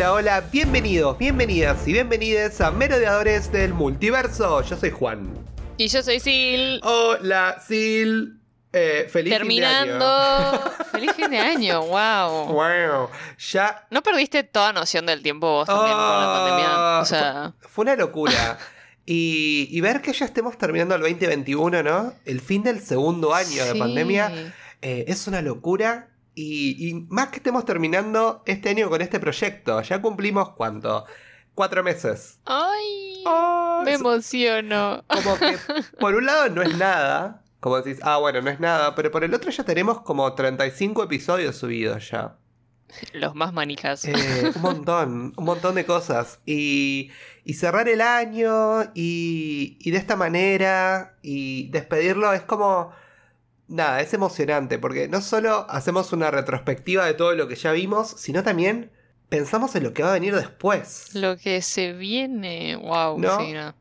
Hola, hola, bienvenidos, bienvenidas y bienvenidas a Merodeadores del Multiverso. Yo soy Juan. Y yo soy Sil. Hola, Sil. Eh, feliz Terminando. fin de año. feliz fin de año, wow. wow. Ya. ¿No perdiste toda noción del tiempo vos también con la pandemia? O sea, fue, fue una locura. y, y ver que ya estemos terminando el 2021, ¿no? El fin del segundo año de pandemia eh, es una locura. Y, y más que estemos terminando este año con este proyecto. Ya cumplimos cuánto? Cuatro meses. Ay, Oh, me emociono. como que por un lado no es nada. Como decís, ah, bueno, no es nada. Pero por el otro ya tenemos como 35 episodios subidos ya. Los más manijas. Eh, un montón, un montón de cosas. Y, y cerrar el año y, y de esta manera y despedirlo es como... Nada, es emocionante porque no solo hacemos una retrospectiva de todo lo que ya vimos, sino también pensamos en lo que va a venir después. Lo que se viene, wow. ¿No? Sí, no.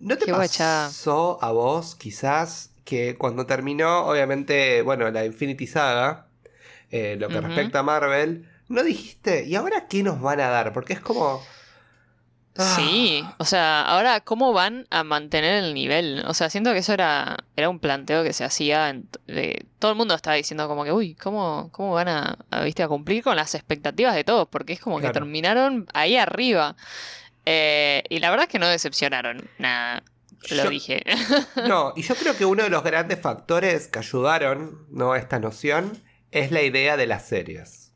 ¿No te Qué guachada. pasó a vos quizás que cuando terminó, obviamente, bueno, la Infinity Saga, eh, lo que respecta a Marvel, no dijiste, ¿y ahora qué nos van a dar? Porque es como... Sí, o sea, ahora, ¿cómo van a mantener el nivel? O sea, siento que eso era, era un planteo que se hacía. en- de- todo el mundo estaba diciendo como que, uy, ¿cómo, cómo van a, a, viste, a cumplir con las expectativas de todos? Porque es como que terminaron ahí arriba. Eh, y la verdad es que no decepcionaron. Nada, lo Yo- dije. No, y yo creo que uno de los grandes factores que ayudaron ¿no? a esta noción es la idea de las series.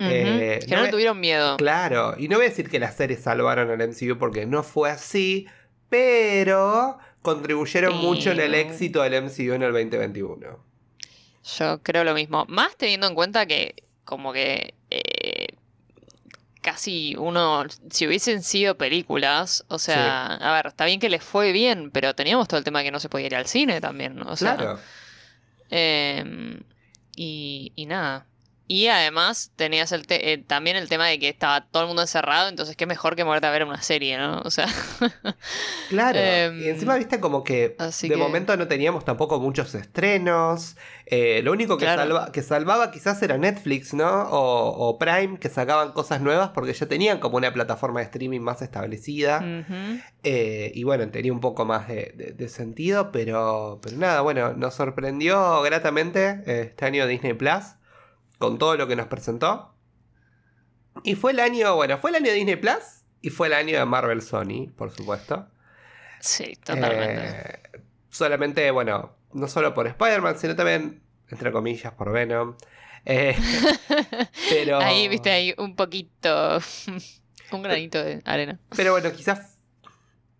Eh, que no no, le tuvieron miedo. Claro, y no voy a decir que las series salvaron al MCU porque no fue así, pero contribuyeron mucho en el éxito del MCU en el 2021. Yo creo lo mismo. Más teniendo en cuenta que, como que eh, casi uno, si hubiesen sido películas, o sea, a ver, está bien que les fue bien, pero teníamos todo el tema de que no se podía ir al cine también, o sea, claro, em, y, y nada. Y además tenías el te- eh, también el tema de que estaba todo el mundo encerrado, entonces qué mejor que moverte a ver una serie, ¿no? O sea, claro. Em, y encima viste como que así de que- momento no teníamos tampoco muchos estrenos. eh, lo único que, Claro. salva- que salvaba quizás era Netflix, ¿no? O, o Prime, que sacaban cosas nuevas porque ya tenían como una plataforma de streaming más establecida. Eh, y bueno, tenía un poco más de, de- de sentido, pero, pero nada, bueno, nos sorprendió gratamente eh, este año Disney Plus con todo lo que nos presentó. Y fue el año, bueno, fue el año de Disney Plus y fue el año de Marvel Sony, por supuesto. sí, totalmente. Eh, solamente, bueno, no solo por Spider-Man, sino también, entre comillas, por Venom. Eh, pero, Ahí, viste, ahí un poquito, un granito de arena. Pero bueno, quizás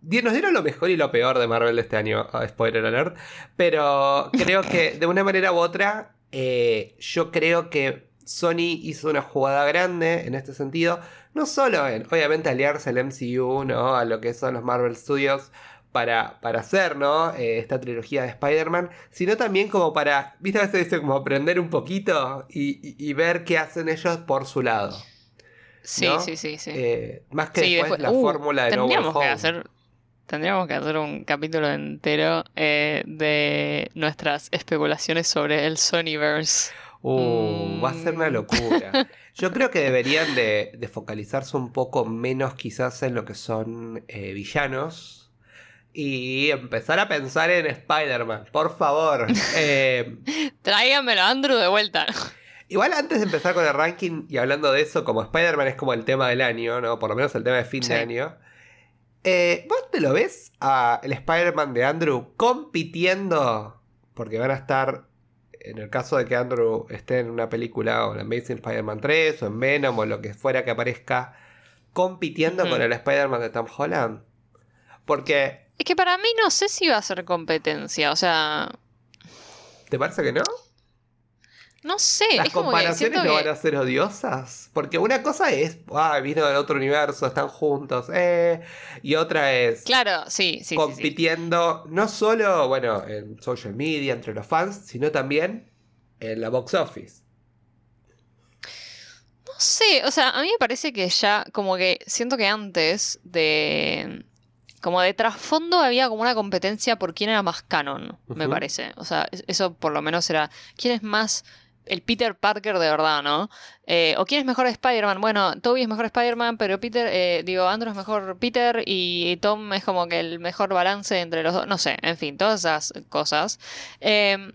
nos dieron lo mejor y lo peor de Marvel de este año, ah, spoiler alert. Pero creo que de una manera u otra, eh, yo creo que Sony hizo una jugada grande en este sentido. No solo en, obviamente, aliarse al MCU, ¿no? A lo que son los Marvel Studios para, para hacer, ¿no? Eh, esta trilogía de Spider-Man, sino también como para, viste, a veces dice como aprender un poquito y, y- y ver qué hacen ellos por su lado. Sí, ¿no? sí, sí, sí. Eh, más que Sí, después, después- la uh, fórmula de No Way tendríamos que Home. hacer Tendríamos que hacer un capítulo entero eh, de nuestras especulaciones sobre el Sonyverse. Uh, va a ser una Mm. locura. Yo creo que deberían de, de focalizarse un poco menos quizás en lo que son eh, villanos y empezar a pensar en Spider-Man, por favor. Eh, Tráigamelo, Andrew, de vuelta. igual antes de empezar con el ranking y hablando de eso, como Spider-Man es como el tema del año, ¿no? Por lo menos el tema de fin Sí. de año. Eh, ¿Vos te lo ves a el Spider-Man de Andrew compitiendo? Porque van a estar, en el caso de que Andrew esté en una película o en Amazing Spider-Man 3 o en Venom o lo que fuera que aparezca, compitiendo con el Spider-Man de Tom Holland. Porque, Es que para mí no sé si va a ser competencia. O sea, ¿te parece que no? No sé. Las es como que comparaciones no que- van a ser odiosas. Porque una cosa es, ah, vino del otro universo, están juntos, eh. Y otra es Claro, sí, sí, sí, sí. compitiendo no solo, bueno, en social media, entre los fans, sino también en la box office. No sé, o sea, a mí me parece que ya, como que siento que antes de. Como de trasfondo había como una competencia por quién era más canon, me parece. O sea, es- eso por lo menos era. ¿Quién es más el Peter Parker de verdad, ¿no? Eh, ¿O quién es mejor Spider-Man? Bueno, Toby es mejor Spider-Man, pero Peter, eh, digo, Andrew es mejor Peter y Tom es como que el mejor balance entre los dos. No sé, en fin, todas esas cosas. Em,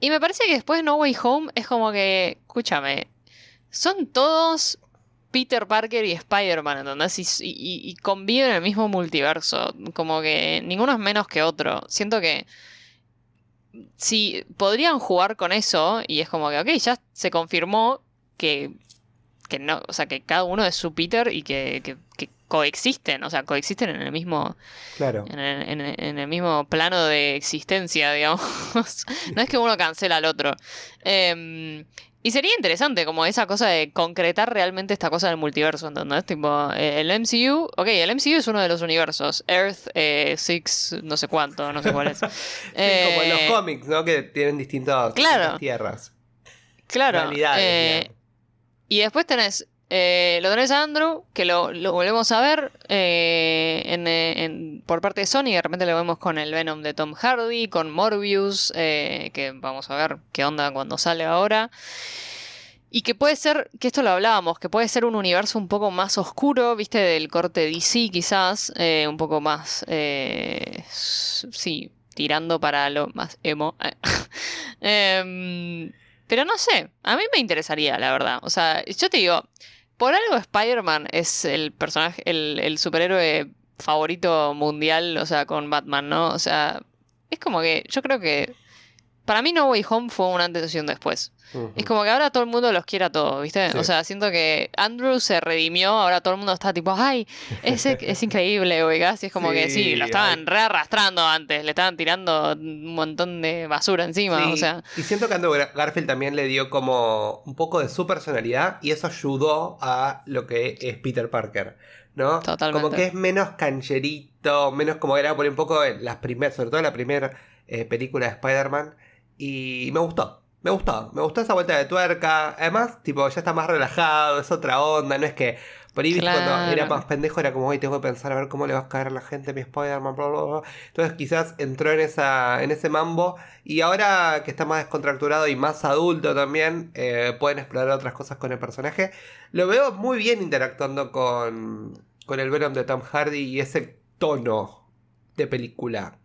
y me parece que después No Way Home es como que, escúchame, son todos Peter Parker y Spider-Man, ¿entendés? Y, y, y, conviven en el mismo multiverso. Como que ninguno es menos que otro. Siento que. Si podrían jugar con eso, y es como que, ok, ya se confirmó que. que no, o sea, que cada uno es su Peter y que, que, que coexisten, o sea, coexisten en el mismo. Claro. En el, en, el, en el, mismo plano de existencia, digamos. no es que uno cancela al otro. Eh, y sería interesante como esa cosa de concretar realmente esta cosa del multiverso, ¿entendés? Tipo, el MCU, ok, el MCU es uno de los universos, Earth eh, Six, no sé cuánto, no sé cuál es. sí, eh, como en los cómics, ¿no? Que tienen distintas, claro, distintas tierras. Claro. Eh, y después tenés, eh, lo tenés a Andrew, que lo, volvemos a ver en, en, por parte de Sony, de repente lo vemos con el Venom de Tom Hardy, con Morbius, que vamos a ver qué onda cuando sale ahora. Y que puede ser, que esto lo hablábamos, que puede ser un universo un poco más oscuro, viste, del corte DC quizás, eh, un poco más, eh, sí, tirando para lo más emo. eh, pero no sé, a mí me interesaría, la verdad. O sea, yo te digo, por algo Spider-Man es el personaje, el, el superhéroe favorito mundial, o sea, con Batman, ¿no? O sea, es como que yo creo que para mí No Way Home fue una antes y un después. Uh -huh. Es como que ahora todo el mundo los quiere a todos, ¿viste? Sí. O sea, siento que Andrew se redimió, ahora todo el mundo está tipo, ay, es, es increíble, oigas. Y es como sí, que sí, lo estaban re arrastrando antes, le estaban tirando un montón de basura encima, sí. o sea. Y siento que Andrew Garfield también le dio como un poco de su personalidad y eso ayudó a lo que es Peter Parker. ¿no? Totalmente. Como que es menos cancherito, menos como era por un poco las primeras, sobre todo la primera eh, película de Spider-Man. Y me gustó. Me gustó, me gustó esa vuelta de tuerca. Además, tipo, ya está más relajado, es otra onda. No es que por ahí claro. cuando era más pendejo era como, hoy tengo que pensar a ver cómo le va a caer a la gente a mi Spider-Man, bla, bla, bla. Entonces quizás entró en esa en ese mambo. Y ahora que está más descontracturado y más adulto también, eh, pueden explorar otras cosas con el personaje. Lo veo muy bien interactuando con, con el Venom de Tom Hardy y ese tono de película.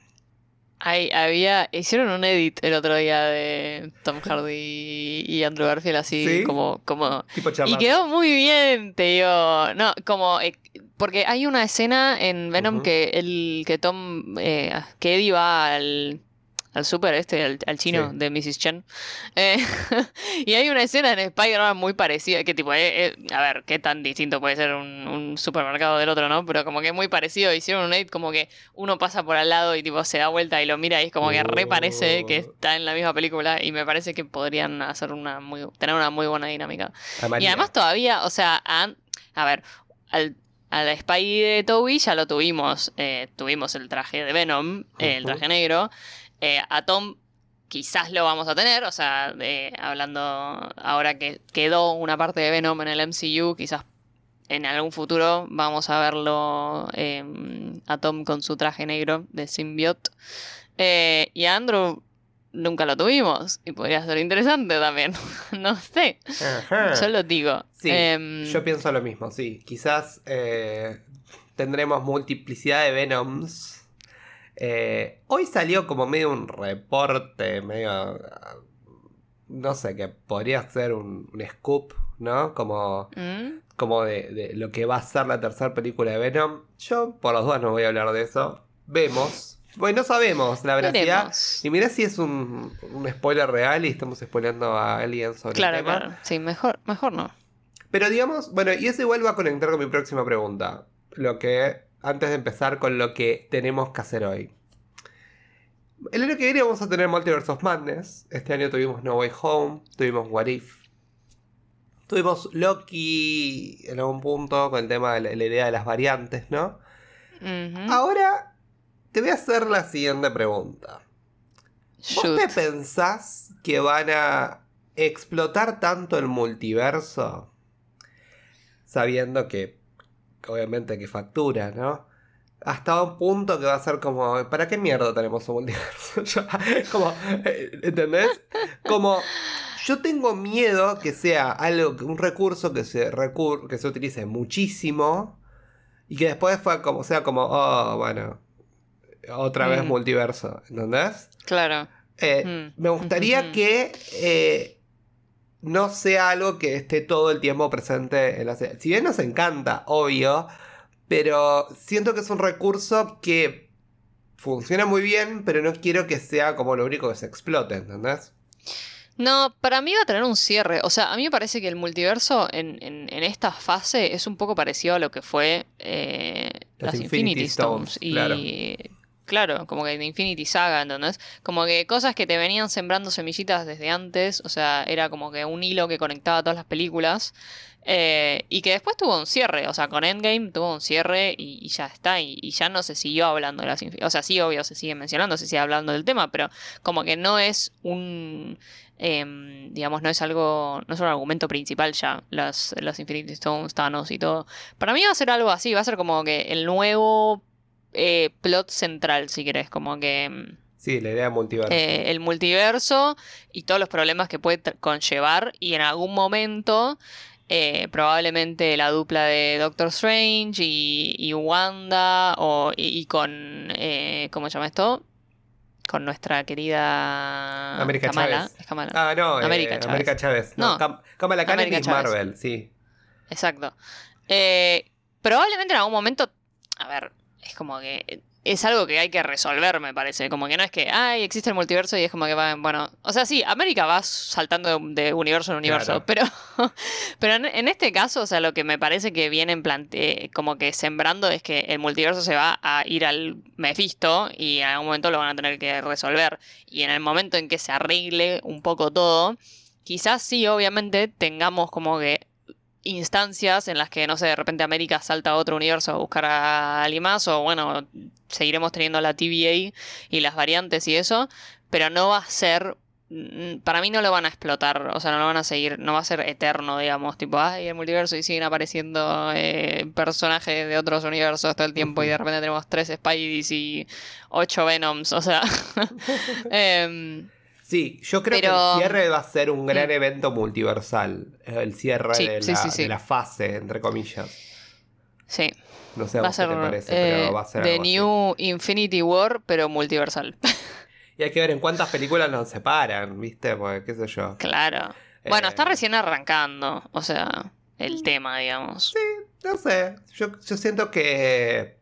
Hay, había, hicieron un edit el otro día de Tom Hardy y Andrew Garfield así ¿Sí? como, como y quedó muy bien, te digo, no, como eh, porque hay una escena en Venom uh -huh. que el que Tom eh, que Eddie va al al super este, al, al chino sí. de Mrs. Chen. Eh, y hay una escena en Spider-Man muy parecida, que tipo, eh, eh, a ver, qué tan distinto puede ser un, un, supermercado del otro, ¿no? Pero como que es muy parecido, hicieron un edit como que uno pasa por al lado y tipo se da vuelta y lo mira y es como que re parece que está en la misma película y me parece que podrían hacer una muy, tener una muy buena dinámica. Y además todavía, o sea, a, a ver, al al Spidey de Toby ya lo tuvimos. Eh, tuvimos el traje de Venom, eh, el traje negro. Eh, a Tom quizás lo vamos a tener, o sea, eh, hablando ahora que quedó una parte de Venom en el MCU, quizás en algún futuro vamos a verlo eh, a Tom con su traje negro de symbiote. Eh, y a Andrew nunca lo tuvimos y podría ser interesante también. no sé. Ajá. Yo lo digo. Sí, eh, yo pienso lo mismo, sí. Quizás eh, tendremos multiplicidad de Venoms eh, hoy salió como medio un reporte, medio. No sé, que podría ser un, un scoop, ¿no? Como, ¿Mm? como de, de, lo que va a ser la tercera película de Venom. Yo, por los dos, no voy a hablar de eso. Vemos. Bueno, no sabemos la veracidad. Veremos. Y mira si es un, un, spoiler real y estamos spoileando a alguien sobre claro, el tema. Claro, sí, mejor, mejor no. Pero digamos, bueno, y eso igual va a conectar con mi próxima pregunta. Lo que antes de empezar con lo que tenemos que hacer hoy. El año que viene vamos a tener Multiverse of Madness. Este año tuvimos No Way Home, tuvimos What If. Tuvimos Loki en algún punto con el tema de la, la idea de las variantes, ¿no? Uh -huh. Ahora te voy a hacer la siguiente pregunta. Shoot. ¿Vos te pensás que van a explotar tanto el multiverso sabiendo que obviamente que factura, ¿no? Hasta un punto que va a ser como, ¿para qué mierda tenemos un multiverso? como, ¿entendés? Como, Yo tengo miedo que sea algo, un recurso que se, recur que se utilice muchísimo y que después fue como, sea como, oh, bueno, otra vez Mm. multiverso, ¿entendés? Claro. Eh, Mm. Me gustaría que eh, no sea algo que esté todo el tiempo presente en la serie. Si bien nos encanta, obvio, pero siento que es un recurso que funciona muy bien, pero no quiero que sea como lo único que se explote, ¿entendés? No, para mí va a tener un cierre. O sea, a mí me parece que el multiverso en, en- en esta fase es un poco parecido a lo que fue eh, Las las, Infinity Infinity Stones. Y claro, como que de Infinity Saga, ¿entendés? Como que cosas que te venían sembrando semillitas desde antes. O sea, era como que un hilo que conectaba todas las películas. eh, y que después tuvo un cierre. O sea, con Endgame tuvo un cierre y, ya está. Y, ya no se siguió hablando de las. O sea, sí, obvio, se sigue mencionando, se sigue hablando del tema, pero como que no es un em, digamos, no es algo, no es un argumento principal ya, las, las Infinity Stones, Thanos y todo. Para mí va a ser algo así, va a ser como que el nuevo eh, plot central, si querés, como que em, Sí, la idea de multiverso. eh, el multiverso y todos los problemas que puede conllevar y en algún momento eh, probablemente la dupla de Doctor Strange y, y Wanda o, y, y con, eh, ¿cómo se llama esto? Con nuestra querida América Kamala. Chávez. ¿Es Kamala? ah, no, eh, América Chávez. América Chávez. No, No, Cam- Kamala Khan América es Chávez. Marvel, sí. Exacto. Probablemente en algún momento, a ver, es como que es algo que hay que resolver, me parece. Como que no es que, ay, existe el multiverso y es como que va, bueno, o sea, sí, América va saltando de, de universo en universo, Claro. pero, pero en, en este caso, o sea, lo que me parece que vienen plante como que sembrando es que el multiverso se va a ir al Mephisto y en algún momento lo van a tener que resolver. Y en el momento en que se arregle un poco todo, quizás sí, obviamente, tengamos como que instancias en las que, no sé, de repente América salta a otro universo a buscar a alguien más, o bueno, seguiremos teniendo la TVA y las variantes y eso, pero no va a ser. mm, Para mí no lo van a explotar, o sea, no lo van a seguir, no va a ser eterno, digamos, tipo, ay, el multiverso y siguen apareciendo eh, personajes de otros universos todo el tiempo y de repente tenemos tres Spideys y ocho Venoms, o sea. em, Sí, yo creo que el cierre va a ser un gran Mm. evento multiversal. eh, El cierre Sí, de, sí, la, sí, sí. de la fase, entre comillas. sí, No sé a va qué ser te parece, eh, pero va a ser The algo así. New Infinity War, pero multiversal. Y hay que ver en cuántas películas nos separan, ¿viste? Porque qué sé yo. Claro. Bueno, está Eh, recién arrancando, o sea, el tema, digamos. No sé, yo, yo siento que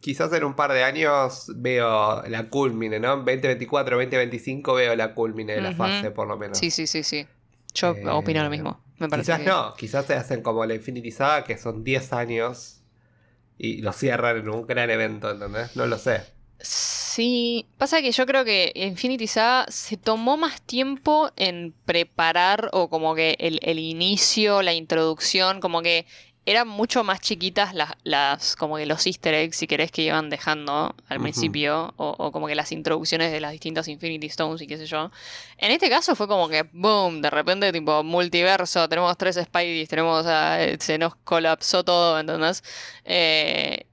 quizás en un par de años veo la culmine, ¿no? 2024, 2025 veo la culmine de la fase, por lo menos. Sí, sí, sí, sí. Yo Eh, opino lo mismo. Me parece Quizás que- no, quizás se hacen como la Infinity Saga, que son 10 años y lo cierran en un gran evento, ¿entendés? No lo sé. Sí, pasa que yo creo que Infinity Saga se tomó más tiempo en preparar o como que el, el inicio, la introducción, como que eran mucho más chiquitas las, las como que los easter eggs, si querés, que iban dejando al principio, o, o como que las introducciones de las distintas Infinity Stones y qué sé yo. En este caso fue como que, boom, de repente tipo multiverso, tenemos tres Spideys, tenemos, a- se nos colapsó todo, ¿entendés? Eh,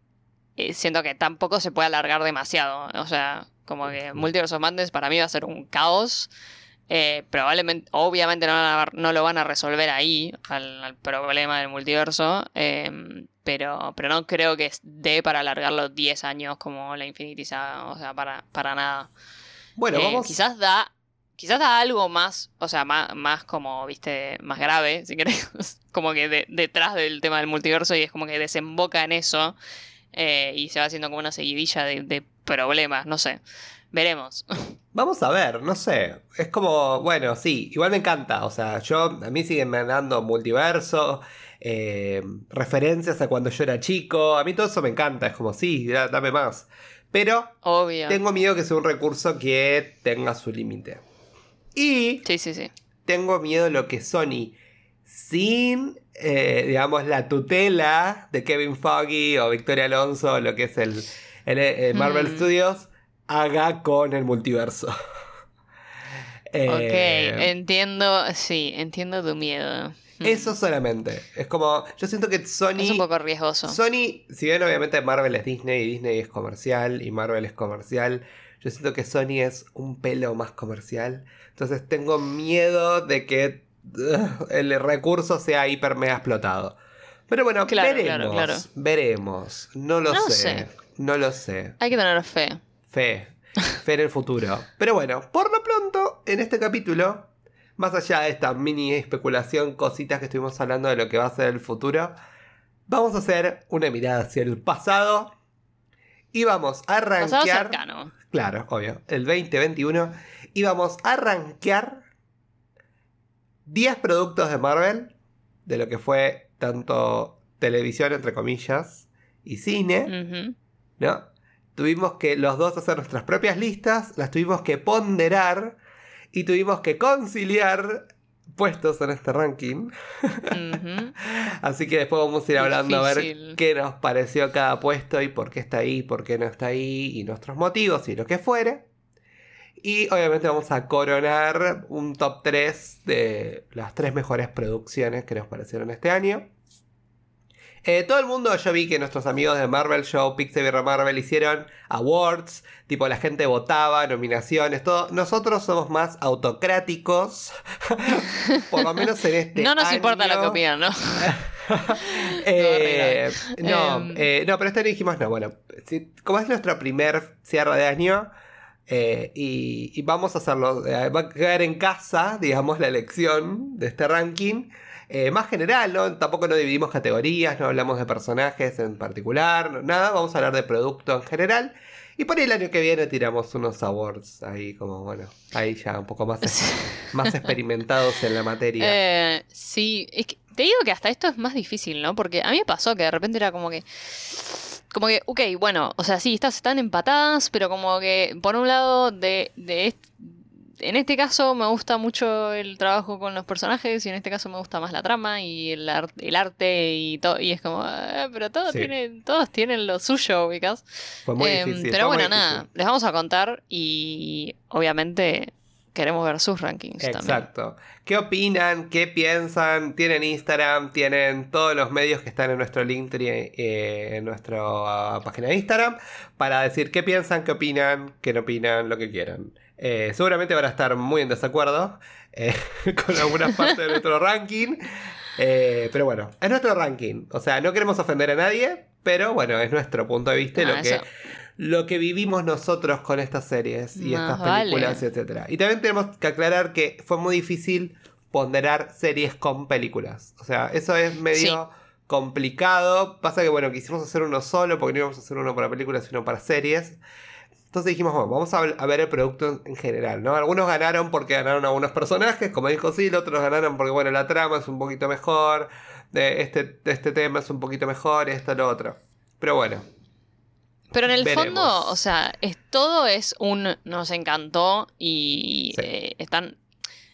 eh, siento que tampoco se puede alargar demasiado. O sea, como que Multiverse of Madness para mí va a ser un caos. Eh, probablemente, obviamente no, van a- no lo van a resolver ahí, al, al problema del multiverso. eh, pero, pero no creo que dé para alargarlo 10 años como la Infinity Saga. O sea, para, para nada. Bueno, Eh, vamos. Quizás da. Quizás da algo más, o sea, más, más como, viste, más grave, si querés, como que de- detrás del tema del multiverso y es como que desemboca en eso eh, y se va haciendo como una seguidilla de, de problemas, no sé. Veremos. Vamos a ver, no sé. Es como, bueno, sí, igual me encanta. O sea, yo, a mí siguen mandando multiverso, eh, referencias a cuando yo era chico. A mí todo eso me encanta. Es como, sí, da- dame más. Pero Obvio. tengo miedo que sea un recurso que tenga su límite. Y Sí, sí, sí. tengo miedo lo que Sony, sin, eh, digamos, la tutela de Kevin Foggy o Victoria Alonso, lo que es el, el, eh, Marvel Mm. Studios, haga con el multiverso. Eh, ok, entiendo, sí, entiendo tu miedo. Mm. Eso solamente. Es como, yo siento que Sony... es un poco riesgoso. Sony, si bien obviamente Marvel es Disney y Disney es comercial y Marvel es comercial, Yo siento que Sony es un pelo más comercial. Entonces tengo miedo de que el recurso sea hiper mega explotado. Pero bueno, Claro, veremos. claro, claro. Veremos. No lo No sé. sé. No lo sé. Hay que tener fe. Fe. Fe en el futuro. Pero bueno, por lo pronto, en este capítulo, más allá de esta mini especulación, cositas que estuvimos hablando de lo que va a ser el futuro, vamos a hacer una mirada hacia el pasado. Y vamos a arranquear. Claro, obvio. El 2021. Y vamos a arranquear 10 productos de Marvel. De lo que fue tanto televisión, entre comillas, y cine. ¿no? Tuvimos que los dos hacer nuestras propias listas, las tuvimos que ponderar y tuvimos que conciliar puestos en este ranking. Así que después vamos a ir hablando a ver qué nos pareció cada puesto y por qué está ahí, por qué no está ahí y nuestros motivos y lo que fuere. Y obviamente vamos a coronar un top 3 de las tres mejores producciones que nos parecieron este año. Eh, todo el mundo, yo vi que nuestros amigos de Marvel Show, Pixel Marvel hicieron awards, tipo la gente votaba, nominaciones, todo. Nosotros somos más autocráticos, por lo menos en este No nos importa lo que año. opinan, ¿no? Eh, no, Em. eh, no, pero este año dijimos, no, bueno, si- como es nuestro primer cierre de año eh, y, y vamos a hacerlo, eh, va a quedar en casa, digamos, la elección de este ranking. Eh, más general, ¿no? Tampoco no dividimos categorías, no hablamos de personajes en particular, no- nada, vamos a hablar de producto en general. Y por ahí el año que viene tiramos unos awards ahí como, bueno, ahí ya un poco más, más experimentados en la materia. Eh, sí, es que te digo que hasta esto es más difícil, ¿no? Porque a mí me pasó que de repente era como que. Como que, ok, bueno, o sea, sí, estas están empatadas, pero como que, por un lado, de, en este caso me gusta mucho el trabajo con los personajes y en este caso me gusta más la trama y el, ar- el arte y todo. Y es como, "Ah, pero todo Sí. tiene, todos tienen lo suyo, ubicas. Muy Em, pero bueno, nada, les vamos a contar y obviamente queremos ver sus rankings también. Exacto. ¿Qué opinan? ¿Qué piensan? Tienen Instagram, tienen todos los medios que están en nuestro Linktree, eh, en nuestra página de Instagram, para decir qué piensan, qué opinan, qué no opinan, lo que quieran. Eh, seguramente van a estar muy en desacuerdo eh, con algunas partes de nuestro ranking. eh, pero bueno, es nuestro ranking. O sea, no queremos ofender a nadie, pero bueno, es nuestro punto de vista y Ah, lo que lo que vivimos nosotros con estas series y Más estas vale. películas, etcétera. Y también tenemos que aclarar que fue muy difícil ponderar series con películas. O sea, eso es medio complicado. Pasa que, bueno, quisimos hacer uno solo porque no íbamos a hacer uno para películas, sino para series. Entonces dijimos, bueno, vamos a, ver el producto en general, ¿no? Algunos ganaron porque ganaron algunos personajes, como dijo Sil, otros ganaron porque, bueno, la trama es un poquito mejor, de este, este tema es un poquito mejor, esto, lo otro. Pero bueno, Pero en el Veremos. fondo, o sea, es, todo es un nos encantó y Sí. eh, están...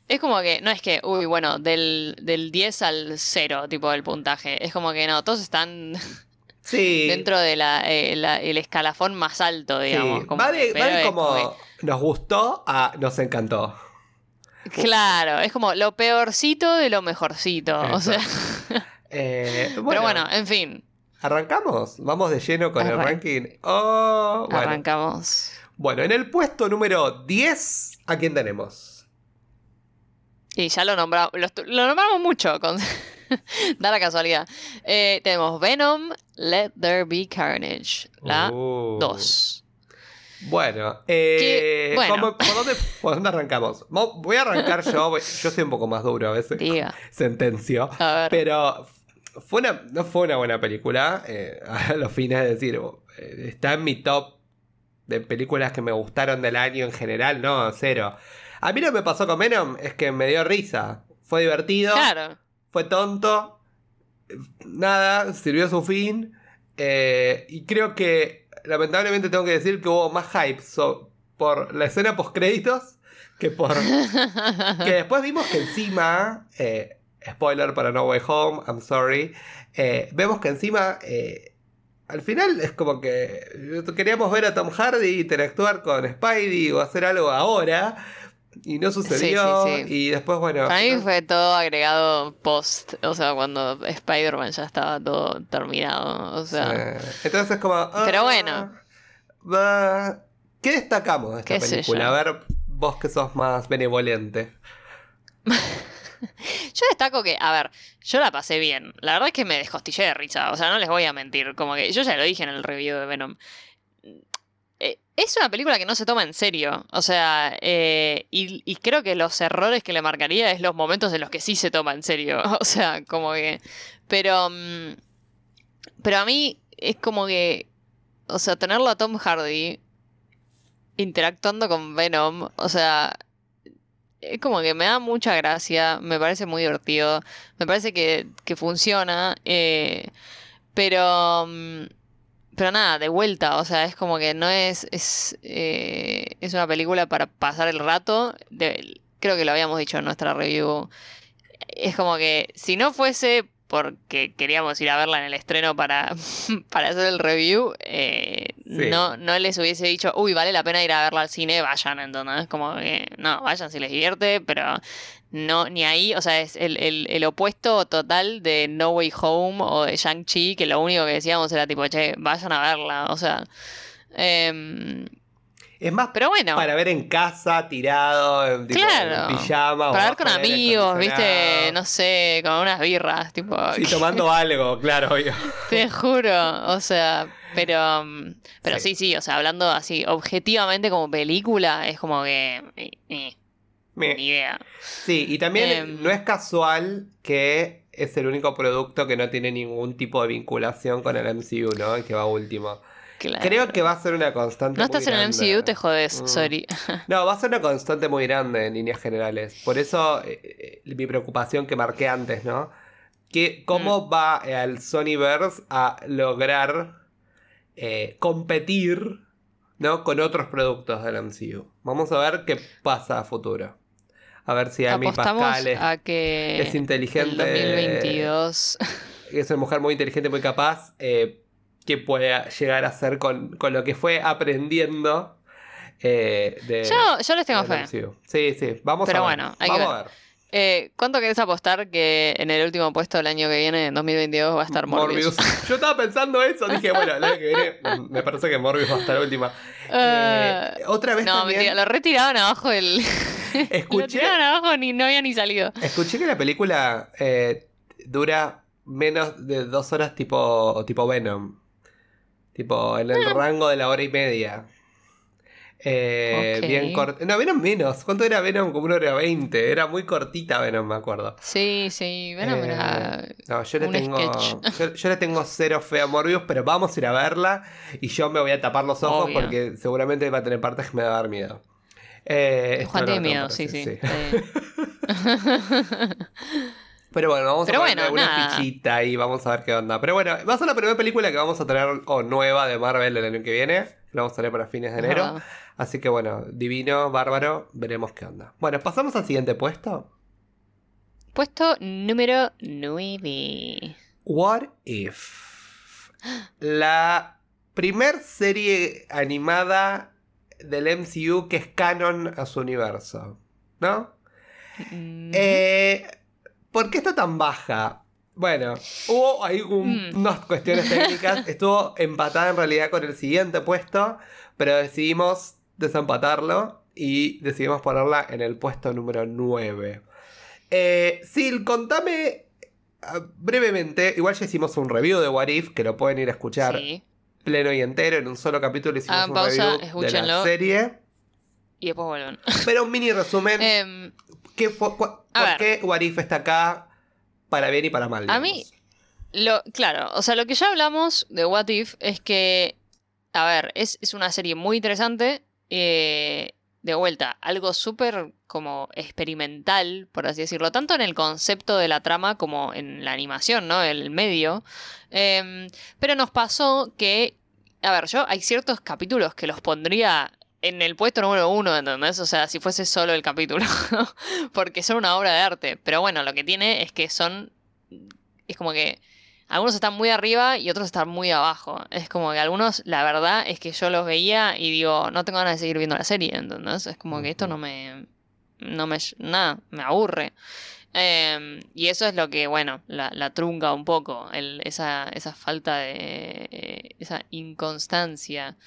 Es como que, no es que, uy, bueno, del, del 10 al 0, tipo del puntaje. Es como que no, todos están sí. dentro del el escalafón más alto, digamos. Sí, como va que- de, pero va de es como como nos gustó a nos encantó. claro, es como lo peorcito de lo mejorcito. O sea, Eh, bueno, pero bueno, en fin, ¿arrancamos? ¿Vamos de lleno con el ranking? Oh, bueno. arrancamos. Bueno, en el puesto número 10, ¿a quién tenemos? Y ya lo nombramos, lo nombramos mucho, con... da la casualidad. Eh, tenemos Venom, Let There Be Carnage, la Uh. 2. Bueno, eh, bueno. ¿cómo- por, dónde, por dónde arrancamos? Mo- Voy a arrancar yo, voy- yo soy un poco más duro a veces. Diga, Sentencio. a ver. Pero fue una, no fue una buena película. eh, a los fines de decir, está en mi top de películas que me gustaron del año en general. No, cero. A mí lo que me pasó con Venom es que me dio risa. Fue divertido, Claro. Fue tonto. Nada, sirvió su fin. eh, y creo que, lamentablemente, tengo que decir que hubo más hype so- por la escena post créditos que por que después vimos que encima, eh, spoiler para No Way Home, I'm sorry, eh, vemos que encima, eh, al final es como que queríamos ver a Tom Hardy interactuar con Spidey o hacer algo ahora, y no sucedió, Sí, sí, sí. y después, bueno... Para mí fue todo agregado post, o sea, cuando Spider-Man ya estaba todo terminado, o sea... entonces es como... Pero ah, bueno. ¿Qué destacamos de esta ¿Qué sé película? A ver, vos que sos más benevolente. Yo destaco que, a ver, yo la pasé bien. La verdad es que me descostillé de risa. O sea, no les voy a mentir. Como que yo ya lo dije en el review de Venom. Es una película que no se toma en serio. O sea, eh, y, creo que los errores que le marcaría es los momentos en los que sí se toma en serio. O sea, como que. Pero. mm, Pero a mí es como que. O sea, tenerlo a Tom Hardy interactuando con Venom. O sea. Es como que me da mucha gracia. Me parece muy divertido. Me parece que, que funciona. eh, pero. Pero nada, de vuelta, o sea, es como que no es. Es, eh, es una película para pasar el rato. De- creo que lo habíamos dicho en nuestra review. Es como que si no fuese porque queríamos ir a verla en el estreno para, para hacer el review, eh, Sí. no, no les hubiese dicho, uy, vale la pena ir a verla al cine, vayan, entonces, como que, no, vayan si les divierte, pero no, ni ahí, o sea, es el, el- el opuesto total de No Way Home o de Shang-Chi, que lo único que decíamos era tipo, che, vayan a verla, o sea. em, Es más pero bueno, para ver en casa, tirado, tipo, Claro. en pijama. para ver con amigos, viste, no sé, con unas birras, tipo. Sí, tomando algo, claro, obvio. Te juro, o sea, pero pero Sí. sí. sí, o sea, hablando así objetivamente como película, es como que eh, eh, Me- ni idea. Sí, y también Em. no es casual que es el único producto que no tiene ningún tipo de vinculación con el MCU, ¿no? El que va último. Claro. Creo que va a ser una constante. no muy estás en el. MCU, te jodes, Mm. sorry. No, va a ser una constante muy grande en líneas generales. Por eso eh, eh, mi preocupación que marqué antes, ¿no? Que cómo Mm. va eh, el Sonyverse a lograr eh, competir, ¿no? Con otros productos del MCU. Vamos a ver qué pasa a futuro. A ver si Amy Pascal es, a que es inteligente. el 2022 es una mujer muy inteligente, muy capaz, eh, que puede llegar a hacer con, con lo que fue aprendiendo eh, de... yo, yo les tengo fe. Sí, sí, vamos Pero a ver. bueno, hay que vamos a ver. Eh, ¿Cuánto querés apostar que en el último puesto del año que viene, en 2022, va a estar Morbius? Yo estaba pensando eso, dije, bueno, el año que viene mm, me parece que Morbius va a estar última. Ah, Eh, otra vez no, también mentira, lo retiraban abajo del. escuché, tiraban abajo ni no había ni salido. escuché que la película eh, dura menos de dos horas tipo, tipo Venom. Tipo, en Ah. el rango de la hora y media. Eh. Bien corta. No, Venom menos. ¿Cuánto era Venom? Como una hora veinte. Era muy cortita Venom, me acuerdo. Sí, sí, bueno, Eh, mira. No, yo le tengo. Yo, yo le tengo cero fe a Morbius, pero vamos a ir a verla. Y yo me voy a tapar los ojos Obvio. porque seguramente va a tener partes que me va a dar miedo. Eh, Juan tiene miedo, sí, sí. Eh, Pero bueno, vamos Pero a ponerle bueno, una fichita y vamos a ver qué onda. Pero bueno, va a ser la primera película que vamos a tener o nueva de Marvel el año que viene. La vamos a tener para fines de enero. Así que bueno, divino, bárbaro, veremos qué onda. Bueno, pasamos al siguiente puesto. Puesto número 9. What If? La primer serie animada del MCU que es canon a su universo. ¿No? Mm, Eh, ¿Por qué está tan baja? Bueno, hubo ahí un- Mm. unas cuestiones técnicas. Estuvo empatada en realidad con el siguiente puesto, pero decidimos desempatarlo y decidimos ponerla en el puesto número 9. Eh, Sil, contame ah, brevemente. Igual ya hicimos un review de What If, que lo pueden ir a escuchar sí. Pleno y entero. En un solo capítulo hicimos Hagan un pausa, review de la serie. Y después vuelven. Pero un mini resumen. Em, ¿Qué fue- ¿Por ver. qué What If está acá para bien y para mal? A mí- Lo, claro, o sea, lo que ya hablamos de What If es que, a ver, es, es una serie muy interesante. eh, de vuelta, algo súper como experimental, por así decirlo, tanto en el concepto de la trama como en la animación, ¿no? El medio. Em, pero nos pasó que, a ver, yo hay ciertos capítulos que los pondría en el puesto número uno, ¿entendés? O sea, si fuese solo el capítulo, porque son una obra de arte. Pero bueno, lo que tiene es que son es como que algunos están muy arriba y otros están muy abajo. Es como que algunos, la verdad es que yo los veía y digo, no tengo ganas de seguir viendo la serie, ¿entendés? Es como que esto no me. No me. Nada, me aburre. Eh, y eso es lo que, bueno, la, la trunca un poco, el- esa, esa falta de. esa inconstancia.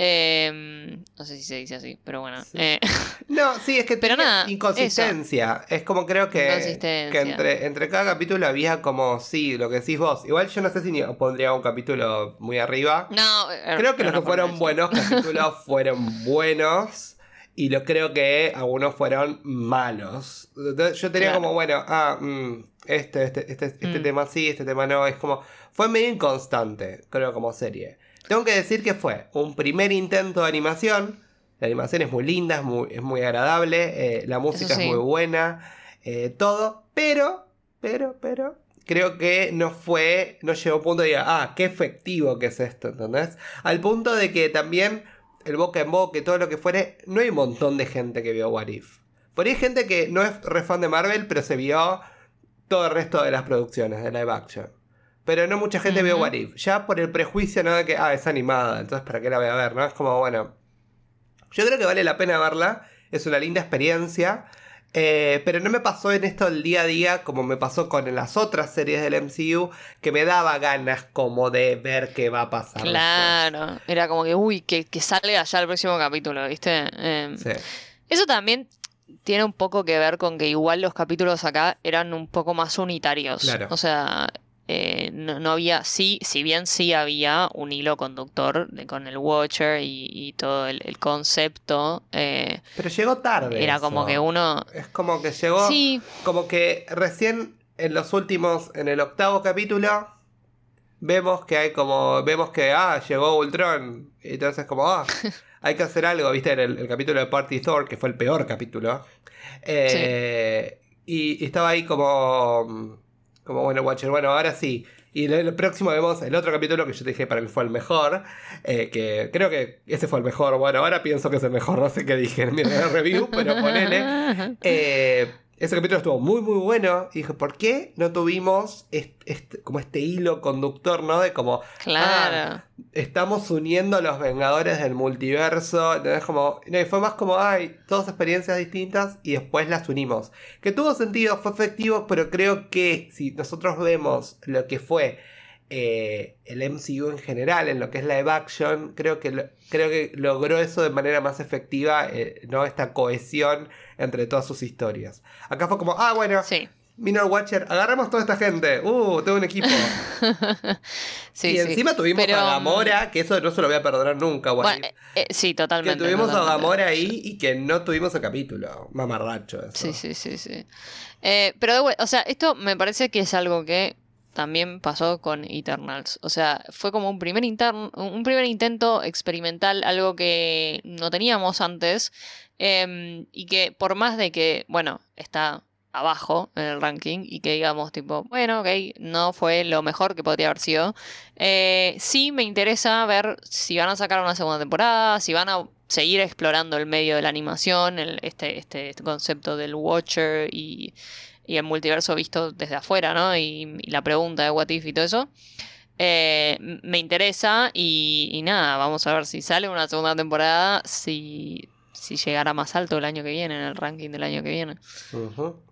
Em, no sé si se dice así, pero bueno. Sí. Eh, No, sí, es que Pero nada, inconsistencia. Es como creo que, que entre, entre cada capítulo había como, sí, lo que decís vos. Igual yo no sé si ni pondría un capítulo muy arriba. no, eh, Creo que los no que fueron buenos capítulos fueron buenos. Y lo creo que algunos fueron malos. Yo tenía Claro. como, bueno, ah, mm, este, este, este, este Mm. tema sí, este tema no. Es como. Fue medio inconstante, creo, como serie. Tengo que decir que fue un primer intento de animación. La animación es muy linda, es muy, es muy agradable. eh, la música sí. es muy buena. eh, todo. Pero, pero, pero. Creo que no fue. No llegó a un punto de ah, qué efectivo que es esto, ¿entendés? Al punto de que también el boca en boca y todo lo que fuere, no hay un montón de gente que vio What If. Por ahí hay gente que no es re fan de Marvel, pero se vio todo el resto de las producciones de live action. Pero no mucha gente vio. What If. Ya por el prejuicio, ¿no? De que, ah, es animada, entonces ¿para qué la voy a ver? ¿No? Es como, bueno. Yo creo que vale la pena verla. Es una linda experiencia. Eh, pero no me pasó en esto el día a día como me pasó con las otras series del MCU, que me daba ganas como de ver qué va a pasar. después. Claro, era como que, uy, que, que salga ya el próximo capítulo, ¿viste? Em, Sí. Eso también tiene un poco que ver con que igual los capítulos acá eran un poco más unitarios. Claro. O sea, eh, no, no había, sí, si bien sí había un hilo conductor de- con el Watcher y, y todo el, el concepto, eh, Pero llegó tarde. era como que uno... Es como que llegó. Sí, Como que recién en los últimos, en el octavo capítulo, vemos que hay como. Vemos que, ah, llegó Ultron. Y entonces, como, ah, hay que hacer algo, ¿viste? En el, el capítulo de Party Thor, que fue el peor capítulo. Eh, y, y estaba ahí como. Como, bueno, Watcher, bueno, ahora sí. Y en el próximo vemos el otro capítulo que yo te dije para mí fue el mejor. eh, que creo que ese fue el mejor. Bueno, ahora pienso que es el mejor. No sé qué dije en mi review, pero ponele. Eh, ese capítulo estuvo muy muy bueno. Y dije, ¿por qué no tuvimos est- est- como este hilo conductor, ¿no? De como claro. estamos uniendo a los Vengadores del multiverso. ¿entendés? Como, no, y fue más como, ay, todas experiencias distintas y después las unimos. Que tuvo sentido, fue efectivo, pero creo que si nosotros vemos lo que fue eh, el MCU en general, en lo que es live action, creo que, lo- creo que logró eso de manera más efectiva, eh, ¿no? Esta cohesión entre todas sus historias. Acá fue como, ah, bueno, Sí, Minor Watcher, agarramos toda esta gente. Uh, tengo un equipo. sí, y sí. encima tuvimos Pero, a Gamora, que eso no se lo voy a perdonar nunca, Bueno, eh, sí, Que totalmente. tuvimos a. Gamora ahí y que no tuvimos el capítulo. Mamarracho eso. Sí, sí, sí, sí. Eh, pero, o sea, esto me parece que es algo que también pasó con Eternals. O sea, fue como un primer, intern- un primer intento experimental, algo que no teníamos antes. em, y que por más de que, bueno, está abajo en el ranking y que digamos tipo, bueno, ok, no fue lo mejor que podría haber sido. eh, sí me interesa ver si van a sacar una segunda temporada, si van a seguir explorando el medio de la animación, este, este concepto del Watcher y, y el multiverso visto desde afuera, ¿no? Y, la pregunta de What If y todo eso. Eh, me interesa y, nada, vamos a ver si sale una segunda temporada, si, si llegará más alto el año que viene, en el ranking del año que viene.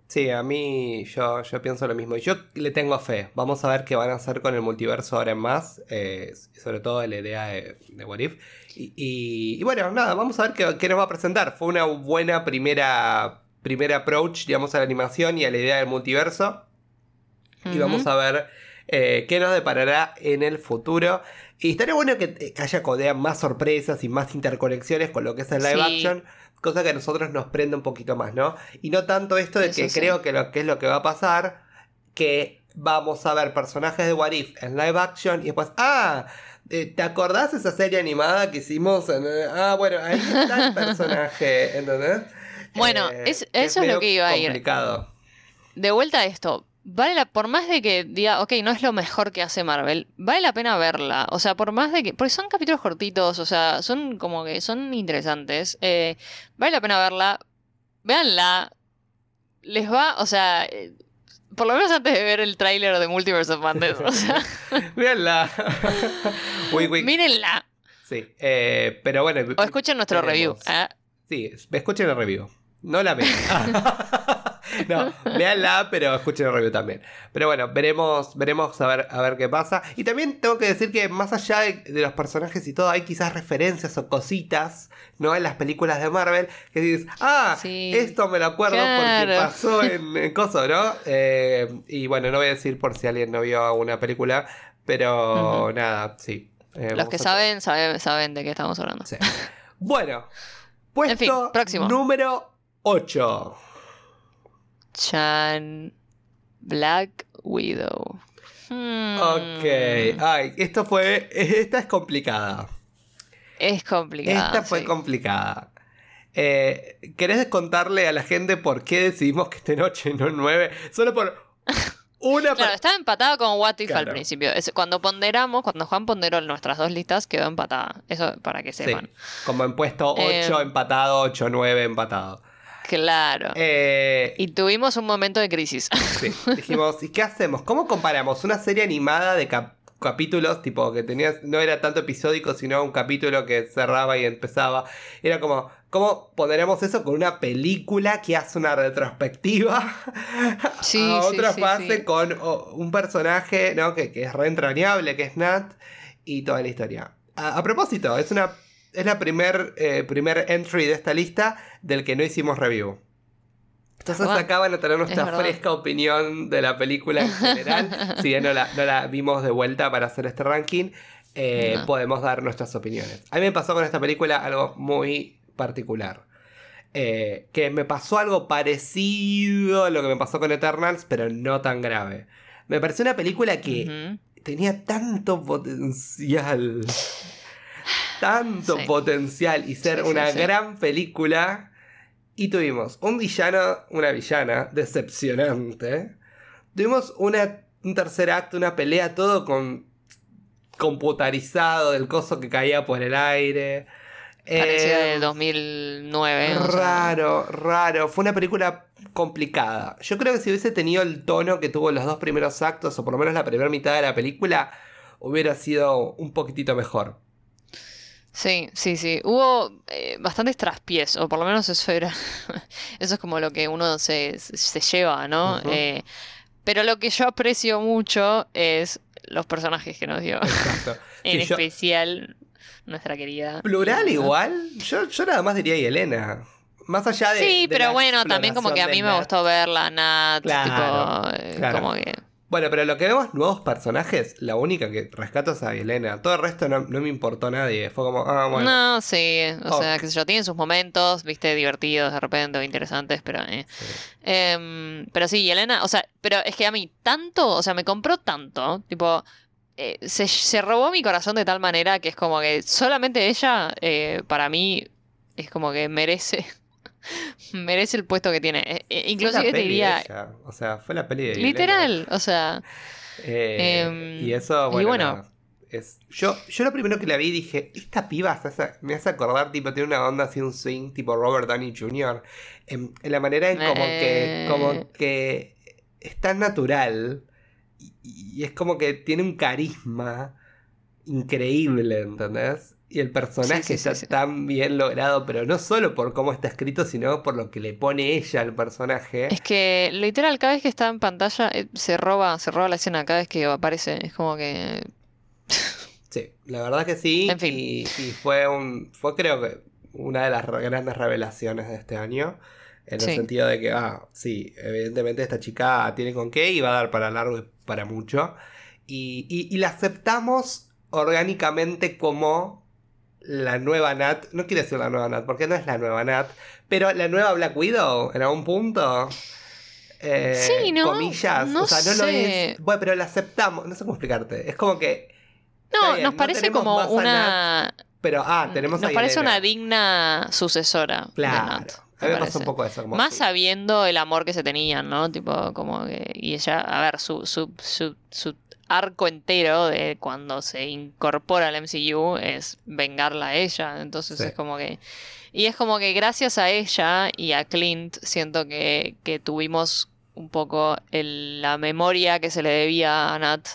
Sí, a mí yo, yo pienso lo mismo. Y Yo le tengo fe. Vamos a ver qué van a hacer con el multiverso ahora en más. eh, sobre todo la idea de, de What If. Y, y- y bueno, nada, vamos a ver qué, qué nos va a presentar. Fue una buena primera, primera approach, digamos, a la animación y a la idea del multiverso. Y vamos a ver eh, qué nos deparará en el futuro. Y estaría bueno que, que haya codea más sorpresas y más interconexiones con lo que es el live Sí. action. Cosa que a nosotros nos prende un poquito más, ¿no? Y no tanto esto de Eso que sí. creo que lo que es lo que va a pasar. Que vamos a ver personajes de What If en live action. Y después, ah, eh, ¿te acordás esa serie animada que hicimos? en, eh, ah, bueno, ahí está el personaje, ¿entendés? Bueno, Eh, es- eso es lo que iba a ir. complicado. De vuelta a esto, vale la, por más de que diga, ok, no es lo mejor que hace Marvel, vale la pena verla. O sea, por más de que. Porque son capítulos cortitos, o sea, son como que son interesantes. eh, vale la pena verla. Véanla. Les va, o sea. eh, por lo menos antes de ver el tráiler de Multiverse of Madness. O sea, Véanla. Uy, uy. mírenla. Sí, eh, pero bueno. O escuchen nuestro review. ¿eh? Sí, escuchen el review. No la vean. no, véanla, pero escuchen el review también. Pero bueno, veremos, veremos a ver, a ver qué pasa. Y también tengo que decir que más allá de, los personajes y todo, hay quizás referencias o cositas, ¿no? En las películas de Marvel, que dices, ah, esto me lo acuerdo porque pasó en, en Coso, ¿no? Eh, y bueno, no voy a decir por si alguien no vio alguna película, pero nada, sí. Eh, los que saben, saben, saben de qué estamos hablando. Bueno, puesto próximo. número 8. Chan Black Widow. Hmm. Ok. Ay, esto fue. Esta es complicada. Es complicada. Esta fue complicada. Eh, ¿Querés contarle a la gente por qué decidimos que esta noche no 9? Solo por una. Claro, estaba empatada con What If al principio. cuando ponderamos, cuando Juan ponderó nuestras dos listas, quedó empatada. Eso para que sepan. Como en puesto 8 eh, empatado, 8, 9 empatado. Claro. Eh, y tuvimos un momento de crisis. Sí, dijimos, ¿y qué hacemos? ¿Cómo comparamos una serie animada de capítulos, tipo que tenías, no era tanto episódico, sino un capítulo que cerraba y empezaba? Era como, ¿cómo pondremos eso con una película que hace una retrospectiva a otra fase con un personaje ¿no? que, es re entrañable, que es Nat, y toda la historia? A, a propósito, es una es la primer, eh, primer entry de esta lista del que no hicimos review. Entonces acaban de tener nuestra fresca opinión de la película en general. si bien no la, vimos de vuelta para hacer este ranking, eh, podemos dar nuestras opiniones. A mí me pasó con esta película algo muy particular. Eh, que me pasó algo parecido a lo que me pasó con Eternals, pero no tan grave. Me pareció una película que tenía tanto potencial tanto potencial y ser una gran película. Y tuvimos un villano, una villana decepcionante. Tuvimos una, un tercer acto, una pelea, todo con computarizado del coso que caía por el aire. Parecía del 2009. Raro, raro. Fue una película complicada. Yo creo que si hubiese tenido el tono que tuvo los dos primeros actos, o por lo menos la primera mitad de la película, hubiera sido un poquitito mejor. Sí, sí, sí. Hubo eh, bastantes traspiés, o por lo menos eso era. eso es como lo que uno se, lleva, ¿no? Eh, pero lo que yo aprecio mucho es los personajes que nos dio. Exacto. en especial nuestra querida. Plural igual. Yo, yo nada más diría Elena. Más allá de. Sí, pero bueno, también como que a mí me gustó verla, Nat. tipo, eh, como que. Bueno, pero lo que vemos nuevos personajes, la única que rescato es a Elena. Todo el resto no, me importó nadie. Fue como, ah, bueno. No, sí. O sea, que se yo, tienen sus momentos, viste, divertidos de repente o interesantes, pero. Eh. Em, pero sí, Elena, o sea, pero es que a mí tanto, o sea, me compró tanto, tipo. Eh, se, se, robó mi corazón de tal manera que es como que solamente ella, eh, para mí, es como que merece merece el puesto que tiene. Eh, eh, inclusive te diría. O sea, fue la peli de. Literal, o sea. Eh, em, y eso, bueno. es, yo, yo lo primero que la vi dije, esta piba me hace acordar, tipo, tiene una onda así, un swing tipo Robert Downey Jr. En, la manera en como que, como que es tan natural y, es como que tiene un carisma increíble, ¿entendés? Y el personaje está tan bien logrado, pero no solo por cómo está escrito, sino por lo que le pone ella al personaje. Es que literal, cada vez que está en pantalla, eh, se roba, se roba la escena cada vez que aparece. Es como que. sí, la verdad que sí. En fin. Y, fue un. fue creo que una de las grandes revelaciones de este año. En el sentido de que, ah, sí, evidentemente esta chica tiene con qué y va a dar para largo y para mucho. Y, y la aceptamos orgánicamente como la nueva Nat, no quiero decir la nueva Nat, porque no es la nueva Nat, pero la nueva Black Widow en algún punto. Eh, sí, ¿no? Comillas. o sea, no lo es. Bueno, pero la aceptamos. No sé cómo explicarte. Es como que. No, nos parece como una. pero, ah, tenemos Nos parece una digna sucesora. Claro. a mí me pasa un poco eso. Más sabiendo el amor que se tenían, ¿no? Tipo, como que. Y ella, a ver, su, su, su, su arco entero de cuando se incorpora al MCU es vengarla a ella. Entonces es como que. Y es como que gracias a ella y a Clint siento que, que tuvimos un poco la memoria que se le debía a Nat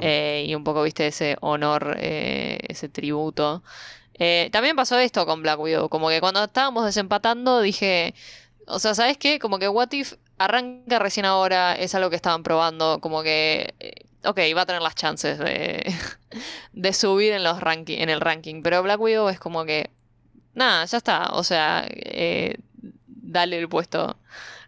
eh, y un poco, viste, ese honor, eh, ese tributo. Eh, también pasó esto con Black Widow, como que cuando estábamos desempatando dije, o sea, ¿sabes qué? Como que What If arranca recién ahora, es algo que estaban probando, como que, ok, va a tener las chances de, de subir en, los ranking, en el ranking, pero Black Widow es como que, nada, ya está, o sea, eh, dale el puesto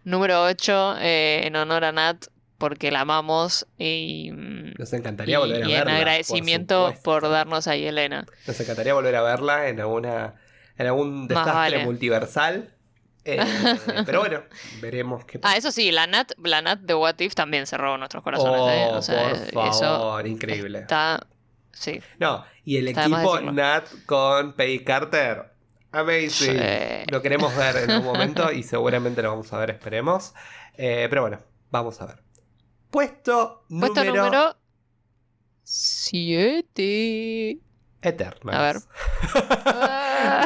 número 8 eh, en honor a Nat porque la amamos y, mm, Nos encantaría volver a y verla. en por agradecimiento por, darnos a Elena. Nos encantaría volver a verla en alguna en algún desastre vale. multiversal. Eh, pero bueno, veremos qué Ah, eso sí, la Nat, la Nat de What If también se robó nuestros corazones, Oh, ¿eh? O sea, por eso favor, increíble. está. Sí. No, y el Está equipo. Nat con Peggy Carter. Amazing. Sí. Lo queremos ver en algún momento y seguramente lo vamos a ver, esperemos. Eh, pero bueno, vamos a ver. Puesto, Puesto número, número 7. Eternals. A ver.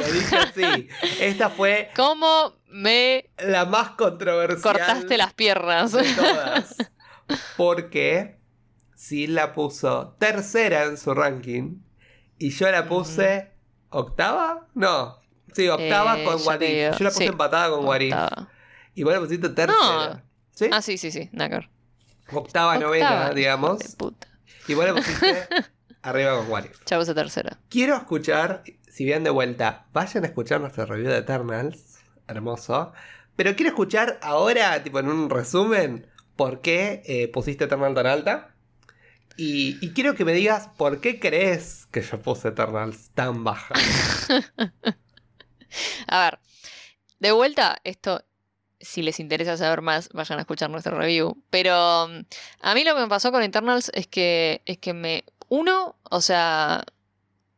Lo dije así. Esta fue ¿Cómo me la más controversial. cortaste las piernas? de todas. Porque Sil la puso tercera en su ranking y yo la puse octava. No, sí, octava Eh, con What Yo la puse sí. empatada con What. Octava. Y vos la pusiste tercera. ¿Sí? Ah, sí, sí, sí, Nácar. Octava, novena, digamos. De puta. Y vos la pusiste arriba con What If. Ya puse tercera. Quiero escuchar, si bien de vuelta, vayan a escuchar nuestra review de Eternals. Hermoso. Pero quiero escuchar ahora, tipo en un resumen, por qué eh, pusiste Eternal tan alta. Y, y quiero que me digas por qué crees que yo puse Eternals tan baja. A ver, de vuelta, esto, si les interesa saber más, vayan a escuchar nuestro review. Pero um, a mí lo que me pasó con Eternals es que, es que me. Uno, o sea,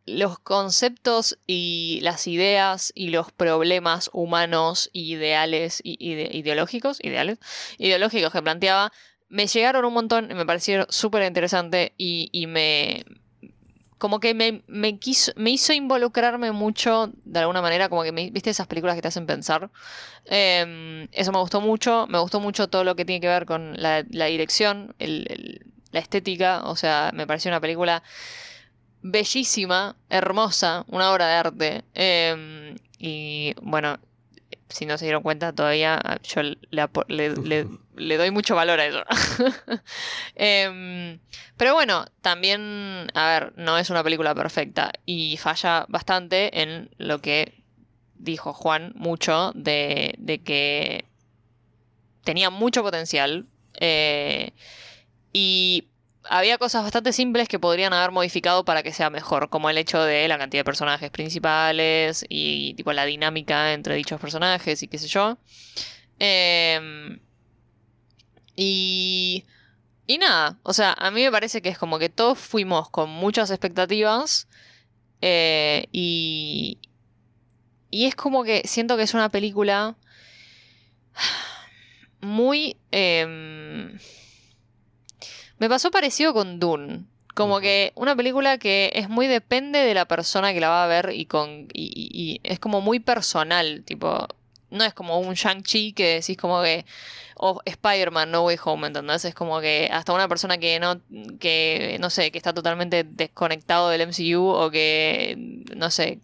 los conceptos y las ideas y los problemas humanos, ideales, y ide- ideológicos, ideales, ideológicos que planteaba, me llegaron un montón, me parecieron súper interesante y, y me, como que me, me quiso, me hizo involucrarme mucho, de alguna manera, como que me, viste esas películas que te hacen pensar. Eh, eso me gustó mucho, me gustó mucho todo lo que tiene que ver con la, dirección, el- la estética, o sea, me pareció una película bellísima, hermosa, una obra de arte. Eh, y bueno, si no se dieron cuenta todavía, yo le, doy mucho valor a eso. Em, pero bueno, también, a ver, no es una película perfecta y falla bastante en lo que dijo Juan mucho de, de que tenía mucho potencial eh, y había cosas bastante simples que podrían haber modificado para que sea mejor, como el hecho de la cantidad de personajes principales y tipo la dinámica entre dichos personajes y qué sé yo. Em, y, y nada, o sea, a mí me parece que es como que todos fuimos con muchas expectativas eh, y, y es como que siento que es una película muy... em, me pasó parecido con Dune. Como que una película que es muy depende de la persona que la va a ver y con y, y- y es como muy personal, tipo, no es como un Shang-Chi que decís como que o Spider-Man No Way Home, ¿entendés? Es como que hasta una persona que no que no sé, que está totalmente desconectado del MCU o que no sé,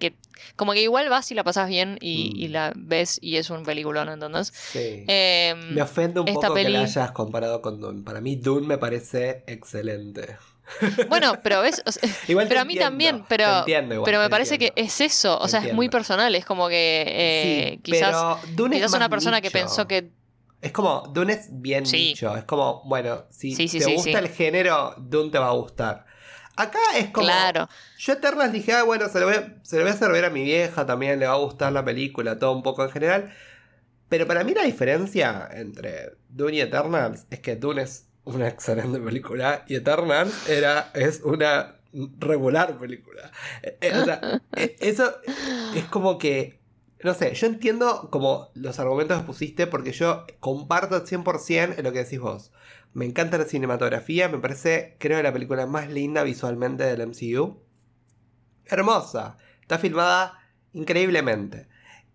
que como que igual vas y la pasas bien y, y Mm. la ves y es un peliculón, ¿entendés? Sí. Em, me ofende un poco que la hayas comparado con Dune. Para mí Dune me parece excelente. bueno, pero ves, O sea, Igual te Pero a mí también, pero- igual, pero me parece que es eso, o sea, es muy personal, es como que eh, Sí, quizás, Dune es quizás más una persona que pensó que... Es como, Dune es bien Sí. nicho. Es como, bueno, si Sí, te gusta el género, Dune te va a gustar. Acá es como. Claro, Yo Eternals dije, ah, bueno, se lo, voy a, se lo voy a hacer ver a mi vieja, también le va a gustar la película, todo un poco en general. Pero para mí la diferencia entre Dune y Eternals es que Dune es una excelente película y Eternals era, es una regular película. Eh, eh, o sea, eh, eso es como que, no sé, yo entiendo como los argumentos que pusiste porque yo comparto al 100% en lo que decís vos. Me encanta la cinematografía, me parece, creo, la película más linda visualmente del MCU. Hermosa, está filmada increíblemente.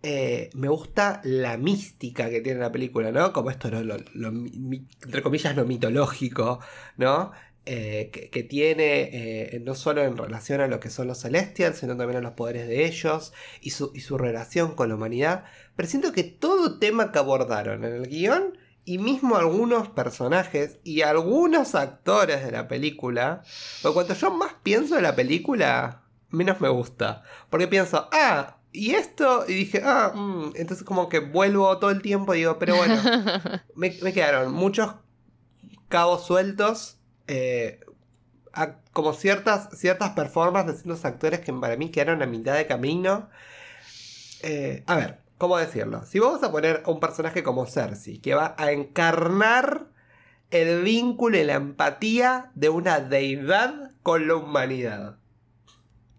Eh, me gusta la mística que tiene la película, ¿no? Como esto, lo, lo- lo entre comillas, lo mitológico, ¿no? eh, que, tiene, eh, no solo en relación a lo que son los Celestials, sino también a los poderes de ellos y su, y su relación con la humanidad. Pero siento que todo tema que abordaron en el guion y mismo algunos personajes y algunos actores de la película, porque cuanto yo más pienso de la película, menos me gusta. Porque pienso, ah, y esto, y dije, ah, mm", entonces como que vuelvo todo el tiempo y digo, pero bueno, me, quedaron muchos cabos sueltos, eh, como ciertas, ciertas performances de ciertos actores que para mí quedaron a mitad de camino. Eh, a ver, ¿cómo decirlo? Si vamos a poner a un personaje como Cersei, que va a encarnar el vínculo y la empatía de una deidad con la humanidad.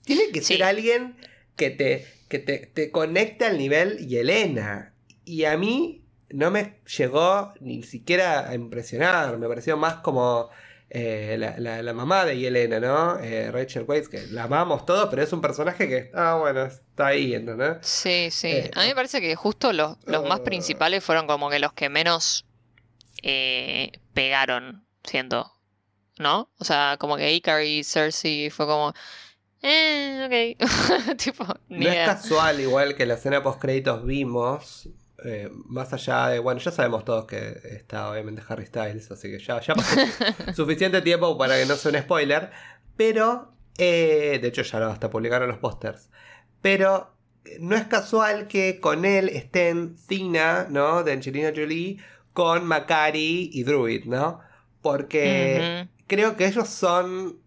Tiene que ser alguien que te, que te, conecte al nivel Yelena. Y a mí no me llegó ni siquiera a impresionar. Me pareció más como eh, la, mamá de Yelena, ¿no? Eh, Rachel Weisz, que la amamos todos, pero es un personaje que, ah, bueno, está ahí, ¿entendés? Sí, sí. Eh, a mí me parece que justo los, más ah. principales fueron como que los que menos pegaron, siento. ¿No? O sea, como que Icar y Cersei fue como. Eh, ok. tipo, no es casual, igual que la escena post créditos vimos. Eh, más allá de. Bueno, ya sabemos todos que está obviamente Harry Styles, así que ya, ya pasó suficiente tiempo para que no sea un spoiler. Pero. Eh, de hecho, ya lo hasta publicaron los pósters. Pero. No es casual que con él estén Cina, ¿no? De Angelina Jolie, con Macari y Druid, ¿no? Porque creo que ellos son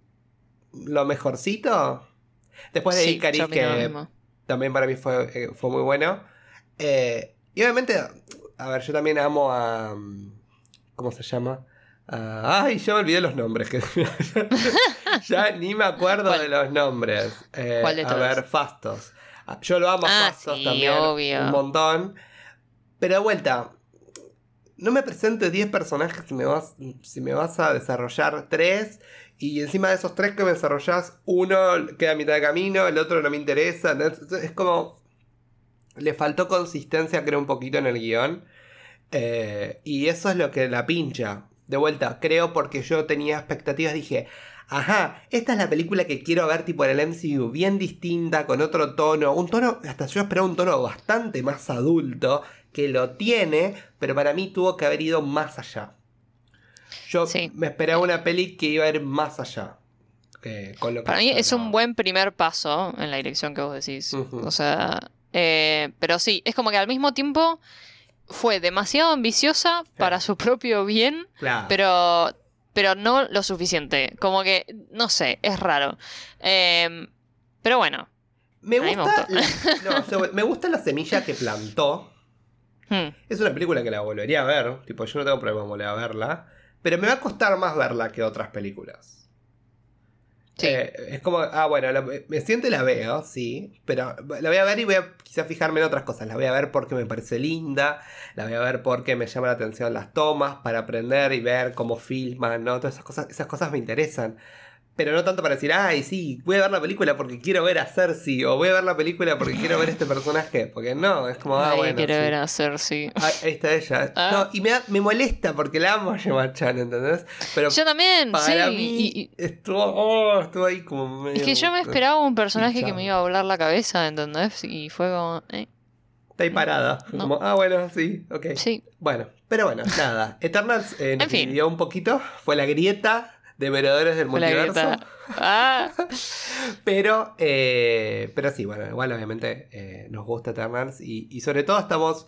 lo mejorcito. Después de Icaris, que también para mí fue, eh, fue muy bueno. Eh, y obviamente, a ver, yo también amo a. ¿Cómo se llama? ay, yo me olvidé los nombres. ya ni me acuerdo de los nombres. Eh, a ver, Fastos. Ah, yo lo amo a ah, Fastos también. Un montón. Pero de vuelta, no me presentes 10 personajes si me, vas, si me vas a desarrollar 3 y encima de esos tres que me desarrollás, uno queda a mitad de camino, el otro no me interesa. Es como. Le faltó consistencia, creo, un poquito en el guion. Eh, y eso es lo que la pincha. De vuelta, creo porque yo tenía expectativas, dije, ajá, esta es la película que quiero ver tipo en el MCU, bien distinta, con otro tono, un tono, hasta yo esperaba un tono bastante más adulto, que lo tiene, pero para mí tuvo que haber ido más allá. Yo me esperaba una peli que iba a ir más allá. con lo Para mí es un buen primer paso en la dirección que vos decís. O sea, eh, pero sí, es como que al mismo tiempo fue demasiado ambiciosa para su propio bien, pero, pero no lo suficiente. Como que, no sé, es raro. Em, pero bueno. Me gusta, La, me gusta la semilla que plantó. Hmm. Es una película que la volvería a ver. Tipo, yo no tengo problema en volver a verla. Pero me va a costar más verla que otras películas. Eh, es como, ah, bueno, me siento y la veo, sí, pero la voy a ver y voy a quizás fijarme en otras cosas. La voy a ver porque me parece linda, la voy a ver porque me llama la atención las tomas para aprender y ver cómo filman, ¿no? Todas esas cosas, esas cosas me interesan. Pero no tanto para decir, ay, sí, voy a ver la película porque quiero ver a Cersei, o voy a ver la película porque quiero ver este personaje. Porque no, es como, ah, bueno. quiere ver a Cersei. ahí está ella. Ah. No, y me, me, molesta porque la amo a Gemma Chan, ¿entendés? Pero yo también, para sí. Mí estuvo, oh, estuvo ahí como medio. Es que yo me esperaba un personaje que me iba a volar la cabeza, ¿entendés? Y fue como. Eh. Está ahí parada. Como, ah, bueno, sí, ok. Sí. Bueno, pero bueno, nada. Eternals eh, nos en un poquito. Fue la grieta de veredores del multiverso. Ah. pero, eh, pero sí, bueno, igual obviamente eh, nos gusta Eternals y, y sobre todo estamos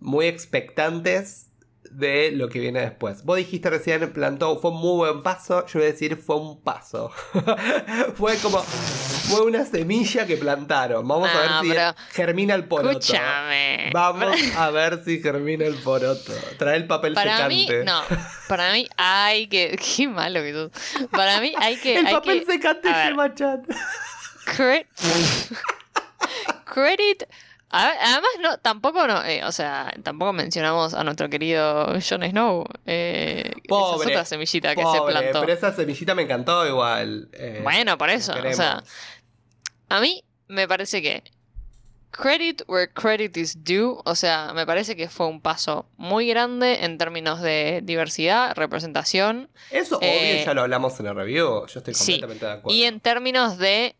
muy expectantes de lo que viene después. Vos dijiste recién, plantó, fue un muy buen paso. Yo voy a decir, fue un paso. fue como, fue una semilla que plantaron. Vamos a ver si germina el poroto. Escúchame. Vamos a ver si germina el poroto. Trae el papel para secante. Mí, no, para mí hay que. Qué malo que sos. Para mí hay que. El papel secante lleva chat. Credit Además, no, tampoco no, eh, o sea, tampoco mencionamos a nuestro querido Jon Snow. Eh, esa es otra semillita que se plantó. Pero esa semillita me encantó igual. Eh, bueno, por eso. O sea, a mí me parece que credit where credit is due. O sea, me parece que fue un paso muy grande en términos de diversidad, representación. Eso Eh, obvio ya lo hablamos en el review. Yo estoy sí. completamente de acuerdo. Y en términos de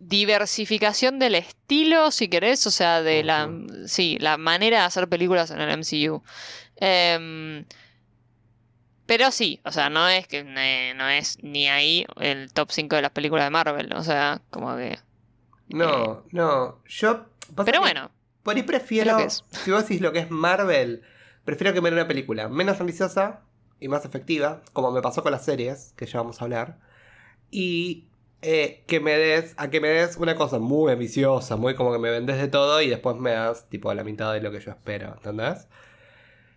diversificación del estilo, si querés, o sea, de la, sí, la manera de hacer películas en el MCU. Em, pero sí, o sea, no es que eh, no es ni ahí el top 5 de las películas de Marvel, o sea, como que... No, no. Yo. Pero bueno, Por ahí prefiero. Si vos decís lo que es Marvel, prefiero que me una película menos ambiciosa y más efectiva, como me pasó con las series, que ya vamos a hablar. Y eh, que me des. A que me des una cosa muy ambiciosa, muy como que me vendes de todo y después me das tipo la mitad de lo que yo espero, ¿entendés?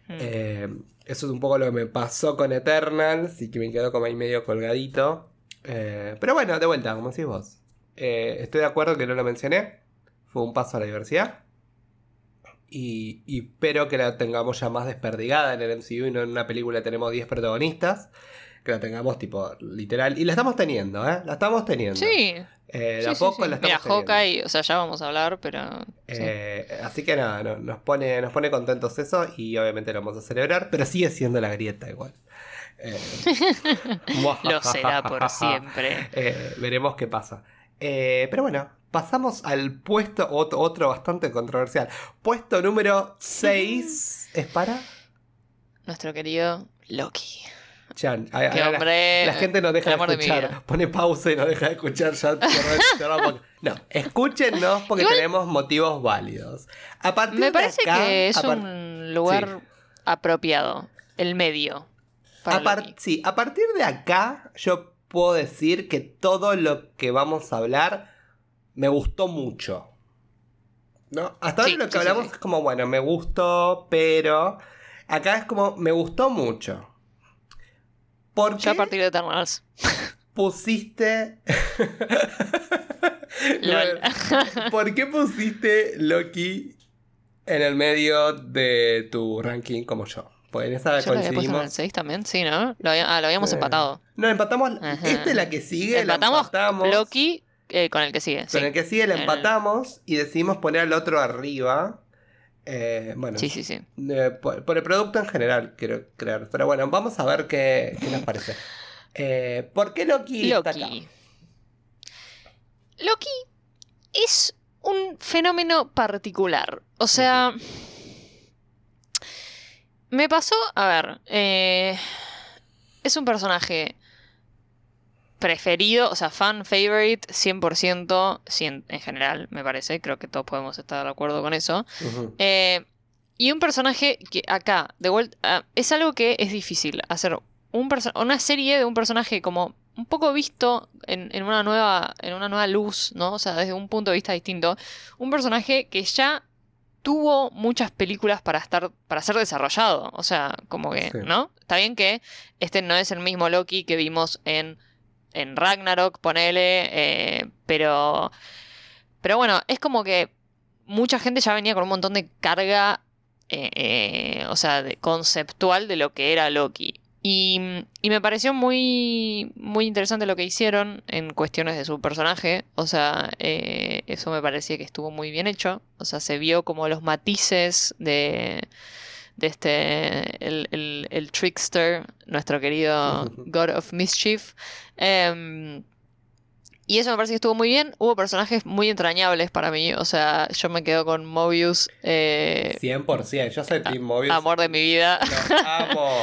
mm, Eh, eso es un poco lo que me pasó con Eternals y que me quedó como ahí medio colgadito. Eh, pero bueno, de vuelta, como decís vos. Eh, estoy de acuerdo que no lo mencioné. Fue un paso a la diversidad. Y, y espero que la tengamos ya más desperdigada en el MCU y no en una película tenemos 10 protagonistas. Que la tengamos tipo literal. Y la estamos teniendo, ¿eh? La estamos teniendo. sí, Eh, sí, a sí, poco sí. la Mira, estamos. Hawkeye, o sea, ya vamos a hablar, pero... Eh, así que nada, no- nos, pone, nos pone contentos eso y obviamente lo vamos a celebrar, pero sigue siendo la grieta igual. Eh, Lo será por siempre. Eh, veremos qué pasa. Eh, pero bueno, pasamos al puesto, otro, otro bastante controversial. Puesto número 6 es para Nuestro querido Loki. Chan. A- Qué a- la- hombre. La gente no deja de de escuchar, pone pausa y no deja de escuchar ya. No, escúchenos porque Igual- tenemos motivos válidos. A partir Me de parece acá, que es un lugar apropiado. El medio. Para a par- sí, a partir de acá yo puedo decir que todo lo que vamos a hablar me gustó mucho. ¿No? Hasta ahora Sí, lo que sí, hablamos es como, bueno, me gustó, pero acá es como, me gustó mucho. ¿Por Yo a partir de Eternals. pusiste... Lol. ¿Por qué pusiste Loki en el medio de tu ranking como yo? Pues en esa Yo en coincidimos. el 6 también, sí, ¿no? Lo, había- ah, lo habíamos empatado. No, empatamos. Ajá. Esta es la que sigue. Empatamos, la empatamos. Loki eh, con el que sigue. Con Sí. el que sigue la El- empatamos y decidimos poner al otro arriba. Eh, bueno, sí, sí, sí. eh, por, por el producto en general, quiero creer. Pero bueno, vamos a ver qué, qué nos parece. Eh, ¿Por qué Loki, está acá? Loki. Loki es un fenómeno particular. O sea, me pasó, a ver, es un personaje preferido, o sea, fan favorite 100%, cien- en general, me parece, creo que todos podemos estar de acuerdo con eso. Eh, y un personaje que acá, de vuelta, ah, es algo que es difícil hacer. Un una serie de un personaje como un poco visto en, en una nueva, en una nueva luz, ¿no? O sea, desde un punto de vista distinto. Un personaje que ya tuvo muchas películas para estar, para ser desarrollado. O sea, como que, Sí. ¿no? Está bien que este no es el mismo Loki que vimos en, en Ragnarok, ponele, eh, pero. Pero bueno, es como que mucha gente ya venía con un montón de carga, eh, eh, o sea, de, conceptual de lo que era Loki. Y, y me pareció muy, muy interesante lo que hicieron en cuestiones de su personaje. O sea, eso me parecía que estuvo muy bien hecho. O sea, se vio como los matices de, de este, el, el- el trickster, nuestro querido God of Mischief. Em, y eso me parece que estuvo muy bien. Hubo personajes muy entrañables para mí. O sea, yo me quedo con Mobius, eh, 100%. Yo soy Team Mobius. amor de mi vida. Lo amo.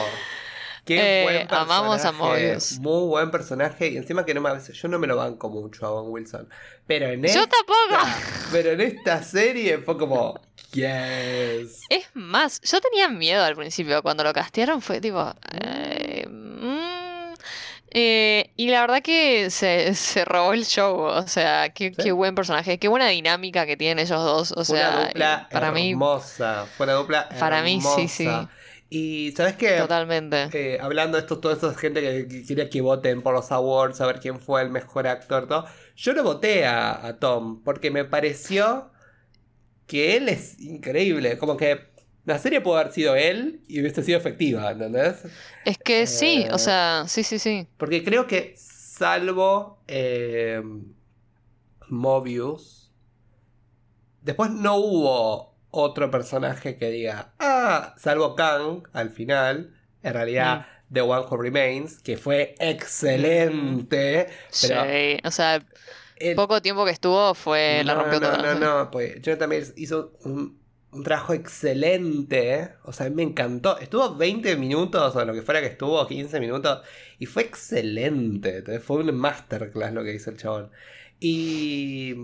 Qué Eh, buen personaje. amamos a Mobius. Muy buen personaje. Y encima que no me a veces, yo no me lo banco mucho a Owen Wilson. Pero en Yo esta, tampoco. pero en esta serie fue como. Yes. Es más, yo tenía miedo al principio. Cuando lo castearon fue tipo. eh, mm, eh, y la verdad que se, se robó el show. O sea, qué, Sí. qué buen personaje. Qué buena dinámica que tienen ellos dos. O Fue sea, una dupla eh, para mí, hermosa. Fue una dupla Para mí, sí, sí. Y ¿sabes qué? totalmente. Eh, hablando de esto, toda esa gente que, que quería que voten por los awards, a ver quién fue el mejor actor, todo. Yo no voté a, a Tom porque me pareció que él es increíble. Como que la serie pudo haber sido él y hubiese sido efectiva, ¿entendés? Es que sí, eh, o sea, sí, sí, sí. Porque creo que salvo eh, Mobius, después no hubo otro personaje que diga, ah, salvo Kang al final, en realidad Mm. The One Who Remains, que fue excelente. Pero Sí, o sea, el- poco tiempo que estuvo fue la no, rompió no, toda. No, no, pues Jonathan Majors hizo un, un trabajo excelente. ¿eh? O sea, a mí me encantó. Estuvo 20 minutos o lo que fuera que estuvo, 15 minutos. Y fue excelente. Entonces, fue un masterclass lo que hizo el chabón. Y,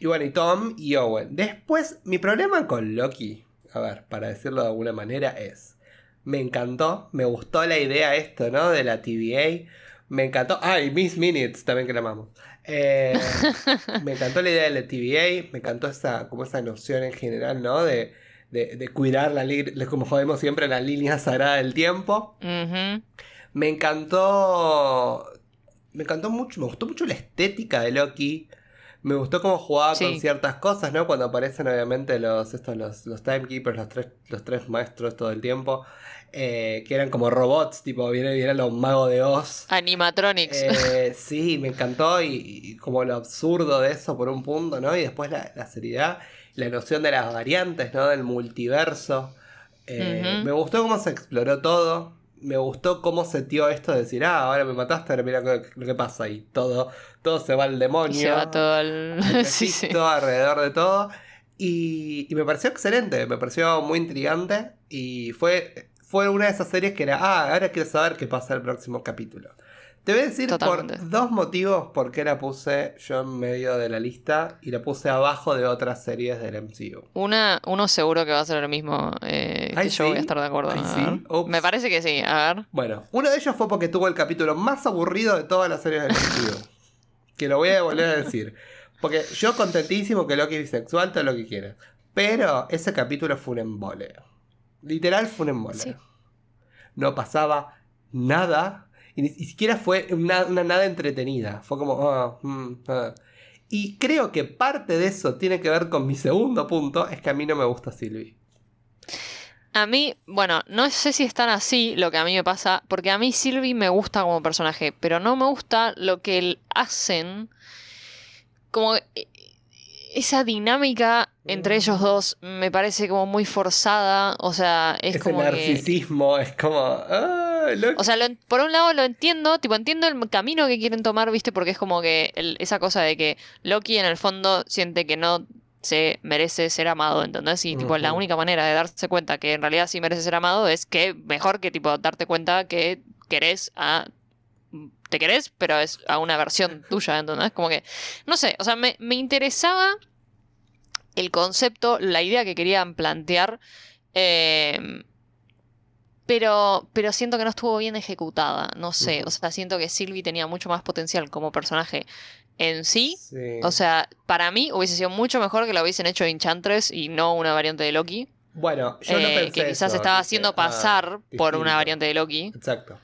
y bueno, y Tom y Owen. Después, mi problema con Loki, a ver, para decirlo de alguna manera, es. Me encantó, me gustó la idea esto, ¿no? De la TVA. Me encantó. Ah, y Miss Minutes también que la amamos. Eh, me encantó la idea de la TVA, me encantó esa, como esa noción en general, ¿no? De, de, de cuidar la como jodemos siempre, la línea sagrada del tiempo. Me encantó. Me encantó mucho, me gustó mucho la estética de Loki. Me gustó cómo jugaba con ciertas cosas, ¿no? Cuando aparecen obviamente los, estos, los, los timekeepers, los tres, los tres maestros todo el tiempo. Eh, que eran como robots, tipo, vienen, vienen los magos de Oz. Animatronics. Eh, sí, me encantó y, y como lo absurdo de eso por un punto, ¿no? Y después la, la seriedad, la noción de las variantes, ¿no? Del multiverso. Eh. Me gustó cómo se exploró todo. Me gustó cómo se dio esto de decir, ah, ahora me mataste, ahora mira lo que- pasa y todo, todo se va al demonio. se va todo al. al sí, sí. Alrededor de todo. Y, y me pareció excelente, me pareció muy intrigante. Y fue, fue una de esas series que era, ah, ahora quiero saber qué pasa en el próximo capítulo. Te voy a decir Totalmente. por dos motivos por qué la puse yo en medio de la lista y la puse abajo de otras series del MCU. Una, uno seguro que va a ser el mismo eh, que yo voy a estar de acuerdo. ¿sí? Me parece que sí, a ver. Bueno, uno de ellos fue porque tuvo el capítulo más aburrido de todas las series del MCU. que lo voy a volver a decir. Porque yo contentísimo que Loki es bisexual, todo lo que quiera. Pero ese capítulo fue un embole. Literal fue un. Sí. No pasaba nada. Y ni, siquiera fue una, una nada entretenida. Fue como... ah, mm, ah. Y creo que parte de eso tiene que ver con mi segundo punto. Es que a mí no me gusta Sylvie. A mí, bueno, no sé si es tan así lo que a mí me pasa, porque a mí Sylvie me gusta como personaje, pero no me gusta lo que hacen, como eh, esa dinámica entre Mm. ellos dos me parece como muy forzada, o sea, es Ese como que... narcisismo es como... ah, Loki. O sea, lo por un lado lo entiendo, tipo, entiendo el camino que quieren tomar, ¿viste? Porque es como que el- esa cosa de que Loki en el fondo siente que no se merece ser amado, ¿entendés? Y tipo, la única manera de darse cuenta que en realidad sí merece ser amado es que mejor que tipo darte cuenta que querés a te querés, pero es a una versión tuya, ¿entendés? Como que, no sé, o sea, me, me interesaba el concepto, la idea que querían plantear, eh, pero, pero siento que no estuvo bien ejecutada, no sé, o sea, siento que Sylvie tenía mucho más potencial como personaje en sí. Sí. O sea, para mí hubiese sido mucho mejor que lo hubiesen hecho Enchantress y no una variante de Loki. Bueno, yo no eh, pensé que quizás eso, estaba haciendo ah, pasar por una variante de Loki. Exacto.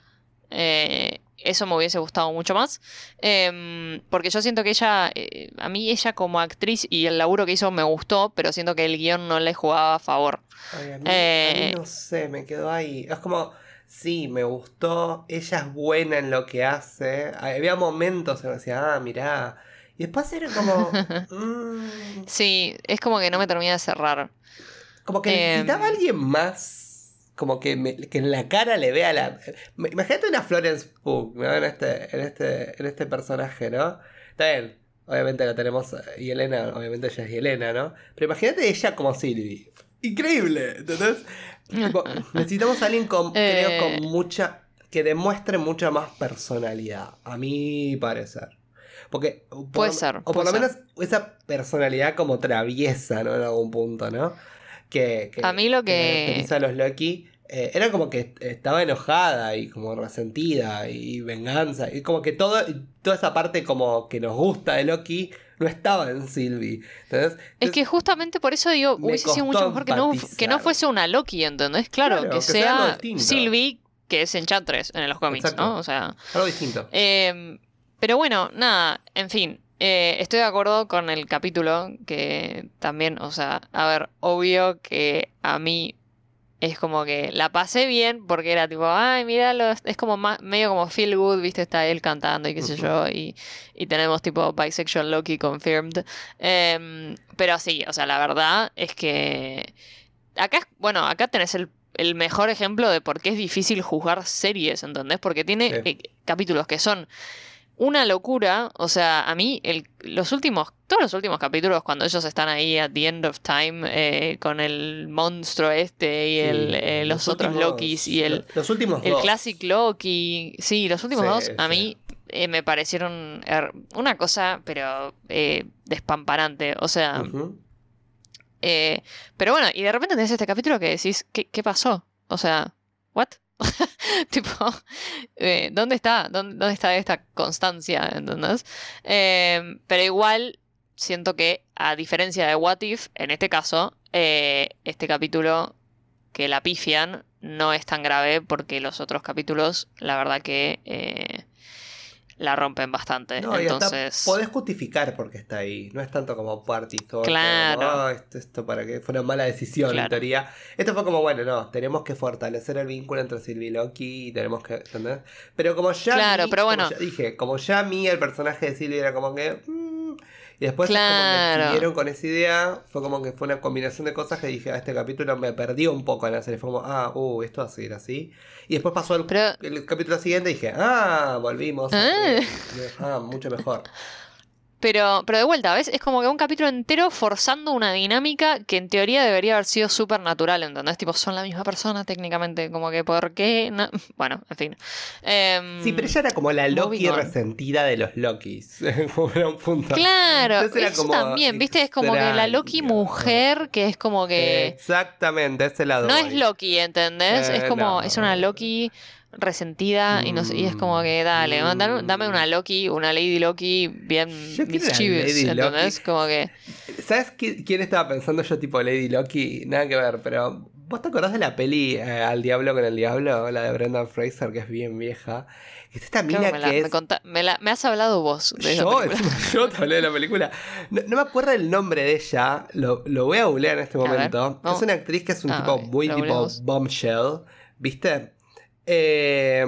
Eh, eso me hubiese gustado mucho más. Em, porque yo siento que ella, eh, a mí ella como actriz y el laburo que hizo me gustó, pero siento que el guion no le jugaba a favor. Ay, a, mí, Eh, a mí no sé, me quedó ahí. Es como, sí, me gustó, ella es buena en lo que hace. Había momentos en que decía, ah, mirá. Y después era como, mm, Sí, es como que no me termina de cerrar. como que Em. necesitaba alguien más. Como que, me- que en la cara le vea la. Imagínate una Florence Pugh, ¿no? En este, en este, en este personaje, ¿no? Está bien, obviamente la tenemos. eh, Y Elena, obviamente ella es Elena, ¿no? Pero imagínate ella como Sylvie. Increíble, ¿entendés? Tipo, necesitamos a alguien con, creo, Eh. con mucha. que demuestre mucha más personalidad, a mi parecer. Porque. por- Puede ser, O por lo menos esa personalidad como traviesa, ¿no? En algún punto, ¿no? Que, que- A mí lo que- a los Loki. eh, era como que estaba enojada y como resentida y venganza. Y como que todo, toda esa parte como que nos gusta de Loki no estaba en Sylvie. Entonces, Es que justamente por eso digo, hubiese sido mucho mejor que no, que no fuese una Loki, ¿entendés? Claro, Claro, que, que sea sea. Sylvie, que es Enchantress en los cómics, Exacto. ¿no? O sea, algo distinto. eh, pero bueno, nada, en fin, eh, estoy de acuerdo con el capítulo que también, o sea, a ver, obvio que a mí es como que la pasé bien porque era tipo, ay, míralo, es como más, medio como feel good, viste, está él cantando y qué sé yo, y, y tenemos tipo bisexual Loki confirmed. Em, pero sí, o sea, la verdad es que acá, es- bueno, acá tenés el, el mejor ejemplo de por qué es difícil juzgar series, ¿entendés? Porque tiene Sí. eh, capítulos que son una locura, o sea, a mí el, los últimos, todos los últimos capítulos cuando ellos están ahí at the end of time eh, con el monstruo este y el, eh, los, otros últimos- Lokis y el, Los últimos el dos. Classic Loki, sí, los últimos Sí, dos a sí. mí eh, me parecieron una cosa, pero despamparante, o sea, pero bueno, y de repente tenés este capítulo que decís, ¿qué, qué pasó? O sea, ¿what? tipo, eh, ¿dónde está? ¿Dónde, está esta constancia? ¿Entendés? Eh, pero igual siento que, a diferencia de What If, en este caso, eh, este capítulo que la pifian no es tan grave porque los otros capítulos, la verdad que la rompen bastante. No, hasta Entonces, podés justificar por qué está ahí. No es tanto como party thought, Claro. como, "Ah, esto, esto para que fue una mala decisión en teoría. Esto fue como, bueno, no, tenemos que fortalecer el vínculo entre Sylvie y Loki y tenemos que, ¿entendés? Pero como ya Claro, mi- pero como bueno. ya dije, como ya a mí el personaje de Sylvie era como que... mm, y después es como Claro. que siguieron con esa idea, fue como que fue una combinación de cosas que dije, a este capítulo me perdió un poco en la serie, fue como, ah, uh, esto va a seguir así. Y después pasó el, Pero- el capítulo siguiente y dije, ah, volvimos. Ah. ah, mucho mejor. Pero, pero de vuelta, ¿ves? Es como que un capítulo entero forzando una dinámica que en teoría debería haber sido súper natural, ¿entendés? Tipo, son la misma persona técnicamente, como que ¿por qué? No- Bueno, en fin. Em, Sí, pero ella era como la Loki resentida de los Lokis. Como era un punto. Claro, Entonces era eso como también, ¿viste? Es como que la Loki mujer, que es como que... Exactamente, ese lado. No es Loki, ¿entendés? Eh, es como, no. es una Loki resentida y, no sé, y es como que, dale, Mm. dame, una Loki, una Lady Loki bien mischievous, ¿entendés? Loki. Como que... ¿Sabes qui- quién estaba pensando yo, tipo Lady Loki? Nada que ver, pero. ¿Vos te acordás de la peli eh, Al Diablo con el Diablo? La de Brendan Fraser, que es bien vieja. Es esta mina me, la- que me es. conta- me la- me has hablado vos de Yo, yo te hablé de la película. No, no me acuerdo el nombre de ella. Lo, lo voy a googlear en este ver, momento. Es una actriz que es un Ah, tipo muy tipo bombshell. ¿Viste? Eh,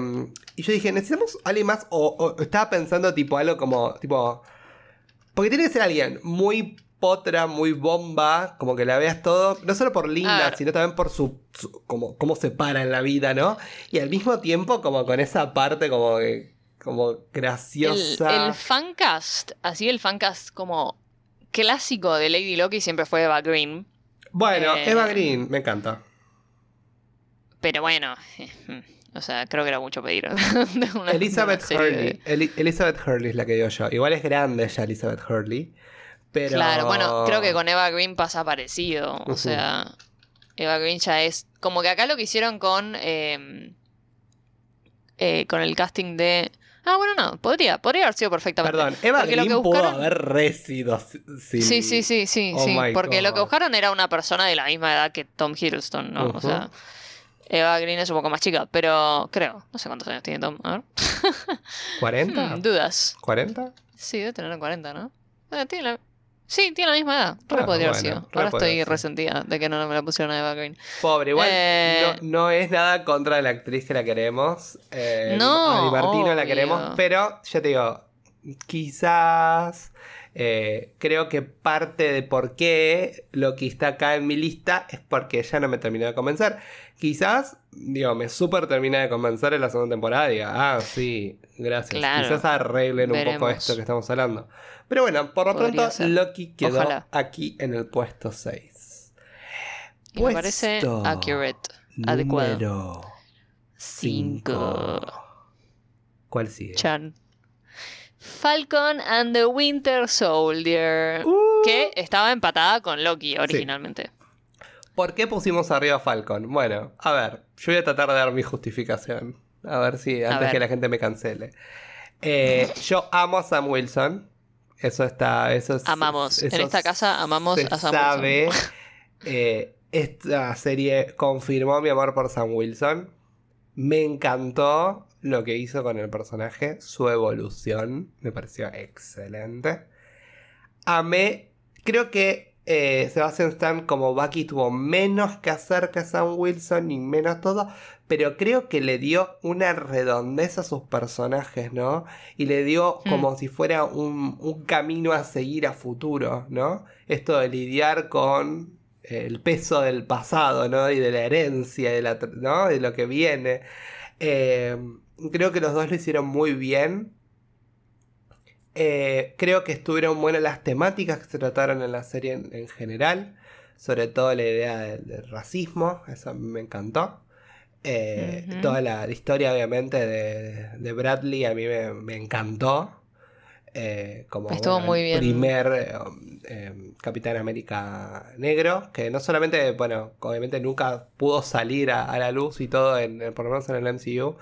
y yo dije, necesitamos alguien más. O, o estaba pensando tipo algo como. Tipo. Porque tiene que ser alguien muy potra, muy bomba, como que la veas todo, no solo por linda, Ah. sino también por su, su- como cómo se para en la vida, ¿no? Y al mismo tiempo como con esa parte como que- como El, graciosa. el fancast, así el fancast como clásico de Lady Loki siempre fue Eva Green. Bueno, Eh, Eva Green, me encanta. Pero bueno, o sea, creo que era mucho pedir. una- Elizabeth de- Hurley. Eli- Elizabeth Hurley es la que digo yo. Igual es grande ya Elizabeth Hurley. Pero... Claro, bueno, creo que con Eva Green pasa parecido. O sea, Eva Green ya es. Como que acá lo que hicieron con. eh, eh, con el casting de. Ah, bueno, no, podría, podría haber sido perfectamente. Perdón, Eva Porque lo Green pudo haber resido. Sí, Sí, sí, sí, sí, Oh sí. my Porque lo que buscaron era una persona de la misma edad que Tom Hiddleston, ¿no? O sea, Eva Green es un poco más chica, pero creo. No sé cuántos años tiene Tom. A ver. ¿40? Hmm, dudas. ¿40? Sí, debe tener 40, ¿no? Eh, tiene la- Sí, tiene la misma edad. Re Ah, podría haber sido. Ahora estoy resentida de que no me la pusieron a Eva Green. Pobre, igual Eh, no, no es nada contra la actriz que la queremos. Eh, No, a Martino la queremos, pero ya te digo, quizás eh, creo que parte de por qué lo que está acá en mi lista es porque ya no me terminó de convencer. Quizás, digo, me súper termina de convencer en la segunda temporada. Diga, ah, sí, gracias. Claro. Quizás arreglen un poco esto que estamos hablando. Pero bueno, por lo pronto, ser. Loki quedó Ojalá. aquí en el puesto 6. Y me parece accurate. adecuado. Número 5. 5. ¿Cuál sigue? Chan. Falcon and the Winter Soldier. Uh, Que estaba empatada con Loki originalmente. ¿Por qué pusimos arriba a Falcon? Bueno, a ver, yo voy a tratar de dar mi justificación. A ver si antes ver. que la gente me cancele. Eh, yo amo a Sam Wilson. Eso está. Eso es- Amamos. En esta casa amamos se a Sam sabe. Wilson. Eh, esta serie confirmó mi amor por Sam Wilson. Me encantó lo que hizo con el personaje, su evolución. Me pareció excelente. Amé. Creo que eh, Sebastian Stan como Bucky tuvo menos que hacer que Sam Wilson y menos todo, pero creo que le dio una redondez a sus personajes, ¿no? Y le dio Mm. como si fuera un, un camino a seguir a futuro, ¿no? Esto de lidiar con el peso del pasado, ¿no? Y de la herencia, de la, ¿no? De lo que viene. Eh, creo que los dos lo hicieron muy bien. Eh, creo que estuvieron buenas las temáticas que se trataron en la serie en, en general. Sobre todo la idea del, del racismo. Eso me encantó. Eh. Toda la, la historia, obviamente, de, de Bradley a mí me, me encantó. Eh, como Estuvo bueno, muy bien. primer eh, eh, Capitán América negro, que no solamente, bueno, obviamente nunca pudo salir a, a la luz y todo, en- por lo menos en el MCU,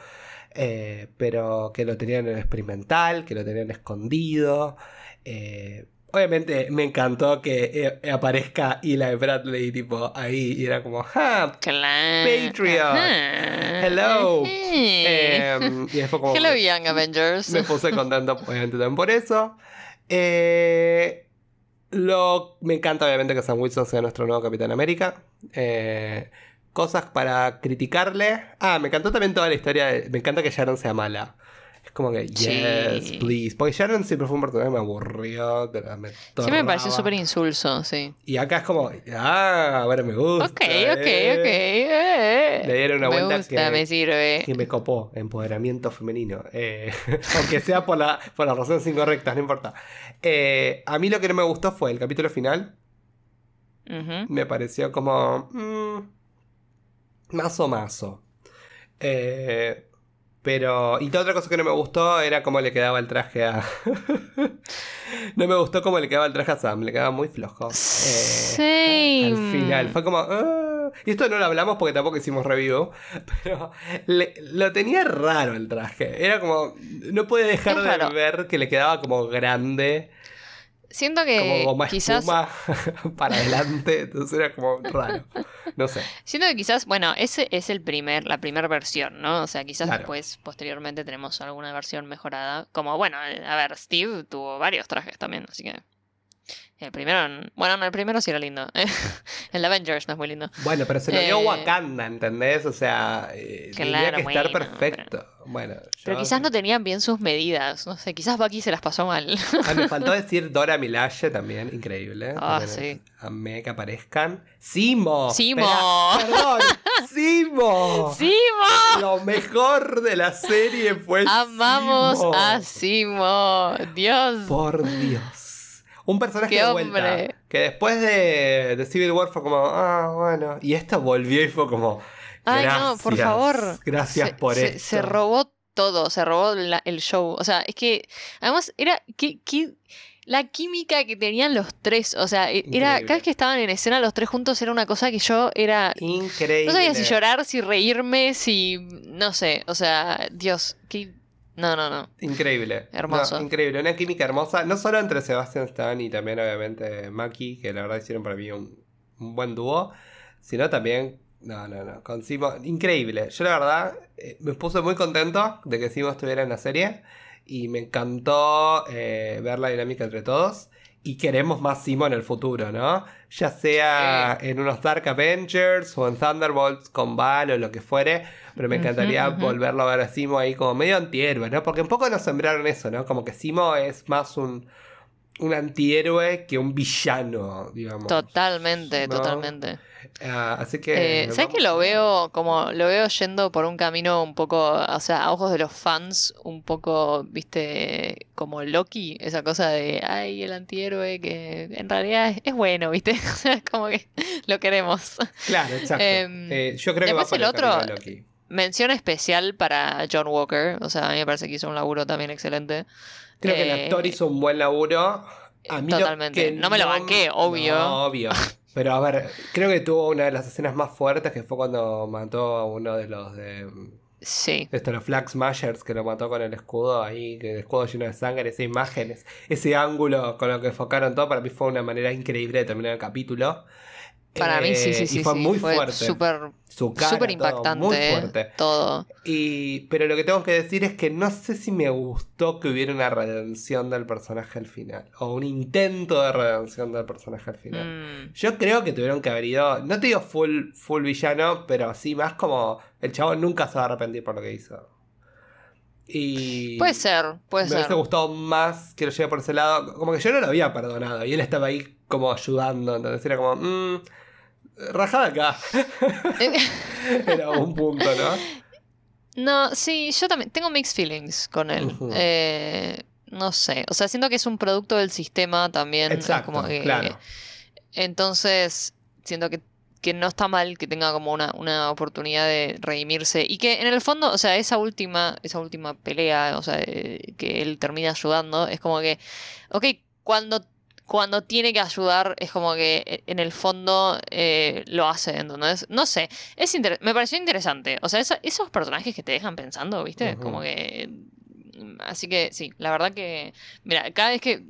eh, pero que lo tenían en experimental, que lo tenían escondido. eh, obviamente me encantó que eh, aparezca Eli Bradley tipo ahí y era como, ¡ja! Claro. Patriot. Ajá. Hello. Em, y después como Hello, Young Avengers. me puse contento obviamente también por eso. Lo, me encanta obviamente que Sam Wilson sea nuestro nuevo Capitán América. Eh, cosas para criticarle. Ah, me encantó también toda la historia. de- me encanta que Sharon sea mala. Es como que, yes, Sí. please. Porque Sharon siempre fue un personaje que me aburrió. que me Sí, me pareció súper insulso, sí. Y acá es como, ah, ahora me gusta. Ok, ok, eh. ok. eh. Le dieron una me vuelta gusta, que- me sirve. que me copó, empoderamiento femenino. Eh, aunque sea por, la, por las razones incorrectas, no importa. Eh, a mí lo que no me gustó fue el capítulo final. Me pareció como. mm, mazo mazo. Eh, pero. Y la otra cosa que no me gustó era cómo le quedaba el traje a. no me gustó cómo le quedaba el traje a Sam, le quedaba muy flojo. Eh, Same. al final. Fue como. "Ah". Y esto no lo hablamos porque tampoco hicimos review. Pero le- lo tenía raro el traje. Era como. No puede dejar Es de raro. ver que le quedaba como grande. Siento Como que goma quizás. espuma para adelante. Entonces era como raro. No sé. Siento que quizás, bueno, ese es el primer, la primera versión, ¿no? O sea, quizás Claro. después, posteriormente, tenemos alguna versión mejorada. Como, bueno, a ver, Steve tuvo varios trajes también, así que. El primero, bueno, no, el primero sí era lindo. el Avengers no es muy lindo. Bueno, pero se lo dio Eh, Wakanda, ¿entendés? O sea, eh, tenía Claro, que estar bueno, perfecto. Bueno, Pero quizás no tenían bien sus medidas. No sé, quizás Bucky se las pasó mal. Ah, me faltó decir Dora Milaje también, increíble. Ah, También sí. Amé que aparezcan. Simo. Simo. Espera, perdón. Simo. ¡Sí, Mo! Lo mejor de la serie fue Amamos Simo. a Simo. Dios. Por Dios. Un personaje ¡Qué de vuelta. hombre! Que después de, de Civil War fue como, ah, bueno. Y esto volvió y fue como. Ay, gracias, no, por favor. Gracias se, por se- esto. Se robó todo, se robó la- el show. O sea, es que además era que, que- la química que tenían los tres. O sea, e- era Increíble. cada vez que estaban en escena los tres juntos era una cosa que yo era. Increíble. No sabía si llorar, si reírme, si. No sé. O sea, Dios. qué- No, no, no. Increíble. Hermoso. No, increíble. Una química hermosa. No solo entre Sebastian Stan y también, obviamente, Maki, que la verdad hicieron para mí un, un buen dúo. Sino también. No, no, no. Con Simo. Increíble. Yo, la verdad, eh, me puse muy contento de que Simo estuviera en la serie. Y me encantó eh, ver la dinámica entre todos. Y queremos más Simo en el futuro, ¿no? Ya sea en unos Dark Avengers o en Thunderbolts con Val o lo que fuere. Pero me encantaría ujú. volverlo a ver a Simo ahí como medio antihéroe, ¿no? Porque un poco nos sembraron eso, ¿no? Como que Simo es más un, un antihéroe que un villano, digamos. Totalmente, ¿no? totalmente. Ah, así que. Eh, ¿Sabes que lo veo como lo veo yendo por un camino un poco, o sea, a ojos de los fans, un poco, viste, como Loki, esa cosa de, ay, el antihéroe que en realidad es, es bueno, viste, o sea, como que lo queremos. Claro, exacto. Em, Eh, yo creo que va por el otro- Loki. Mención especial para John Walker, o sea, a mí me parece que hizo un laburo también excelente. Creo que el eh, actor hizo un buen laburo. A mí Totalmente. No me lo banqué, obvio. No, obvio. Pero a ver, creo que tuvo una de las escenas más fuertes que fue cuando mató a uno de los de. Sí, Esto, los Flag Smashers que lo mató con el escudo ahí, que el escudo lleno de sangre, esa imagen, es- ese ángulo con lo que enfocaron todo, para mí fue una manera increíble de terminar el capítulo. Para mí sí, sí, Eh, sí. Y fue sí, muy fue fuerte. Súper Su cara, súper todo, impactante. muy fuerte. Todo. Y, pero lo que tengo que decir es que no sé si me gustó que hubiera una redención del personaje al final. O un intento de redención del personaje al final. Mm, Yo creo que tuvieron que haber ido, no te digo full, full villano, pero sí más como el chavo nunca se va a arrepentir por lo que hizo. Y Puede ser, puede me ser. hubiese gustado más que lo lleve por ese lado. Como que yo no lo había perdonado y él estaba ahí como ayudando. Entonces era como, mmm, rajada acá. era un punto, ¿no? No, sí, yo también tengo mixed feelings con él. Eh, no sé, o sea, siento que es un producto del sistema también. Exacto, como que- claro. Entonces, siento que, que no está mal que tenga como una, una oportunidad de redimirse. Y que en el fondo, o sea, esa última, esa última pelea, o sea, eh, que él termina ayudando, es como que, ok, cuando, cuando tiene que ayudar, es como que eh, en el fondo eh, lo hace, entonces, no sé, es me pareció interesante. O sea, esos personajes que te dejan pensando, ¿viste? Como que... Así que sí, la verdad que... Mira, cada vez que...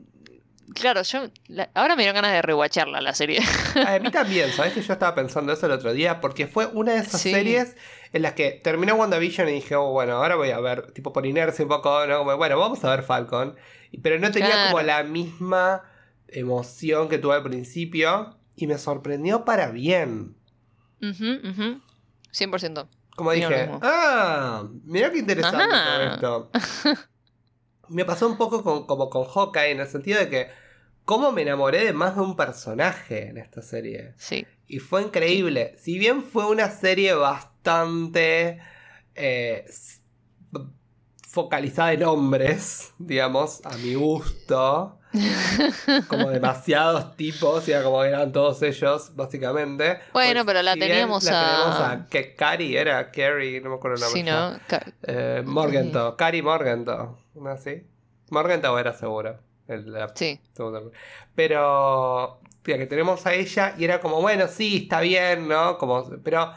Claro, yo... la- ahora me dieron ganas de rewatcharla la serie. A mí también, ¿sabes que yo estaba pensando eso el otro día? Porque fue una de esas Sí. series en las que terminó WandaVision y dije, oh, bueno, ahora voy a ver, tipo por inercia un poco, ¿no? Como, bueno, vamos a ver Falcon. Pero no tenía Claro. como la misma emoción que tuve al principio y me sorprendió para bien. Ujú, ujú. 100%. Como Opino lo dije, ah, mirá qué interesante Ajá. todo esto. Me pasó un poco con, como con Hawkeye en el sentido de que, ¿cómo me enamoré de más de un personaje en esta serie? Sí. Y fue increíble. Si bien fue una serie bastante eh, focalizada en hombres, digamos, a mi gusto, como demasiados tipos, y era como eran todos ellos, básicamente. Bueno, pero la si bien teníamos la a- tenemos a que Cari era Carrie, no me acuerdo el nombre. Sí, ya. ¿no? Ca- Eh, Morgenthau, Cari Morgenthau, ¿no así? Morgenthau era seguro. el- la Sí. Pero, tía, que tenemos a ella y era como, bueno, sí, está bien, ¿no? Como, pero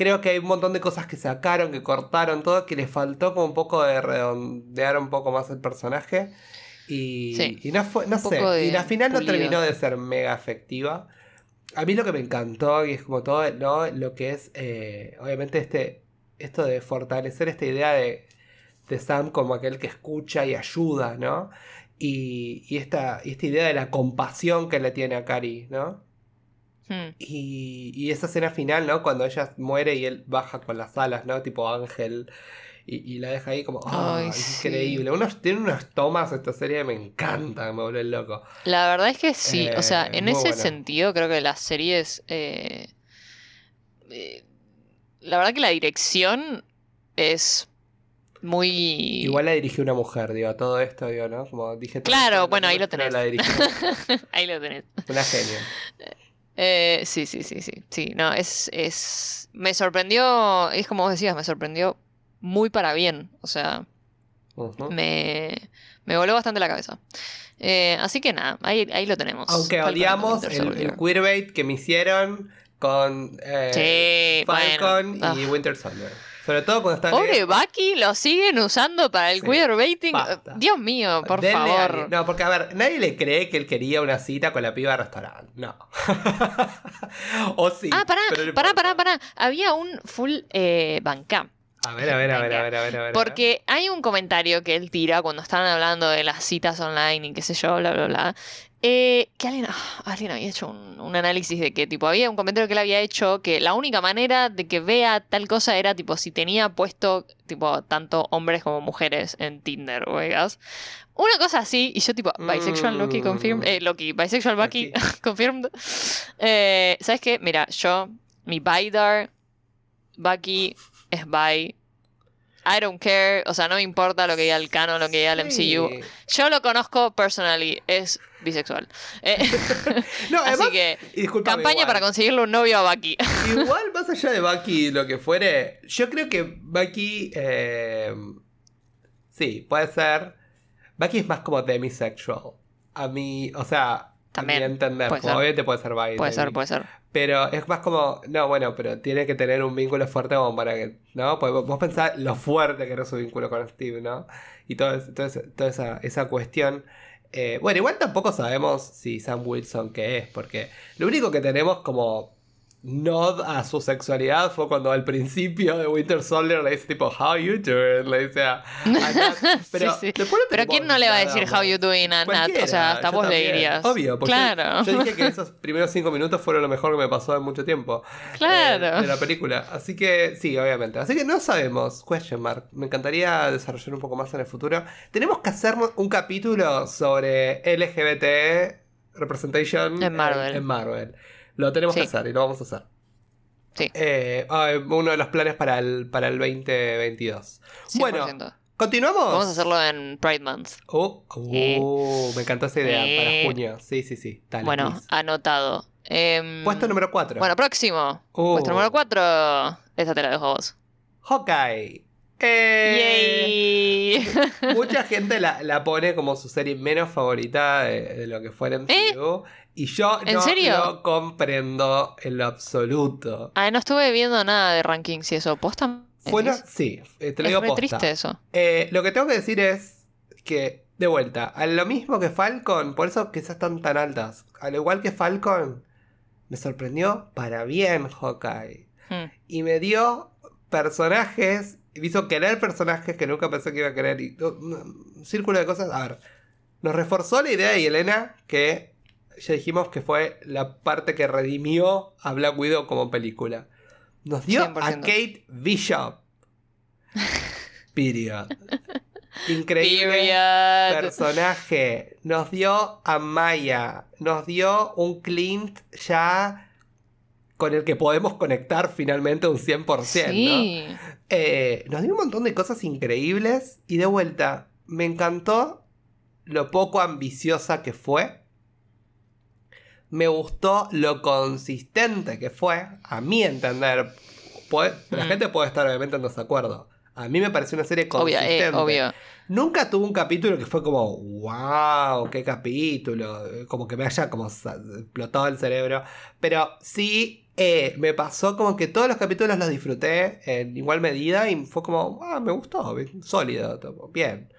creo que hay un montón de cosas que sacaron, que cortaron, todo, que le faltó como un poco de redondear un poco más el personaje. Y, Sí. y no fue, no sé, y la final no terminó de ser mega efectiva. A mí lo que me encantó, y es como todo, ¿no? Lo que es, eh, obviamente, este, esto de fortalecer esta idea de, de Sam como aquel que escucha y ayuda, ¿no? Y, y esta, y esta idea de la compasión que le tiene a Cari, ¿no? Hmm. Y, y esa escena final, ¿no? Cuando ella muere y él baja con las alas, ¿no? Tipo ángel. Y, y la deja ahí como, ¡ah! Ay, sí. increíble. Unos, tiene unas tomas esta serie que me encantan, me vuelve loco. La verdad es que sí, o sea, Eh, en ese sentido creo que las series... eh, eh, la verdad que la dirección es muy... Igual la dirigió una mujer, digo, todo esto, digo, ¿no? Como dije Claro, bueno, ahí lo pero tenés. La dirigió Ahí lo tenés. una genia. Eh, sí, sí, sí, sí. Sí, no, es, es. Me sorprendió. Es como vos decías, me sorprendió muy para bien. O sea, me, me voló bastante la cabeza. Eh, así que nada, ahí, ahí lo tenemos. Aunque Falcon odiamos el, el queerbait que me hicieron con eh, Sí, Falcon bueno. y Ah. Winter Soldier. Sobre todo cuando están Pobre Bucky, lo siguen usando para el Sí, queerbaiting. basta. Dios mío, por Denle favor. No, porque a ver, nadie le cree que él quería una cita con la piba de restaurante. No. o sí. Ah, pará, pará, pará, pará. Había un full eh, Bandcamp. A ver, a ver, a ver, a ver, a ver. a ver. Porque hay un comentario que él tira cuando estaban hablando de las citas online y qué sé yo, bla, bla, bla. eh, que alguien, ah, alguien había hecho un, un análisis de que, tipo, había un comentario que él había hecho que la única manera de que vea tal cosa era, tipo, si tenía puesto, tipo, tanto hombres como mujeres en Tinder, oigas. Una cosa así, y yo, tipo, bisexual Loki Mm. confirmed, eh, Loki, bisexual Bucky confirmed. Eh, ¿Sabes qué? Mira, yo, mi Bidar, Bucky es bi. I don't care, o sea, no me importa lo que diga el canon, lo que diga el MCU. Yo lo conozco personally, es bisexual. Eh, No, además, así que, campaña igual. para conseguirle un novio a Bucky. Igual, más allá de Bucky lo que fuere, yo creo que Bucky. eh, sí, puede ser. Bucky es más como demisexual. A mí, o sea, También, entender. puede Como ser. obviamente puede ser bi. puede ser, puede ser. Pero es más como. No, bueno, pero tiene que tener un vínculo fuerte como para que. ¿No? Porque vos pensás lo fuerte que era su vínculo con Steve, ¿no? Y todo todo toda esa, esa cuestión. Eh, bueno, igual tampoco sabemos si Sam Wilson qué es, porque lo único que tenemos como nod a su sexualidad fue cuando al principio de Winter Soldier le dice tipo How you doing? Le dice a, Nat. Pero, Sí, sí. Pero ¿quién no le va a decir how you doing a Nat? O sea, hasta vos le también. dirías. Obvio, porque claro. yo, dije que esos primeros cinco minutos fueron lo mejor que me pasó en mucho tiempo. Claro. eh, de la película. Así que sí, obviamente. Así que no sabemos. Question mark. Me encantaría desarrollar un poco más en el futuro. Tenemos que hacer un capítulo sobre LGBT representation En Marvel. En, Marvel. Lo tenemos que hacer y lo vamos a hacer. Sí. Eh, uno de los planes para el, para el 2022. Bueno, 100%. ¿continuamos? Vamos a hacerlo en Pride Month. Oh, oh, me encantó esa idea para junio. Sí, sí, sí. Dale, bueno, please. anotado. Em, Puesto número 4. Bueno, próximo. Oh. Puesto número 4. Esta te la dejo a vos. Hawkeye. Eh, Mucha gente la, la pone como su serie menos favorita de, de lo que fuera MCU. Y yo ¿En no serio? lo comprendo en lo absoluto. Ay, no estuve viendo nada de rankings y eso. ¿Posta? Bueno, es, sí, eh, te lo es digo posta. triste eso. Eh, lo que tengo que decir es que, de vuelta, a lo mismo que Falcon, por eso quizás están tan altas. Al igual que Falcon, me sorprendió para bien Hawkeye. Hmm. Y me dio personajes, me hizo querer personajes que nunca pensé que iba a querer. Y, un círculo de cosas. A ver, nos reforzó la idea de Yelena que ya dijimos que fue la parte que redimió a Black Widow como película. Nos dio a 100%. Kate Bishop. Period. Increíble Period. personaje. Nos dio a Maya. Nos dio un Clint ya con el que podemos conectar finalmente un 100%. ¿no? Sí. Eh, nos dio un montón de cosas increíbles y de vuelta, me encantó lo poco ambiciosa que fue. Me gustó lo consistente que fue, a mi entender. Puede- la Mm. gente puede estar obviamente en desacuerdo. A mí me pareció una serie Obvio, consistente. eh, obvio. Nunca tuvo un capítulo que fue como, wow, qué capítulo, eh, como que me haya como explotado el cerebro. Pero sí eh, me pasó como que todos los capítulos los disfruté en igual medida y fue como, ah, me gustó, bien, sólido, todo, bien.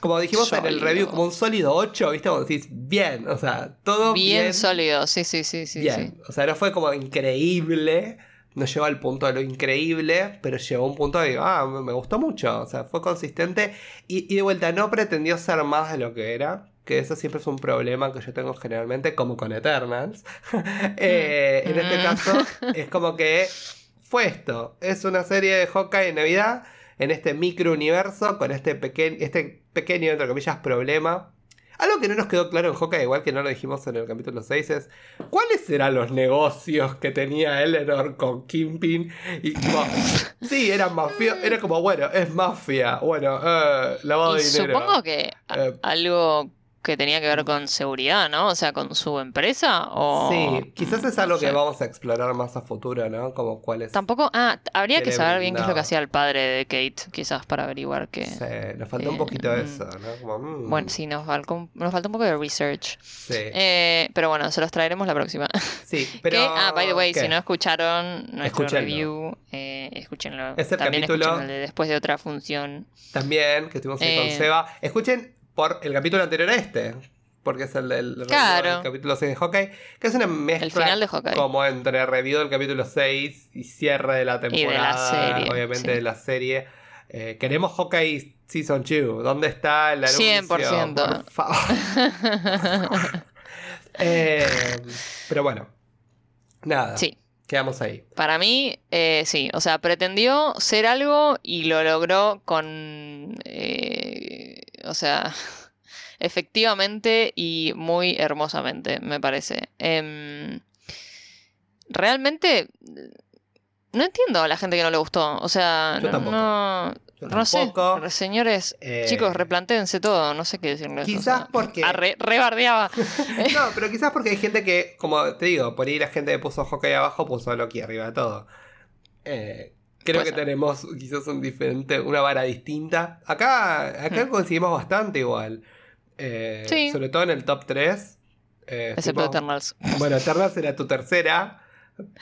Como dijimos en el review, como un sólido 8, ¿viste? Como decís, bien, o sea, todo bien. Bien, sólido. Sí, sí, sí, sí. bien. sí. O sea, no fue como increíble, no llegó al punto de lo increíble, pero llegó a un punto de, ah, me me gustó mucho, o sea, fue consistente y, y de vuelta no pretendió ser más de lo que era, que eso siempre es un problema que yo tengo generalmente, como con Eternals. Eh, en este Mm. caso, es como que fue esto, es una serie de Hawkeye en Navidad, en este micro universo, con este, pequeño este pequeño, entre comillas, problema. Algo que no nos quedó claro en Hawkeye, igual que no lo dijimos en el capítulo 6, es ¿cuáles eran los negocios que tenía Eleanor con Kingpin? Y tipo, sí, era mafia, era como, bueno, es mafia, bueno, eh, lavado Y de dinero. supongo que Eh. algo que tenía que ver con seguridad, ¿no? O sea, con su empresa o... Sí, quizás es no algo que vamos a explorar más a futuro, ¿no? Como cuál es... Tampoco... Ah, habría que saber bien qué es lo que hacía el padre de Kate, quizás para averiguar que... Sí, nos falta un poquito mm. eso, ¿no? Como, mm, Bueno, sí, nos falta, un, nos falta un poco de research. Sí, Eh, pero bueno, se los traeremos la próxima. sí, pero... Ah, by the way, ¿qué? si no escucharon nuestro Escúchenlo. review, eh, escúchenlo. Es el También capítulo- escuchen el de después de otra función. También, que estuvimos ahí con Eh. Seba. Escuchen por el capítulo anterior a este. Porque es el del Claro. el capítulo 6 de Hawkeye. Que es una mezcla El final de Hawkeye. como entre review del capítulo 6 y cierre de la de la temporada. serie, obviamente sí. de la serie. Eh, queremos Hawkeye Season 2. ¿Dónde está el anuncio? 100%. Por favor. Eh, pero bueno. Nada. sí. Quedamos ahí. Para mí, eh, sí, o sea, pretendió ser algo y lo logró con, eh, o sea, efectivamente y muy hermosamente, me parece. Em, realmente, no entiendo a la gente que no le gustó, o sea, Yo no, tampoco. no, Yo no sé, señores, Eh, chicos, replantéense todo, no sé qué decirles. o Quizás sea, porque- re- rebardeaba. No, pero quizás porque hay gente que, como te digo, por ahí la gente que puso Hawkeye abajo puso Loki arriba de todo. Eh, creo Puede que ser. tenemos quizás un diferente, una vara distinta. Acá, acá Hmm. coincidimos bastante igual. Eh, Sí. Sobre todo en el top 3. eh, Excepto fuimos- Eternals. Bueno, Eternals era tu tercera.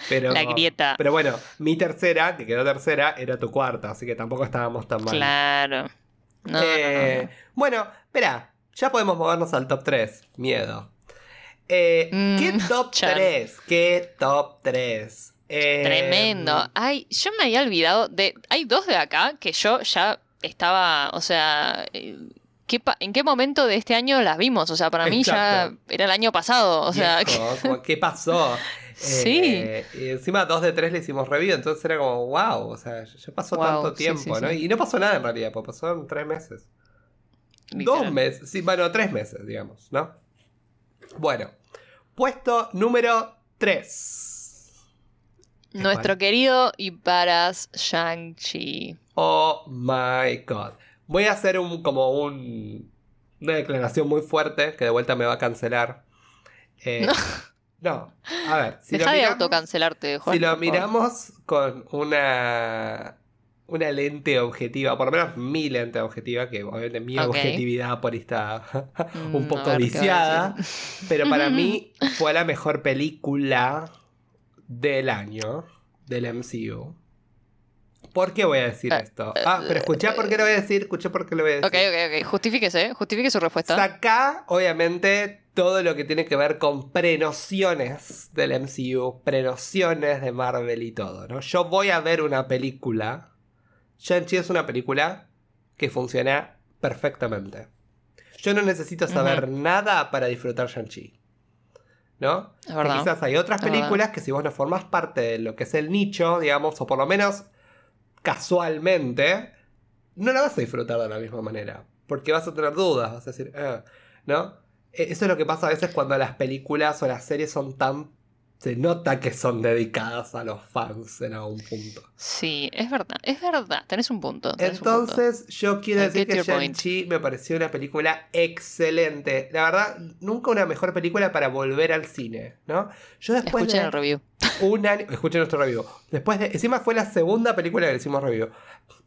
Pero, La grieta. Pero bueno, mi tercera, que quedó tercera, era tu cuarta, así que tampoco estábamos tan mal. Claro. No, no, no, Eh, no. Bueno, espera, ya podemos movernos al top 3. Miedo. Eh, Mm, ¿Qué top chan. 3? ¿Qué top 3? Eh, Tremendo. Ay, yo me había olvidado de. Hay dos de acá que yo ya estaba. O sea. eh, ¿qué pa- ¿En qué momento de este año las vimos? O sea, para mí ya era el año pasado. O sea, viejo, como, ¿qué pasó? Sí. Eh, y encima dos de tres le hicimos review, entonces era como, wow, o sea, ya pasó Wow, tanto tiempo, sí, ¿no? sí. Y no pasó nada en realidad, pues pasó en tres meses. Dos meses, sí, bueno, tres meses, digamos, ¿no? Bueno, puesto número 3. Nuestro querido y paras Shang-Chi. Oh my god. Voy a hacer un como un una declaración muy fuerte que de vuelta me va a cancelar. Eh, no. a ver, si Deja lo de miramos, autocancelarte, Juan. si lo por favor. miramos con una una lente objetiva, por lo menos mi lente objetiva, que obviamente mi objetividad por ahí está un Mm, poco a ver, ¿qué va a viciada, pero para mí fue la mejor película del año del MCU. ¿Por qué voy a decir Eh, esto? Ah, pero escuché por qué lo voy a decir, escuché por qué lo voy a decir. Ok, ok, ok. Justifíquese, justifique su respuesta. Saca, obviamente, todo lo que tiene que ver con prenociones del MCU, prenociones de Marvel y todo, ¿no? Yo voy a ver una película. Shang-Chi es una película que funciona perfectamente. Yo no necesito saber nada para disfrutar Shang-Chi. ¿No? Es verdad. Que quizás hay otras películas que si vos no formás parte de lo que es el nicho, digamos, o por lo menos casualmente, no la vas a disfrutar de la misma manera. Porque vas a tener dudas, vas a decir, "Ah", ¿no? E- Eso es lo que pasa a veces cuando las películas o las series son tan... Se nota que son dedicadas a los fans en algún punto. Sí, es verdad, es verdad. Tenés un punto. tenés un punto. Entonces, yo quiero decir que. Shang-Chi me pareció una película excelente. La verdad, nunca una mejor película para volver al cine, ¿no? Yo después Escuchen de el review. un año. Escuchen nuestro review. Después de. Encima fue la segunda película que le hicimos review.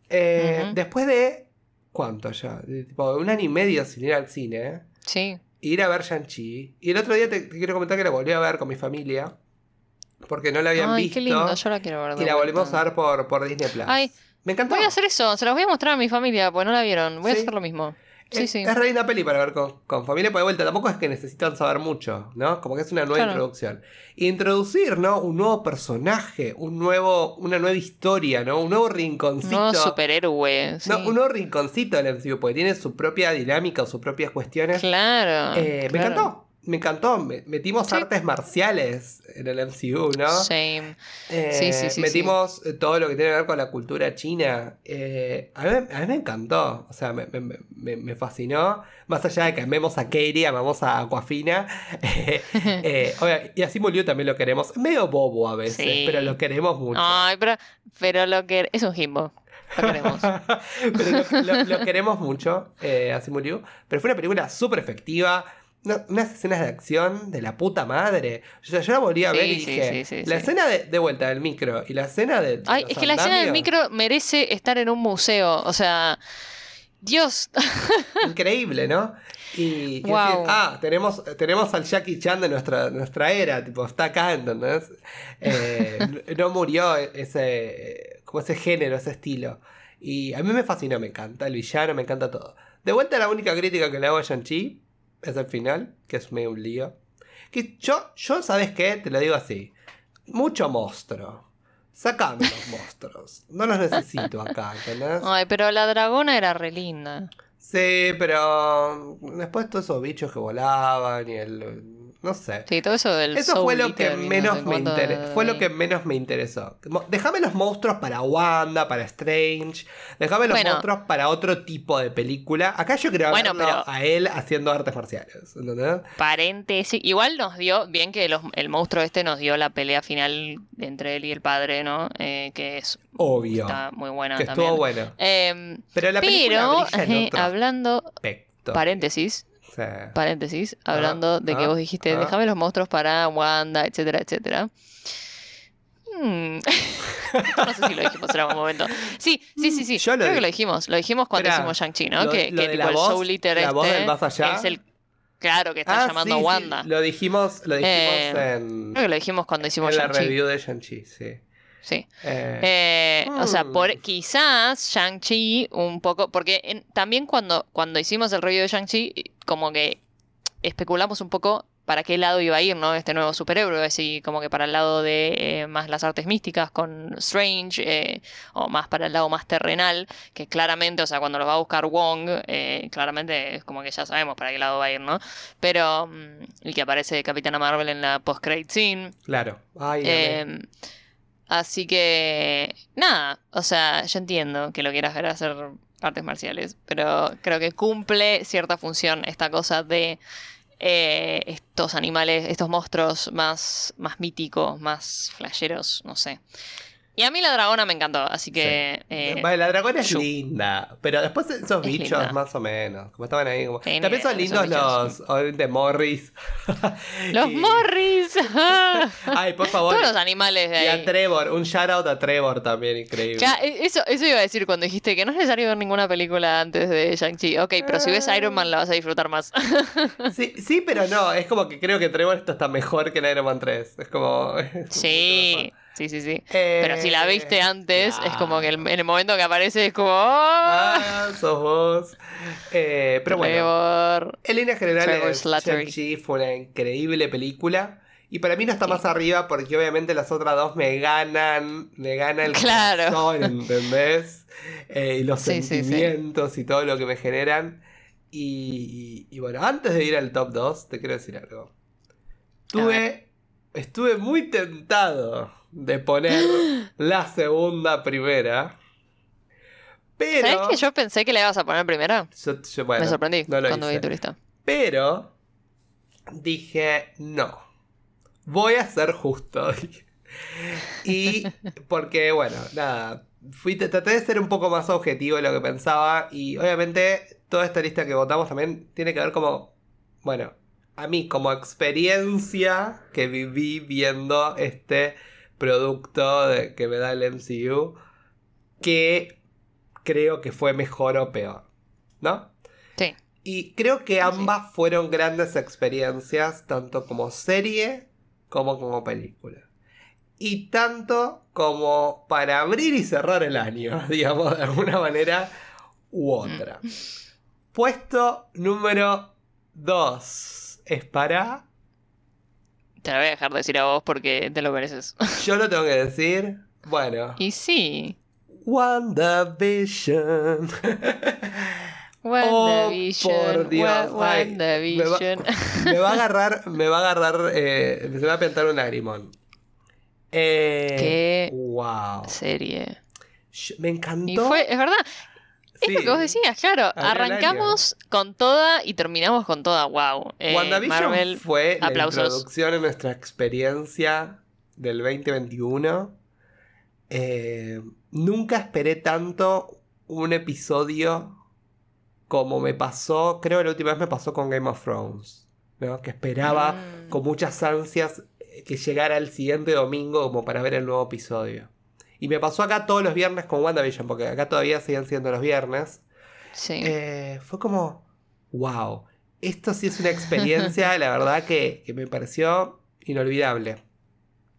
Eh. Después de. ¿Cuánto ya? De, tipo, un año y medio sin ir al cine. Sí. Ir a ver Shang-Chi. Y el otro día te, te quiero comentar que la volví a ver con mi familia. Porque no la habían Ay, visto. qué lindo, yo la quiero ver. y la volvimos vuelta. a ver por, por Disney Plus. Ay, me encantó. Voy a hacer eso, se los voy a mostrar a mi familia, porque no la vieron. Voy Sí. a hacer lo mismo. Sí, es, sí. es re linda peli para ver con, con familia, por de vuelta tampoco es que necesitan saber mucho, ¿no? Como que es una nueva Claro. introducción. Introducir, ¿no? Un nuevo personaje, un nuevo, una nueva historia, ¿no? Un nuevo Un rinconcito. nuevo superhéroe. sí. No, un nuevo rinconcito del MCU, porque tiene su propia dinámica o sus propias cuestiones. Claro. Eh, Me encantó, me encantó. Me- metimos Sí. artes marciales en el MCU, ¿no? Same. Eh, Sí, sí, sí, metimos eh, todo lo que tiene que ver con la cultura china. Eh, a, mí, a mí me encantó. O sea, me, me- me- me fascinó. Más allá de que amemos a Katie, amamos a Aquafina. Eh, y así Liu también lo queremos. Medio bobo a veces, Sí. pero lo queremos mucho. Ay, pero, pero lo que. Es un jimbo. Lo queremos. pero lo, lo- lo queremos mucho, así murió. Pero fue una película súper efectiva. No- unas escenas de acción de la puta madre. O sea, yo la volví a Sí, ver y sí, dije, sí, sí, la escena de, de vuelta del micro y la escena de... Ay, es que la escena del micro merece estar en un museo. O sea. Dios. Increíble, ¿no? Y, y Wow. ah, tenemos, tenemos al Jackie Chan de nuestra, nuestra era, tipo, está acá, ¿entendés? Eh, no- no murió ese, como ese género, ese estilo. Y a mí me fascinó, me encanta el villano, me encanta todo. De vuelta, la única crítica que le hago a Shang-Chi es el final, que es medio un lío. Que yo, yo, ¿sabes qué? Te lo digo así. Mucho monstruo. Sacame los monstruos. No los necesito acá, ¿entendés? Ay, pero la dragona era re linda. Sí, pero después todos esos bichos que volaban y el... No sé. Sí, todo eso del. Eso fue lo que menos me Fue lo que menos me interesó. Déjame los monstruos para Wanda, para Strange. Déjame los Bueno. monstruos para otro tipo de película. Acá yo quiero Bueno, pero- a él haciendo artes marciales. ¿entendés? Paréntesis. Igual nos dio, bien que los- el monstruo este nos dio la pelea final entre él y el padre, ¿no? Eh, que es, Obvio. está muy buena que también. estuvo bueno. Em, Pero la película pero, en eh, otro hablando, aspecto. paréntesis, Sí. paréntesis, hablando de que ah, vos dijiste, ah. déjame los monstruos para Wanda, etcétera, etcétera. Hmm. no sé si lo dijimos en algún momento. Sí, sí, sí, sí. Yo Creo que lo dijimos. Lo dijimos cuando hicimos Shang-Chi, ¿no? lo- que lo que tipo la el voz- Soul Eater este del más allá. es el. Claro, que está Ah, llamando sí, sí, Wanda. Lo dijimos, lo dijimos Eh, en, Creo que lo dijimos cuando hicimos en la review de Shang-Chi, sí. Sí. Eh, Eh, O sea, Mm. por, quizás Shang-Chi un poco, porque en- también cuando, cuando hicimos el review de Shang-Chi, como que especulamos un poco para qué lado iba a ir, ¿no? Este nuevo superhéroe, así como que para el lado de eh, más las artes místicas con Strange, eh, o más para el lado más terrenal, que claramente, o sea, cuando lo va a buscar Wong, eh, claramente es como que ya sabemos para qué lado va a ir, ¿no? Pero, mm, y que aparece Capitana Marvel en la post-credit scene. Claro. Ay, así que, nada, o sea, yo entiendo que lo quieras ver hacer artes marciales, pero creo que cumple cierta función esta cosa de eh, estos animales, estos monstruos más, más míticos, más flasheros, no sé. Y a mí la dragona me encantó, así que... eh, Vale, la dragona es linda, pero después esos Es bichos linda. más o menos, como estaban ahí. Como... Sí, También son lindos bichos, los obviamente Morris. los Y- Morris. Ay, por favor. Todos los animales de Y a ahí. Trevor, un shout out a Trevor también, increíble. Ya, e- eso, eso iba a decir cuando dijiste que no es necesario ver ninguna película antes de Shang-Chi. Ok, pero si ves Iron Man la vas a disfrutar más. Sí, sí, pero no, es como que creo que Trevor esto está mejor que en Iron Man 3. Es como. es sí. Sí, sí, sí. Eh, Pero si la viste antes, es como que el- en el momento que aparece es como... ¡Oh! Ah, sos vos. Eh, pero bueno, en líneas generales, Slattery. Shang-Chi fue una increíble película. Y para mí no está más arriba porque obviamente las otras dos me ganan, me gana el Claro. corazón, ¿entendés? Eh, y los Sí, sí, sí. sentimientos y todo lo que me generan. Y, y- y bueno, antes de ir al top 2, te quiero decir algo. Tuve, estuve muy tentado de poner la segunda primera. Pero... ¿Sabes que yo pensé que la ibas a poner primero? yo- yo, bueno, Me sorprendí no cuando hice. vi tu lista. Pero dije, no, voy a ser justo. y porque, bueno, nada, fui, traté de ser un poco más objetivo de lo que pensaba y obviamente toda esta lista que votamos también tiene que ver como, bueno, a mí como experiencia que viví viendo este producto de- que me da el MCU, que creo que fue mejor o peor, ¿no? Sí. Y creo que ambas fueron grandes experiencias, tanto como serie como como película. Y tanto como para abrir y cerrar el año, digamos, de alguna manera u otra. Puesto número 2 es para... Te la voy a dejar de decir a vos porque te lo mereces. Yo lo tengo que decir. Bueno, y sí. WandaVision. WandaVision. Oh, por Dios. WandaVision. me va a agarrar, me va a agarrar, eh, se me va a pintar un lagrimón. Eh, Qué wow. Serie. Me encantó. Y fue, es verdad, es Sí. lo que vos decías, claro. Arrancamos con toda y terminamos con toda. Wow. Eh, WandaVision Marvel, fue aplausos. la introducción en nuestra experiencia del 2021. Eh, nunca esperé tanto un episodio como me pasó, creo que la última vez me pasó con Game of Thrones, ¿no? Que esperaba Mm. con muchas ansias eh, que llegara el siguiente domingo como para ver el nuevo episodio. Y me pasó acá todos los viernes con WandaVision, porque acá todavía siguen siendo los viernes. Sí. Eh, fue como, wow, esto sí es una experiencia, la verdad que, que me pareció inolvidable.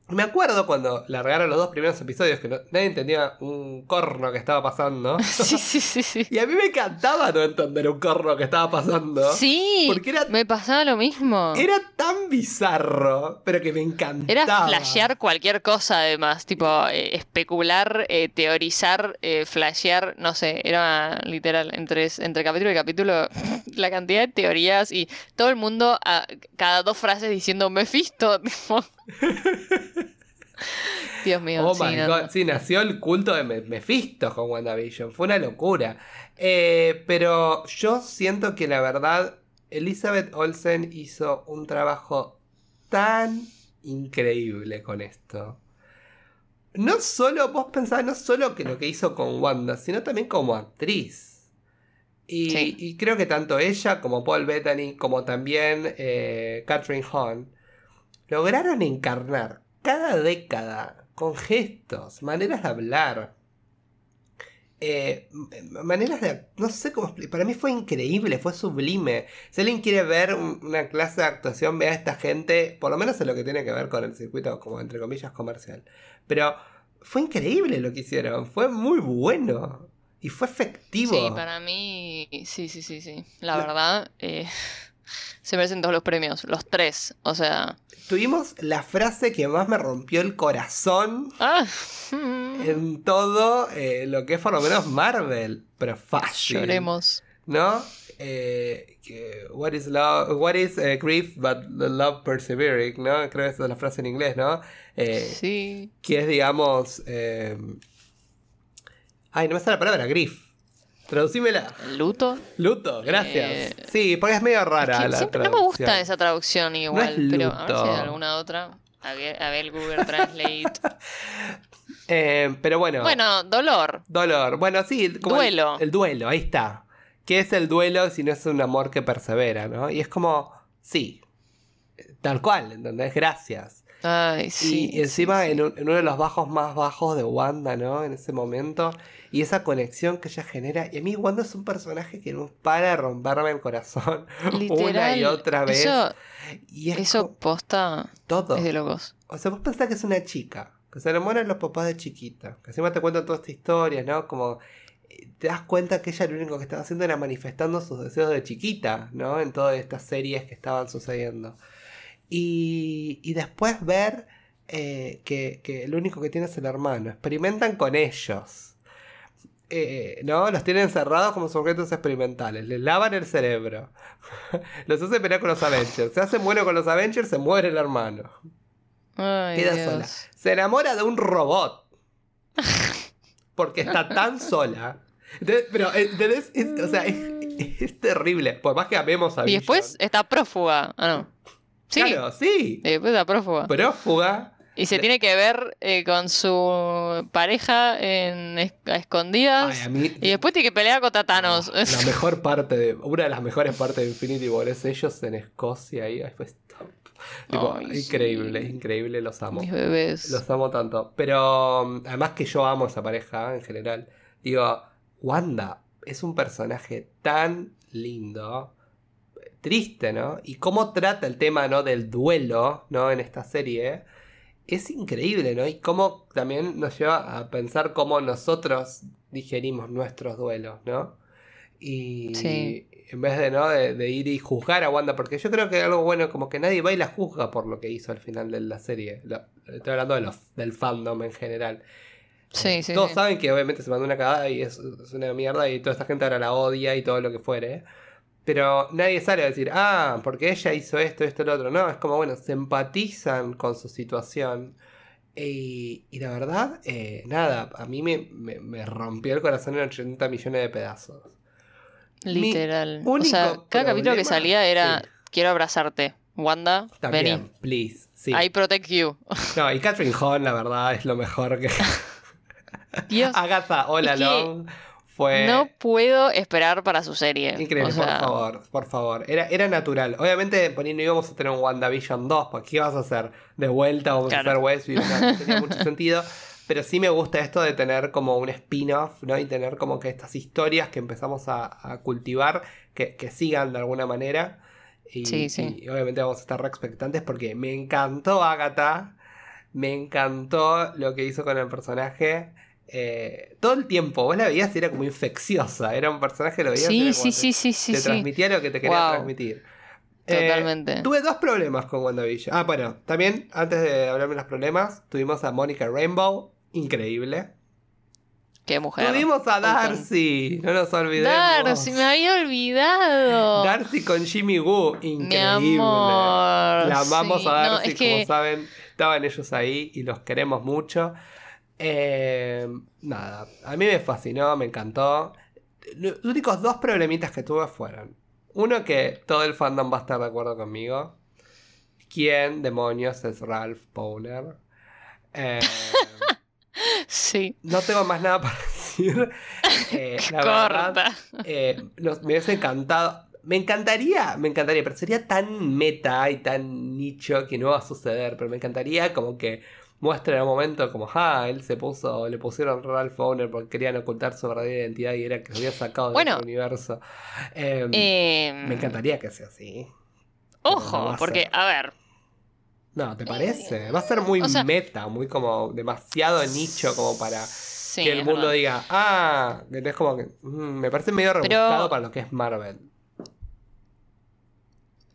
Me acuerdo cuando largaron los dos primeros episodios que no- nadie entendía un corno que estaba pasando. sí, sí, sí, sí. Y a mí me encantaba no entender un corno que estaba pasando. Sí, Porque era, me pasaba lo mismo. era tan bizarro, pero que me encantaba. Era flashear cualquier cosa, además, tipo eh, especular, eh, teorizar, eh, flashear, no sé, era literal, entre, entre capítulo y capítulo, la cantidad de teorías y todo el mundo, a- cada dos frases diciendo Mephisto. tipo. Dios mío, Oh sí, my no, god, no. sí, nació el culto de Me- Mephisto con WandaVision. Fue una locura. Eh, pero yo siento que la verdad, Elizabeth Olsen hizo un trabajo tan increíble con esto. No solo, vos pensás, no solo que lo que hizo con Wanda, sino también como actriz. Y, Sí. y creo que tanto ella como Paul Bettany, como también eh, Catherine Hahn, lograron encarnar cada década con gestos, maneras de hablar, eh, maneras de... No sé cómo explicar. Para mí fue increíble, fue sublime. Si alguien quiere ver un- una clase de actuación, vea a esta gente, por lo menos en lo que tiene que ver con el circuito, como entre comillas, comercial. Pero fue increíble lo que hicieron, fue muy bueno. Y fue efectivo. Sí, para mí, sí, sí, sí, sí. La La- verdad, eh, se merecen todos los premios, los tres. O sea. Tuvimos la frase que más me rompió el corazón Ah, en todo eh, lo que es por lo menos Marvel. Pero fácil. lloremos. ¿No? Eh, what is love? What is eh, grief but the love persevering? ¿No? Creo que esa es la frase en inglés, ¿no? Eh, Sí. Que es, digamos. ay, no me sale la palabra, grief. Traducímela. ¿Luto? Luto, gracias. Eh, sí, porque es medio rara Es que la siempre no me gusta traducción. esa traducción igual, es pero a ver si hay alguna otra. A ver, a ver Google Translate. Eh, pero bueno, bueno, dolor. dolor. Bueno, sí, como el- Duelo. El, duelo, ahí está. ¿Qué es el duelo si no es un amor que persevera, no? Y es como, sí, tal cual, ¿entendés? Gracias. Ay, sí. y, y encima sí, sí. En, un- en uno de los bajos más bajos de Wanda, ¿no? En ese momento. Y esa conexión que ella genera. Y a mí Wanda es un personaje que no para de romperme el corazón una y otra vez. Eso, y es eso posta todo. es de locos. O sea, vos pensás que es una chica, que se enamora de los papás de chiquita, que encima te cuentan toda esta historia, ¿no? Como eh, te das cuenta que ella lo único que estaba haciendo era manifestando sus deseos de chiquita, ¿no? En todas estas series que estaban sucediendo. Y, y después ver eh, que, que lo único que tiene es el hermano. Experimentan con ellos. Eh, ¿No? Los tienen encerrados como sujetos experimentales. Les lavan el cerebro. los hacen pelear con los Avengers. Se hacen bueno con los Avengers, se muere el hermano. Ay, Queda Dios. sola. Se enamora de un robot. Porque está tan sola. Entonces, pero, ¿entendés? Es- o sea, es, es terrible. Por más que amemos a Y Vision. después está prófuga. Ah, no. Sí. Claro, sí. Después prófuga. Prófuga. Y se de- tiene que ver eh, con su pareja en es- a escondidas. Ay, a mí. Y después tiene que pelear contra Thanos. La mejor parte de. Una de las mejores partes de Infinity War es ellos en Escocia ahí. Top. Tipo, Ay, increíble, sí. increíble, los amo. Mis bebés. Los amo tanto. Pero um, además que yo amo a esa pareja en general. Digo, Wanda es un personaje tan lindo. Triste, ¿no? Y cómo trata el tema, ¿no? Del duelo, ¿no? En esta serie. Es increíble, ¿no? Y cómo también nos lleva a pensar cómo nosotros digerimos nuestros duelos, ¿no? Y Sí. en vez de, ¿no? de, de ir y juzgar a Wanda, porque yo creo que algo bueno, como que nadie va y la juzga por lo que hizo al final de la serie. Lo- estoy hablando de los, del fandom en general. Sí, sí. Todos saben que obviamente se mandó una cagada y es, es una mierda y toda esta gente ahora la odia y todo lo que fuere. Pero nadie sale a decir, ah, porque ella hizo esto, esto, lo otro. No, es como, bueno, se empatizan con su situación. Y, y la verdad, eh, nada, a mí me, me- me rompió el corazón en 80 millones de pedazos. Literal. O sea, cada capítulo que salía era sí. quiero abrazarte. Wanda, También, vení. please. Sí. I protect you. No, y Catherine Hahn, la verdad, es lo mejor que. Dios, Agatha All Es que Along fue. no puedo esperar para su serie. Increíble, O sea, por favor, por favor. Era, era natural. Obviamente, no íbamos a tener un WandaVision 2, porque ¿qué vas a hacer? De vuelta vamos Claro. a hacer Westview, no, no tenía mucho sentido. Pero sí me gusta esto de tener como un spin-off, ¿no? Y tener como que estas historias que empezamos a, a cultivar, que, que sigan de alguna manera. Y, Sí, sí. y obviamente vamos a estar re expectantes porque me encantó Agatha. Me encantó lo que hizo con el personaje. Eh, todo el tiempo, vos la veías y era como infecciosa. Era un personaje que lo veías Sí, era sí, como sí, sí, sí, te sí. transmitía lo que te quería Wow. transmitir. Eh, Totalmente. tuve dos problemas con WandaVision. Ah, bueno, también antes de hablarme de los problemas, tuvimos a Mónica Rainbow, increíble. Qué mujer. Tuvimos a Darcy, no nos olvidemos. Darcy, me había olvidado. Darcy con Jimmy Woo, increíble. Mi amor. La amamos sí. a No, Darcy, es que como saben, estaban ellos ahí y los queremos mucho. Eh, nada, a mí me fascinó, me encantó. Los únicos dos problemitas que tuve fueron. Uno que todo el fandom va a estar de acuerdo conmigo. ¿Quién demonios es Ralph Powner? Eh, sí. no tengo más nada para decir. Eh, la verdad, Corta. eh, nos- me hubiese encantado. Me encantaría, me encantaría, pero sería tan meta y tan nicho que no va a suceder. Pero me encantaría como que muestren en un momento como, ah, él se puso, le pusieron Ralph Owner porque querían ocultar su verdadera identidad y era que se había sacado de Bueno. otro universo. Eh, Eh, me encantaría que sea así. Ojo, porque, a ver, No, ¿te parece? Va a ser muy o sea- meta, muy como demasiado nicho como para sí, que el mundo verdad. diga, ah, es como que mm, me parece medio rebuscado Pero- para lo que es Marvel.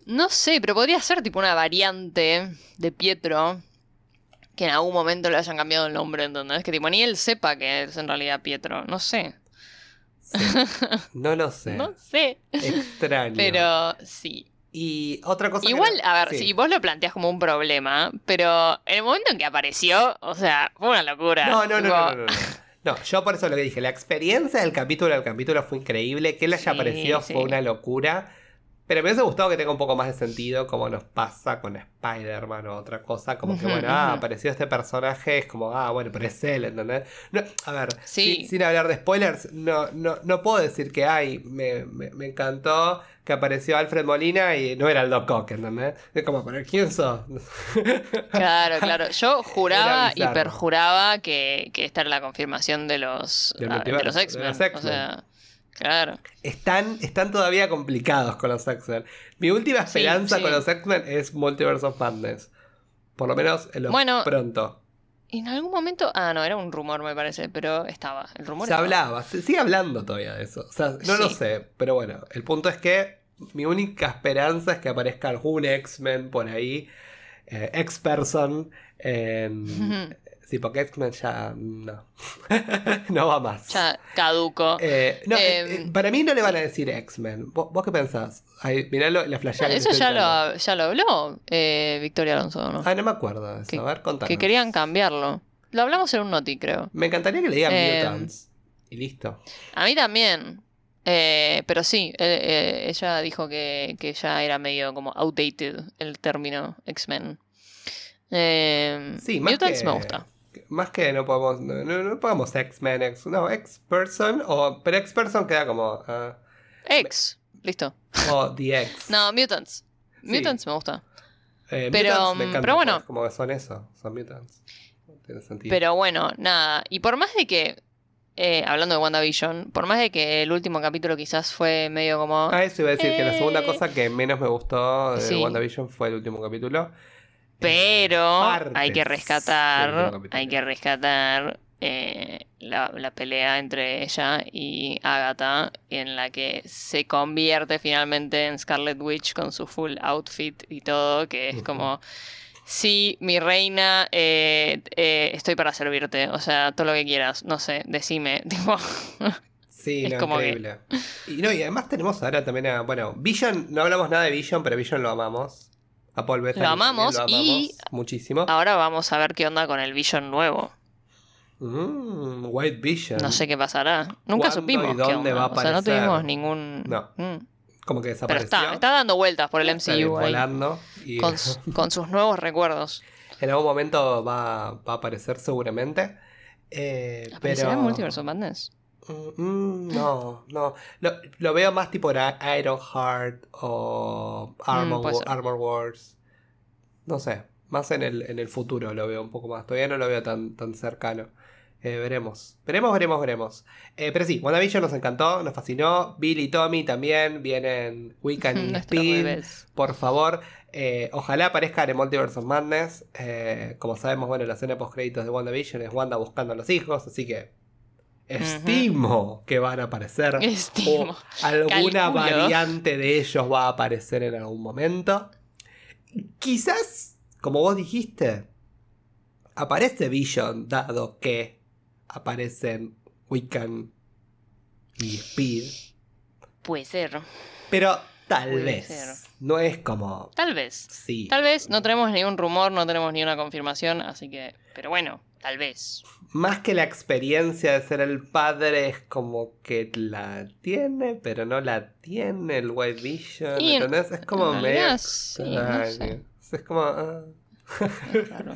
No sé, pero podría ser tipo una variante de Pietro. Que en algún momento le hayan cambiado el nombre, ¿entendés? Que tipo ni él sepa que es en realidad Pietro. No sé. Sí. No lo sé. No sé. Extraño. Pero sí. Y otra cosa. que Igual, no- a ver, sí. si vos lo planteas como un problema, pero en el momento en que apareció, o sea, fue una locura. No, no, no, Tipo, no, no, no, no. No, yo por eso lo que dije, la experiencia del capítulo al capítulo fue increíble, que él haya Sí, aparecido fue una locura, pero me hubiese gustado que tenga un poco más de sentido, como nos pasa con Spider-Man o otra cosa, como que bueno, ah, apareció este personaje, es como, ah, bueno, pero es él, ¿entendés? No, a ver, Sí. sin, sin hablar de spoilers, no, no, no puedo decir que, ay, me, me, me encantó que apareció Alfred Molina y no era el Doc Ock, ¿entendés? Es como, pero ¿quién sos? Claro, claro. Yo juraba y perjuraba que, que esta era la confirmación de los, Del ah, de los de X-Men. O sea, claro. Están, están todavía complicados con los X-Men. Mi última esperanza sí. con los X-Men es Multiverse of Madness. Por lo menos en lo Bueno, pronto. En algún momento. Ah, no, era un rumor, me parece, pero estaba. El rumor Se estaba. hablaba, se sigue hablando todavía de eso. O sea, no lo sé, pero bueno, el punto es que mi única esperanza es que aparezca algún X-Men por ahí, eh, X-Person, en... Porque X-Men ya no. no va más. Ya caduco. Eh, no, eh, Em, eh, para mí no le van a decir X-Men. ¿Vos, vos qué pensás? Ay, mirá lo- la flashada eso ya lo, ya lo habló eh, Victoria Alonso, ¿no? Ah, no me acuerdo de eso. Que- a ver, contanos. que querían cambiarlo. Lo hablamos en un noti, creo. Me encantaría que le digan Eh, Mutants. Y listo. A mí también. Eh, pero sí, ella dijo que, que ya era medio como outdated el término X-Men. Eh, Sí, más Mutants que, me gusta. Más que no podemos. No, no, no podemos X-Men, X. No, X-Person. O, pero X-Person queda como. ah, X, listo. o The X. No, Mutants. Sí. Mutants me gusta. Eh, pero, me mm, encanta, pero bueno. pues, Como que son eso. Son Mutants. Tiene sentido. Pero bueno, nada. Y por más de que, eh, hablando de WandaVision, por más de que el último capítulo quizás fue medio como... Ah, eso iba a decir que la segunda Eh. cosa que menos me gustó de Sí. WandaVision fue el último capítulo. Pero partes hay que rescatar, hay que rescatar eh, la, la pelea entre ella y Agatha, en la que se convierte finalmente en Scarlet Witch con su full outfit y todo, que es como, sí, mi reina, eh, eh, estoy para servirte, o sea, todo lo que quieras, no sé, decime, tipo, Sí, Es no, como que- increíble. Y, no, y además tenemos ahora también a. Bueno, Vision, no hablamos nada de Vision, pero Vision lo amamos. A Paul Bettany Lo amamos lo y- muchísimo. ahora vamos a ver qué onda con el Vision nuevo. Mm, White Vision. No sé qué pasará. Nunca ¿Cuándo supimos y qué dónde onda. va a O sea, no aparecer? tuvimos ningún... No. Mm. Como que Pero desapareció. está, está dando vueltas por el MCU ahí, volando. Y con, con sus nuevos recuerdos. en algún momento va, va a aparecer seguramente. Eh, ¿Aparecerá pero. en Multiverse of Madness? Mm, mm, no, no. Lo, lo veo más tipo Ironheart o Armor, Mm. Armor Wars. No sé. Más en el, en el futuro lo veo un poco más. Todavía no lo veo tan, tan cercano. Eh, veremos. Veremos, veremos, veremos. Eh, pero sí, WandaVision nos encantó, nos fascinó. Bill y Tommy también vienen Speed. bebés. Por favor, eh, ojalá aparezcan en Multiverse of Madness. Como sabemos, bueno, la escena post créditos de WandaVision es Wanda buscando a los hijos, así que estimo que van a aparecer. Estimo. O alguna Calculo. variante de ellos va a aparecer en algún momento. Quizás, como vos dijiste, aparece Vision, dado que aparecen Wiccan y Speed. Puede ser. Pero tal Puede vez. ser. No es como. Tal vez. Sí. Tal vez no tenemos ni un rumor, no tenemos ni una confirmación, así que... Pero bueno, tal vez. Más que la experiencia de ser el padre, es como que la tiene, pero no la tiene el White Vision. ¿Entendés? Es como en medio. realidad, sí, no extraño. sé. Es como. ah. Es raro.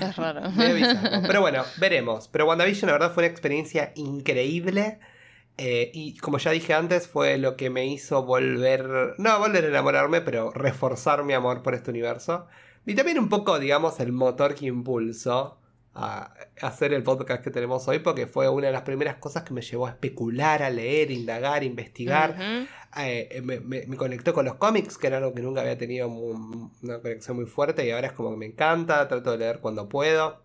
Es raro. Pero bueno, veremos. Pero WandaVision, la verdad, fue una experiencia increíble. Eh, y como ya dije antes, fue lo que me hizo volver. No volver a enamorarme, pero reforzar mi amor por este universo. Y también un poco, digamos, el motor que impulsó a hacer el podcast que tenemos hoy, porque fue una de las primeras cosas que me llevó a especular, a leer, indagar, investigar. Ujú. Eh, me, me- me conectó con los cómics, que era algo que nunca había tenido una conexión muy fuerte y ahora es como que me encanta, trato de leer cuando puedo.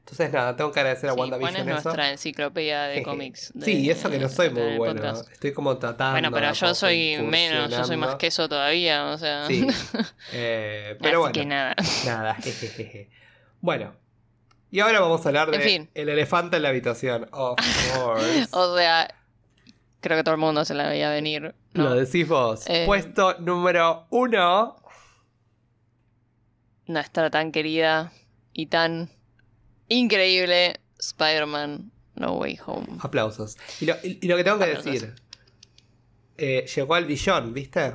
Entonces, nada, tengo que agradecer a Sí, WandaVision es nuestra enciclopedia de cómics. de- sí, eso que no soy muy bueno. podcast. Estoy como tratando. Bueno, pero yo soy menos, yo soy más que eso todavía, o sea. Sí. Eh, pero Así bueno. que nada. Nada, jejejeje. Bueno. Y ahora vamos a hablar de En fin. el elefante en la habitación. Of course. O sea, creo que todo el mundo se la veía venir. ¿no? Lo decís vos. Eh. Puesto número uno. Nuestra tan querida y tan increíble Spider-Man No Way Home. Aplausos. Y lo, y- lo que tengo que Aplausos. decir. eh, llegó al billón, ¿viste?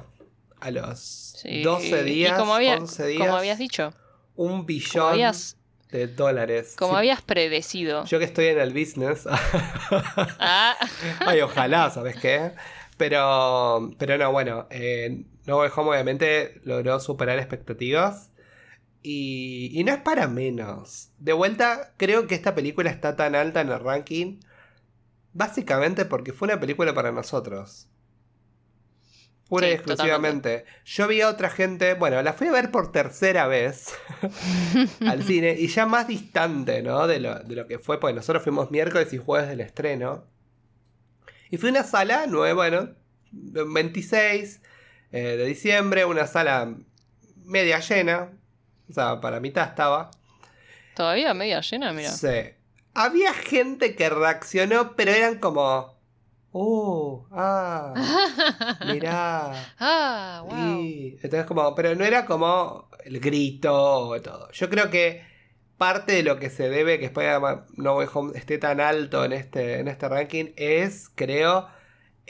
A los Sí. 12 días, y como, había, 11 días. como habías dicho, un como billón habías, de dólares. como Sí, habías predecido. Yo que estoy en el business. Ah, Ay, ojalá, ¿sabes qué? Pero, pero no, bueno, eh, No Way Home obviamente logró superar expectativas. Y, y no es para menos. De vuelta, creo que esta película está tan alta en el ranking. Básicamente porque fue una película para nosotros. Pura Sí, y exclusivamente. Yo vi a otra gente, bueno, la fui a ver por tercera vez al cine y ya más distante, ¿no? De lo, de lo que fue, porque nosotros fuimos miércoles y jueves del estreno. Y fue una sala nueva, bueno, 26 eh, de diciembre, una sala media llena, o sea, para mitad estaba. todavía media llena, mira. Sí. Había gente que reaccionó, pero eran como... ¡Uh! ¡Ah! Mirá. ah, wow. Y entonces como, pero no era como el grito o todo. Yo creo que parte de lo que se debe que Spider-Man No Way Home esté tan alto en este, en este ranking es, creo,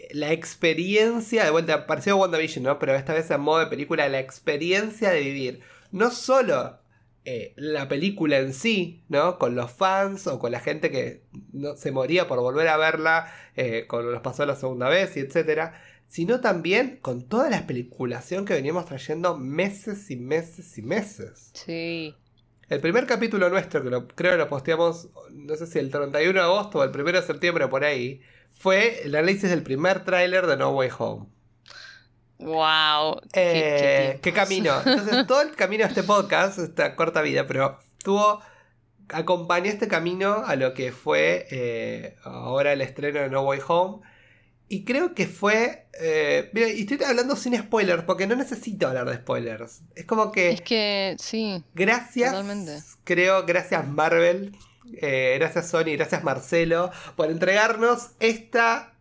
la experiencia, de vuelta, pareció WandaVision, ¿no? Pero esta vez en modo de película, la experiencia de vivir no solo eh, la película en sí, ¿no? Con los fans o con la gente que no, se moría por volver a verla, eh, con los pasó la segunda vez y etcétera, sino también con toda la peliculación que veníamos trayendo meses y meses y meses. Sí. El primer capítulo nuestro, que lo, creo que lo posteamos, no sé si el 31 de agosto o el 1 de septiembre por ahí, fue el análisis del primer tráiler de No Way Home. Wow. Eh, ¿Qué camino? Entonces, todo el camino de este podcast, esta corta vida, pero tuvo. Acompañó este camino a lo que fue eh, ahora el estreno de No Way Home. Y creo que fue. eh, mira, y estoy hablando sin spoilers, porque no necesito hablar de spoilers. Es como que. Es que sí. Gracias. Totalmente. Creo, gracias Marvel. eh, gracias Sony, gracias Marcelo. Por entregarnos esta.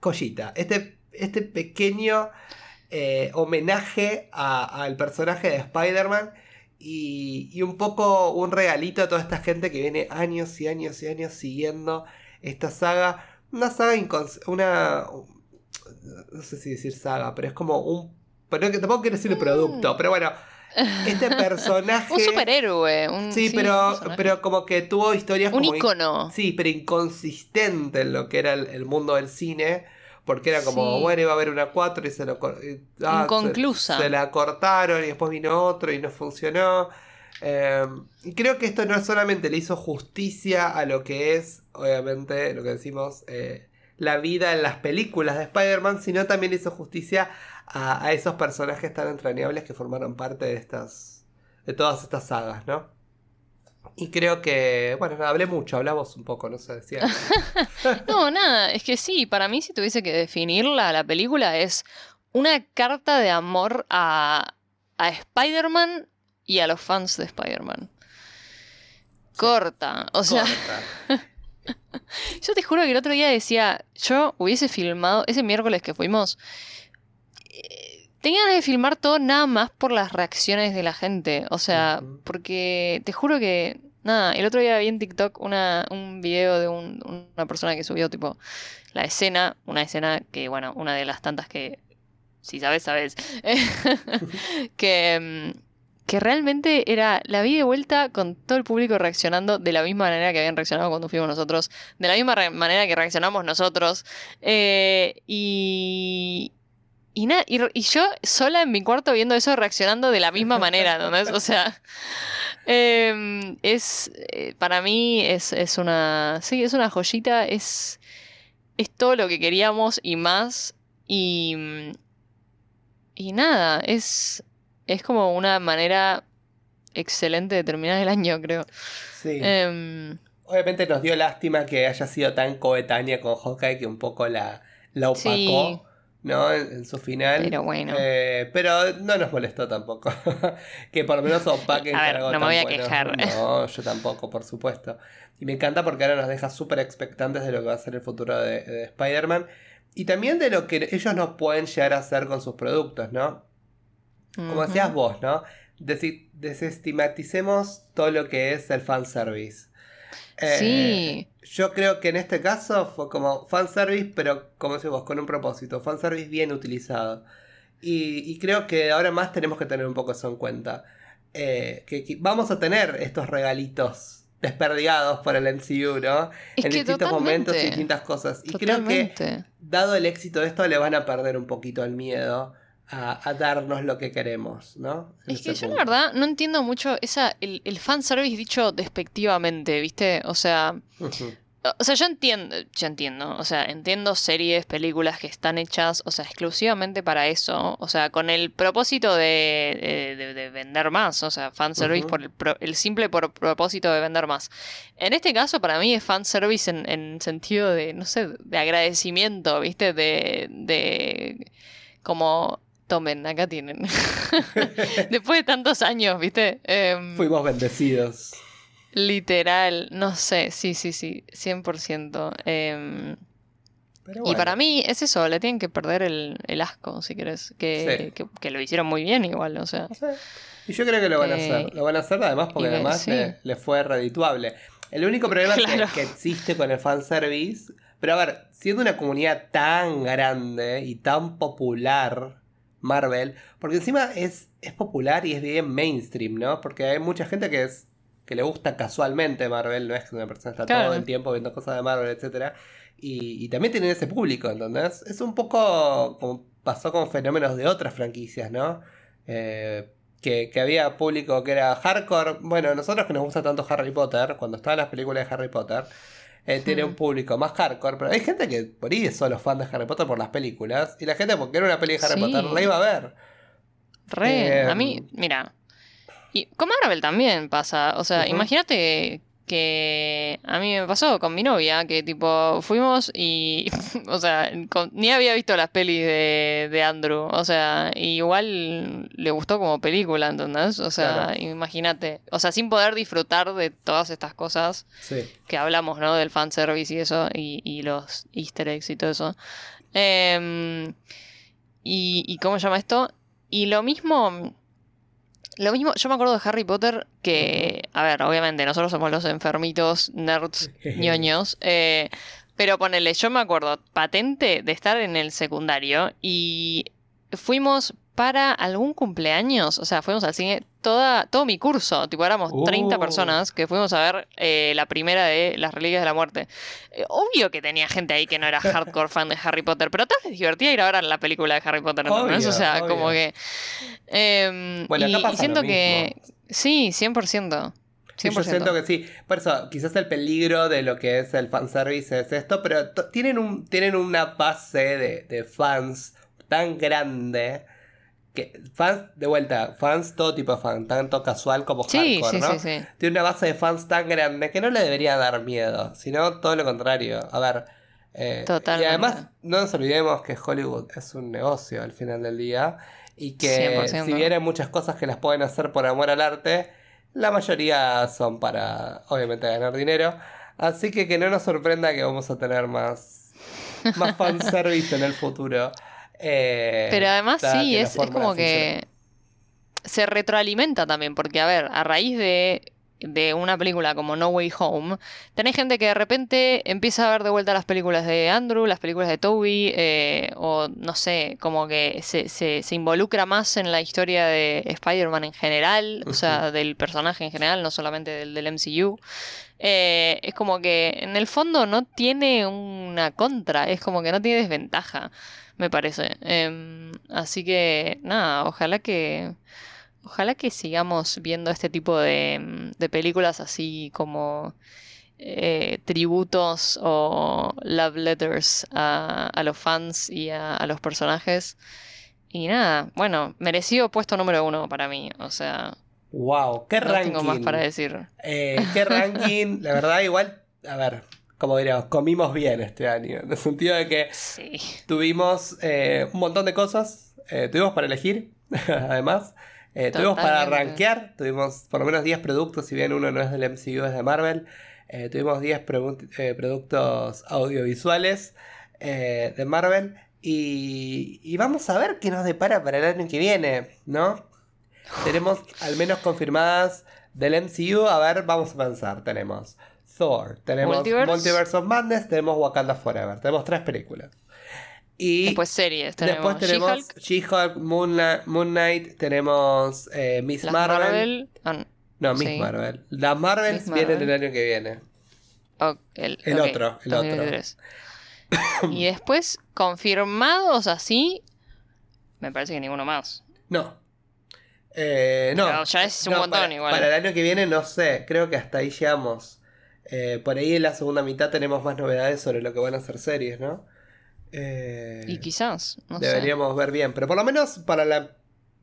Collita. Este, este pequeño eh, homenaje a- al personaje de Spider-Man. Y, y un poco un regalito a toda esta gente que viene años y años y años siguiendo esta saga. Una saga una. No sé si decir saga, pero es como un. Pero tampoco quiero decir el producto, pero bueno. Este personaje. Un superhéroe. Un, Sí, pero, pero como que tuvo historias Un como. in- icono. Sí, pero inconsistente en lo que era el, el mundo del cine. Porque era como, Sí. bueno, iba a haber una 4 y se lo ah, se- Inconclusa. Se, la cortaron y después vino otro y no funcionó. Eh, y creo que esto no solamente le hizo justicia a lo que es, obviamente, lo que decimos, eh, la vida en las películas de Spider-Man, sino también le hizo justicia a, a esos personajes tan entrañables que formaron parte de estas. de todas estas sagas, ¿no? Y creo que, bueno, hablé mucho, hablamos un poco, no sé, decía. No, nada, es que sí, para mí si tuviese que definirla, la película es una carta de amor a, a Spider-Man y a los fans de Spider-Man. Corta, o sea, Corta. yo te juro que el otro día decía, yo hubiese filmado, ese miércoles que fuimos, eh, tenía ganas de filmar todo nada más por las reacciones de la gente, o sea, porque te juro que, nada, el otro día vi en TikTok una, un video de un- una persona que subió tipo la escena, una escena que, bueno, una de las tantas que, si sabes, sabes, que, mm, que realmente era, la vi de vuelta con todo el público reaccionando de la misma manera que habían reaccionado cuando fuimos nosotros, de la misma manera que reaccionamos nosotros, eh, y... Y, na- y, yo sola en mi cuarto viendo eso reaccionando de la misma manera. O sea, em, es, eh, para mí es, es una, sí, es una joyita, es, es todo lo que queríamos y más, y, y nada, es, es como una manera excelente de terminar el año, creo. Sí. Em, Obviamente nos dio lástima que haya sido tan coetánea con Hawkeye que un poco la, la opacó, Sí. ¿No? En, su final. Pero bueno. Eh, pero no nos molestó tampoco. que por lo menos opaquen A ver, no me voy a bueno. quejar. No, yo tampoco, por supuesto. Y me encanta porque ahora nos deja súper expectantes de lo que va a ser el futuro de, de Spider-Man. Y también de lo que ellos no pueden llegar a hacer con sus productos, ¿no? Como decías vos, ¿no? Desestimaticemos todo lo que es el fanservice. Eh, Sí. Yo creo que en este caso fue como fanservice, pero como decís vos, con un propósito. Fanservice bien utilizado. Y, y creo que ahora más tenemos que tener un poco eso en cuenta. Eh, que, que vamos a tener estos regalitos desperdigados por el MCU, ¿no? Es en distintos momentos y distintas cosas. Y creo que dado el éxito de esto, le van a perder un poquito el miedo a, a darnos lo que queremos, ¿no? En Es que yo la verdad no entiendo mucho esa, el, el fanservice dicho despectivamente, ¿viste? O sea, o sea, yo entiendo, yo entiendo, o sea, entiendo series, películas que están hechas, o sea, exclusivamente para eso, o sea, con el propósito de, de- de- de vender más, o sea, fanservice Ujú. por el, pro- el simple por propósito de vender más. En este caso, para mí es fanservice en, en sentido de, no sé, de agradecimiento, ¿viste? De, de, como, tomen, acá tienen. Después de tantos años, ¿viste? Em, Fuimos bendecidos. Literal, no sé, sí, sí, sí, 100%. Em, Pero Y para mí es eso, le tienen que perder el, el asco, si querés. Que, Sí. que, que lo hicieron muy bien igual, o sea. Sí. Y yo creo que lo van a Eh, hacer. Lo van a hacer además porque que- además sí. le, le fue redituable. El único problema Claro. que, que existe con el fanservice. Pero a ver, siendo una comunidad tan grande y tan popular, Marvel, porque encima es, es popular y es bien mainstream, ¿no? Porque hay mucha gente que es que le gusta casualmente Marvel, no es que una persona está Claro. todo el tiempo viendo cosas de Marvel, etcétera y, y también tienen ese público, ¿entendés? Es un poco como pasó con fenómenos de otras franquicias, ¿no? Eh, que, que había público que era hardcore. Bueno, nosotros que nos gusta tanto Harry Potter, cuando estaban las películas de Harry Potter, eh, tiene Hmm. un público más hardcore, pero hay gente que por ahí es solo fan de Harry Potter por las películas, y la gente porque era una peli de Harry Sí. Potter la iba a ver. Re, a mí, mira. Y con Marvel también pasa. O sea, imagínate que a mí me pasó con mi novia, que tipo, fuimos y, o sea, con- ni había visto las pelis de, de Andrew. O sea, igual le gustó como película, ¿entendés? O sea, Claro. imagínate. O sea, sin poder disfrutar de todas estas cosas. Sí. que hablamos, ¿no? Del fanservice y eso, y, y los easter eggs y todo eso. Em, y, y cómo se llama esto? Y lo mismo, lo mismo, yo me acuerdo de Harry Potter que, a ver, obviamente nosotros somos los enfermitos, nerds, ñoños, eh, pero ponele, yo me acuerdo patente de estar en el secundario y fuimos para algún cumpleaños, o sea, fuimos al cine, toda, todo mi curso, tipo éramos 30 Uh. personas que fuimos a ver eh, la primera de Las Reliquias de la Muerte. Eh, obvio que tenía gente ahí que no era hardcore fan de Harry Potter, pero tal vez divertía ir a ver la película de Harry Potter, o sea, obvio. como que... em, Bueno, acá y, pasa y siento lo que... Sí, 100%. 100%. Sí, yo siento que sí. Por eso, quizás el peligro de lo que es el fanservice es esto, pero tienen, un, tienen una base de, de fans tan grande. Que, fans, de vuelta, fans, todo tipo de fans, tanto casual como Sí, hardcore, sí, ¿no? sí, sí. Tiene una base de fans tan grande que no le debería dar miedo, sino todo lo contrario. A ver. eh, Totalmente. Y además, no nos olvidemos que Hollywood es un negocio al final del día. Y que 100%. si bien hay muchas cosas que las pueden hacer por amor al arte, la mayoría son para, obviamente, ganar dinero. Así que que no nos sorprenda que vamos a tener más, más fanservice en el futuro. Eh, Pero además sí, es, como que se retroalimenta también, porque a ver, a raíz de, de una película como No Way Home, tenés gente que de repente empieza a ver de vuelta las películas de Andrew, las películas de Toby, eh, o no sé, como que se, se, se involucra más en la historia de Spider-Man en general, o sea, del personaje en general, no solamente del, del MCU. Eh, es como que en el fondo no tiene una contra, es como que no tiene desventaja, me parece. Em, así que nada, ojalá que ojalá que sigamos viendo este tipo de, em, de películas así como eh, tributos o love letters a, a los fans y a, a los personajes. Y nada, bueno, merecido puesto número uno para mí, o sea, Wow, qué no ranking. tengo más para decir. Eh, qué ranking, la verdad, igual, a ver, como diríamos, comimos bien este año. En el sentido de que Sí. tuvimos eh, un montón de cosas, eh, tuvimos para elegir, además. Eh, tuvimos para rankear, tuvimos por lo menos 10 productos, si bien uno no es del MCU, es de Marvel. Tuvimos 10 produ- eh, productos audiovisuales de Marvel. Y, y vamos a ver qué nos depara para el año que viene, ¿no? Tenemos al menos confirmadas del MCU. A ver, vamos a pensar. Tenemos Thor, tenemos Multiverse. Multiverse of Madness, tenemos Wakanda Forever. Tenemos tres películas. Y Después series. Tenemos, después tenemos She-Hulk, She-Hulk, Moon, Moon Knight, tenemos eh, Miss las Marvel. Marvel. ah, No, Miss sí. Marvel. Las Marvels Miss vienen Marvel. el año que viene. el, otro, el otro. 2023. y después, confirmados así, me parece que ninguno más. No. Eh, no. Pero ya es un No, montón para, igual. Para el año que viene no sé, creo que hasta ahí llegamos. Eh, por ahí en la segunda mitad tenemos más novedades sobre lo que van a ser series, ¿no? Eh, Y quizás, no sé. deberíamos ver bien, pero por lo menos para la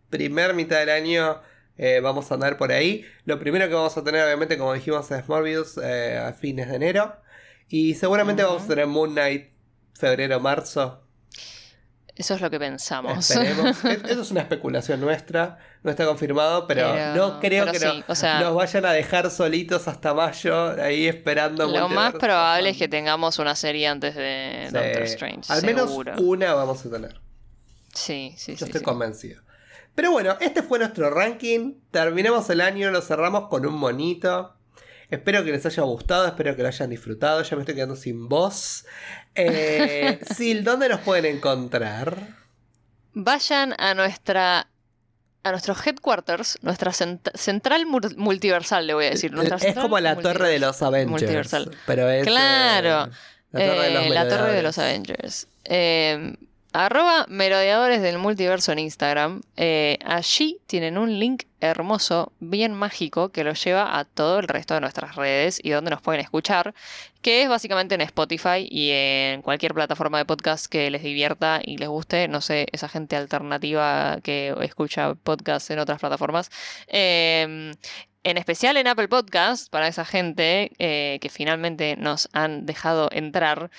primer mitad del año eh, vamos a andar por ahí. Lo primero que vamos a tener, obviamente, como dijimos, es Morbius a fines de enero. Y seguramente vamos a tener Moon Knight febrero-marzo. Eso es lo que pensamos. Esperemos. E- Eso es una especulación nuestra, no está confirmado, pero, Pero- no creo pero que no- sí, o sea- nos vayan a dejar solitos hasta mayo, ahí esperando. Lo más probable es que tengamos una serie antes de Sí. Doctor Strange. Al menos seguro. una vamos a tener. Sí, sí, Yo sí. estoy sí. convencido. Pero bueno, este fue nuestro ranking. Terminamos el año, lo cerramos con un monito. Espero que les haya gustado, espero que lo hayan disfrutado. Ya me estoy quedando sin voz. Eh, Sil, ¿dónde nos pueden encontrar? Vayan a nuestra. A nuestros headquarters, nuestra cent- central multiversal, le voy a decir. Nuestra es como la torre de los Avengers. multiversal. Pero es, Claro. eh, la torre de los Eh, la torre de los Avengers. Eh, arroba merodeadores del multiverso en Instagram. Eh, allí tienen un link hermoso, bien mágico, que los lleva a todo el resto de nuestras redes y donde nos pueden escuchar, que es básicamente en Spotify y en cualquier plataforma de podcast que les divierta y les guste. No sé, esa gente alternativa que escucha podcasts en otras plataformas. Eh, en especial en Apple Podcast, para esa gente eh, que finalmente nos han dejado entrar.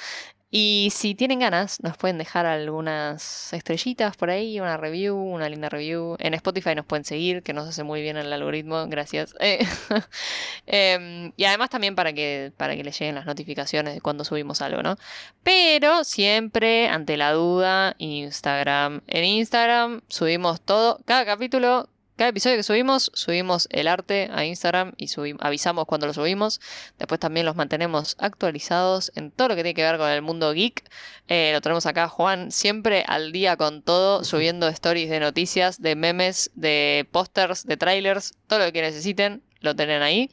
Y si tienen ganas, nos pueden dejar algunas estrellitas por ahí, una review, una linda review. En Spotify nos pueden seguir, que nos hace muy bien el algoritmo, gracias. Eh, em, y además también para que, para que les lleguen las notificaciones de cuando subimos algo, ¿no? Pero siempre, ante la duda, Instagram. En Instagram subimos todo, cada capítulo, cada episodio que subimos, subimos el arte a Instagram y avisamos cuando lo subimos. Después también los mantenemos actualizados en todo lo que tiene que ver con el mundo geek. Eh, lo tenemos acá, Juan, siempre al día con todo, subiendo stories de noticias, de memes, de pósters, de trailers, todo lo que necesiten, lo tienen ahí.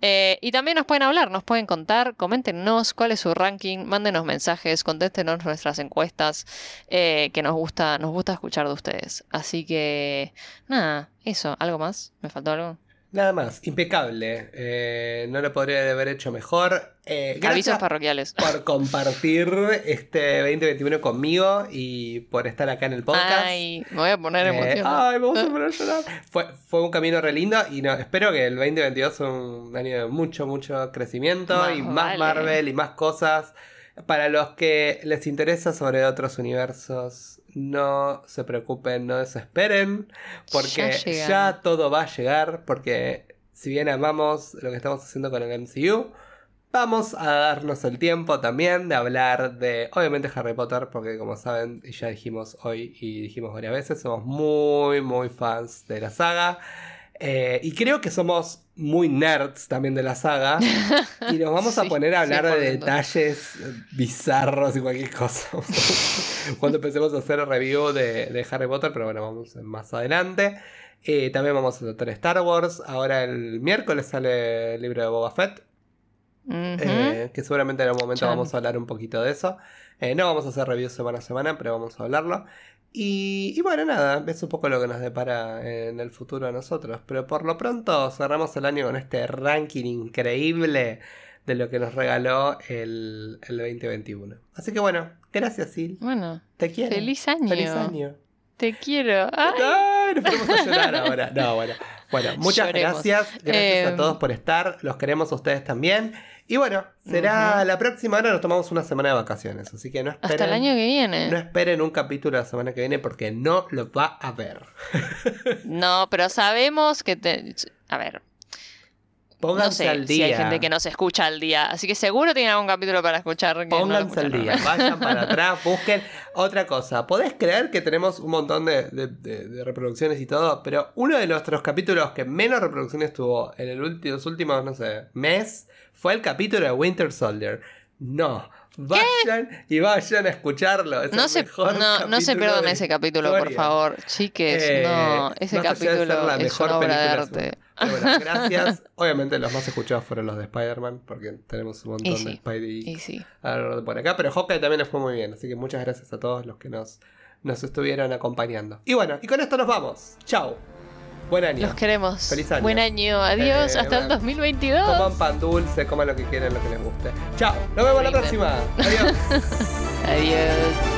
Eh, y también nos pueden hablar, nos pueden contar, coméntenos cuál es su ranking, mándenos mensajes, contéstenos nuestras encuestas, eh, que nos gusta, nos gusta escuchar de ustedes. Así que, nada, eso, ¿algo más? ¿Me faltó algo? Nada más, impecable. Eh, no lo podría haber hecho mejor. Eh, Avisos parroquiales. por compartir este 2021 conmigo y por estar acá en el podcast. Ay, me voy a poner Eh, ay, me voy a poner a llorar. Fue, fue un camino re lindo y no, espero que el 2022 sea un año de mucho, mucho crecimiento y más vale. Marvel y más cosas. Para los que les interesa sobre otros universos, no se preocupen, no desesperen, porque Ya todo va a llegar, porque si bien amamos lo que estamos haciendo con el MCU, Vamos a darnos el tiempo también de hablar de, obviamente, Harry Potter, porque como saben, y ya dijimos hoy y dijimos varias veces, somos muy, muy fans de la saga. Eh, y creo que somos muy nerds también de la saga. Y nos vamos a poner a hablar de 100%. detalles bizarros y cualquier cosa. Cuando empecemos a hacer review de, de Harry Potter, pero bueno, vamos más adelante. Eh, también vamos a tratar Star Wars. Ahora el miércoles sale el libro de Boba Fett. Eh, que seguramente en algún momento Chan. vamos a hablar un poquito de eso. No vamos a hacer reviews semana a semana, pero vamos a hablarlo. Y, y bueno, nada, es un poco lo que nos depara en el futuro a nosotros. Pero por lo pronto cerramos el año con este ranking increíble de lo que nos regaló el, el 2021. Así que bueno, gracias, Sil. Bueno, Te quiero. feliz año. Feliz año. Te quiero. Ay. ¡Ay! Nos a llorar ahora. No, bueno. Bueno, muchas Lloremos. gracias. Gracias a Em, todos por estar. Los queremos a ustedes también. Y bueno, será la próxima. Ahora nos tomamos una semana de vacaciones. Así que no esperen. Hasta el año que viene. No esperen un capítulo la semana que viene porque no lo va a ver. No, pero sabemos que te... A ver, no Pónganse sé al día. si hay gente que nos escucha al día. Así que seguro tienen algún capítulo para escuchar. que no Pónganse al día, vayan para atrás, busquen otra cosa. Podés creer que tenemos un montón de, de- de- de reproducciones y todo, pero uno de nuestros capítulos que menos reproducciones tuvo en el ulti- los últimos, no sé, mes fue el capítulo de Winter Soldier. No, vayan y vayan a escucharlo. es No el se, mejor no, no se pierdan ese capítulo, por favor. Chiques, Eh, no. Ese de ser capítulo la es mejor una obra de. Pero bueno, gracias. Obviamente los más escuchados fueron los de Spider-Man, porque tenemos un montón Y sí, de Spidey Y sí. por acá, pero Hawkeye también les fue muy bien, así que muchas gracias a todos los que nos, nos estuvieron acompañando. Y bueno, y con esto nos vamos. Chao. Buen año. Los queremos. Feliz año. Buen año. Adiós. Eh, hasta el bueno. 2022. Coman pan dulce, coman lo que quieran, lo que les guste. Chao. Nos vemos la próxima. Adiós. Adiós.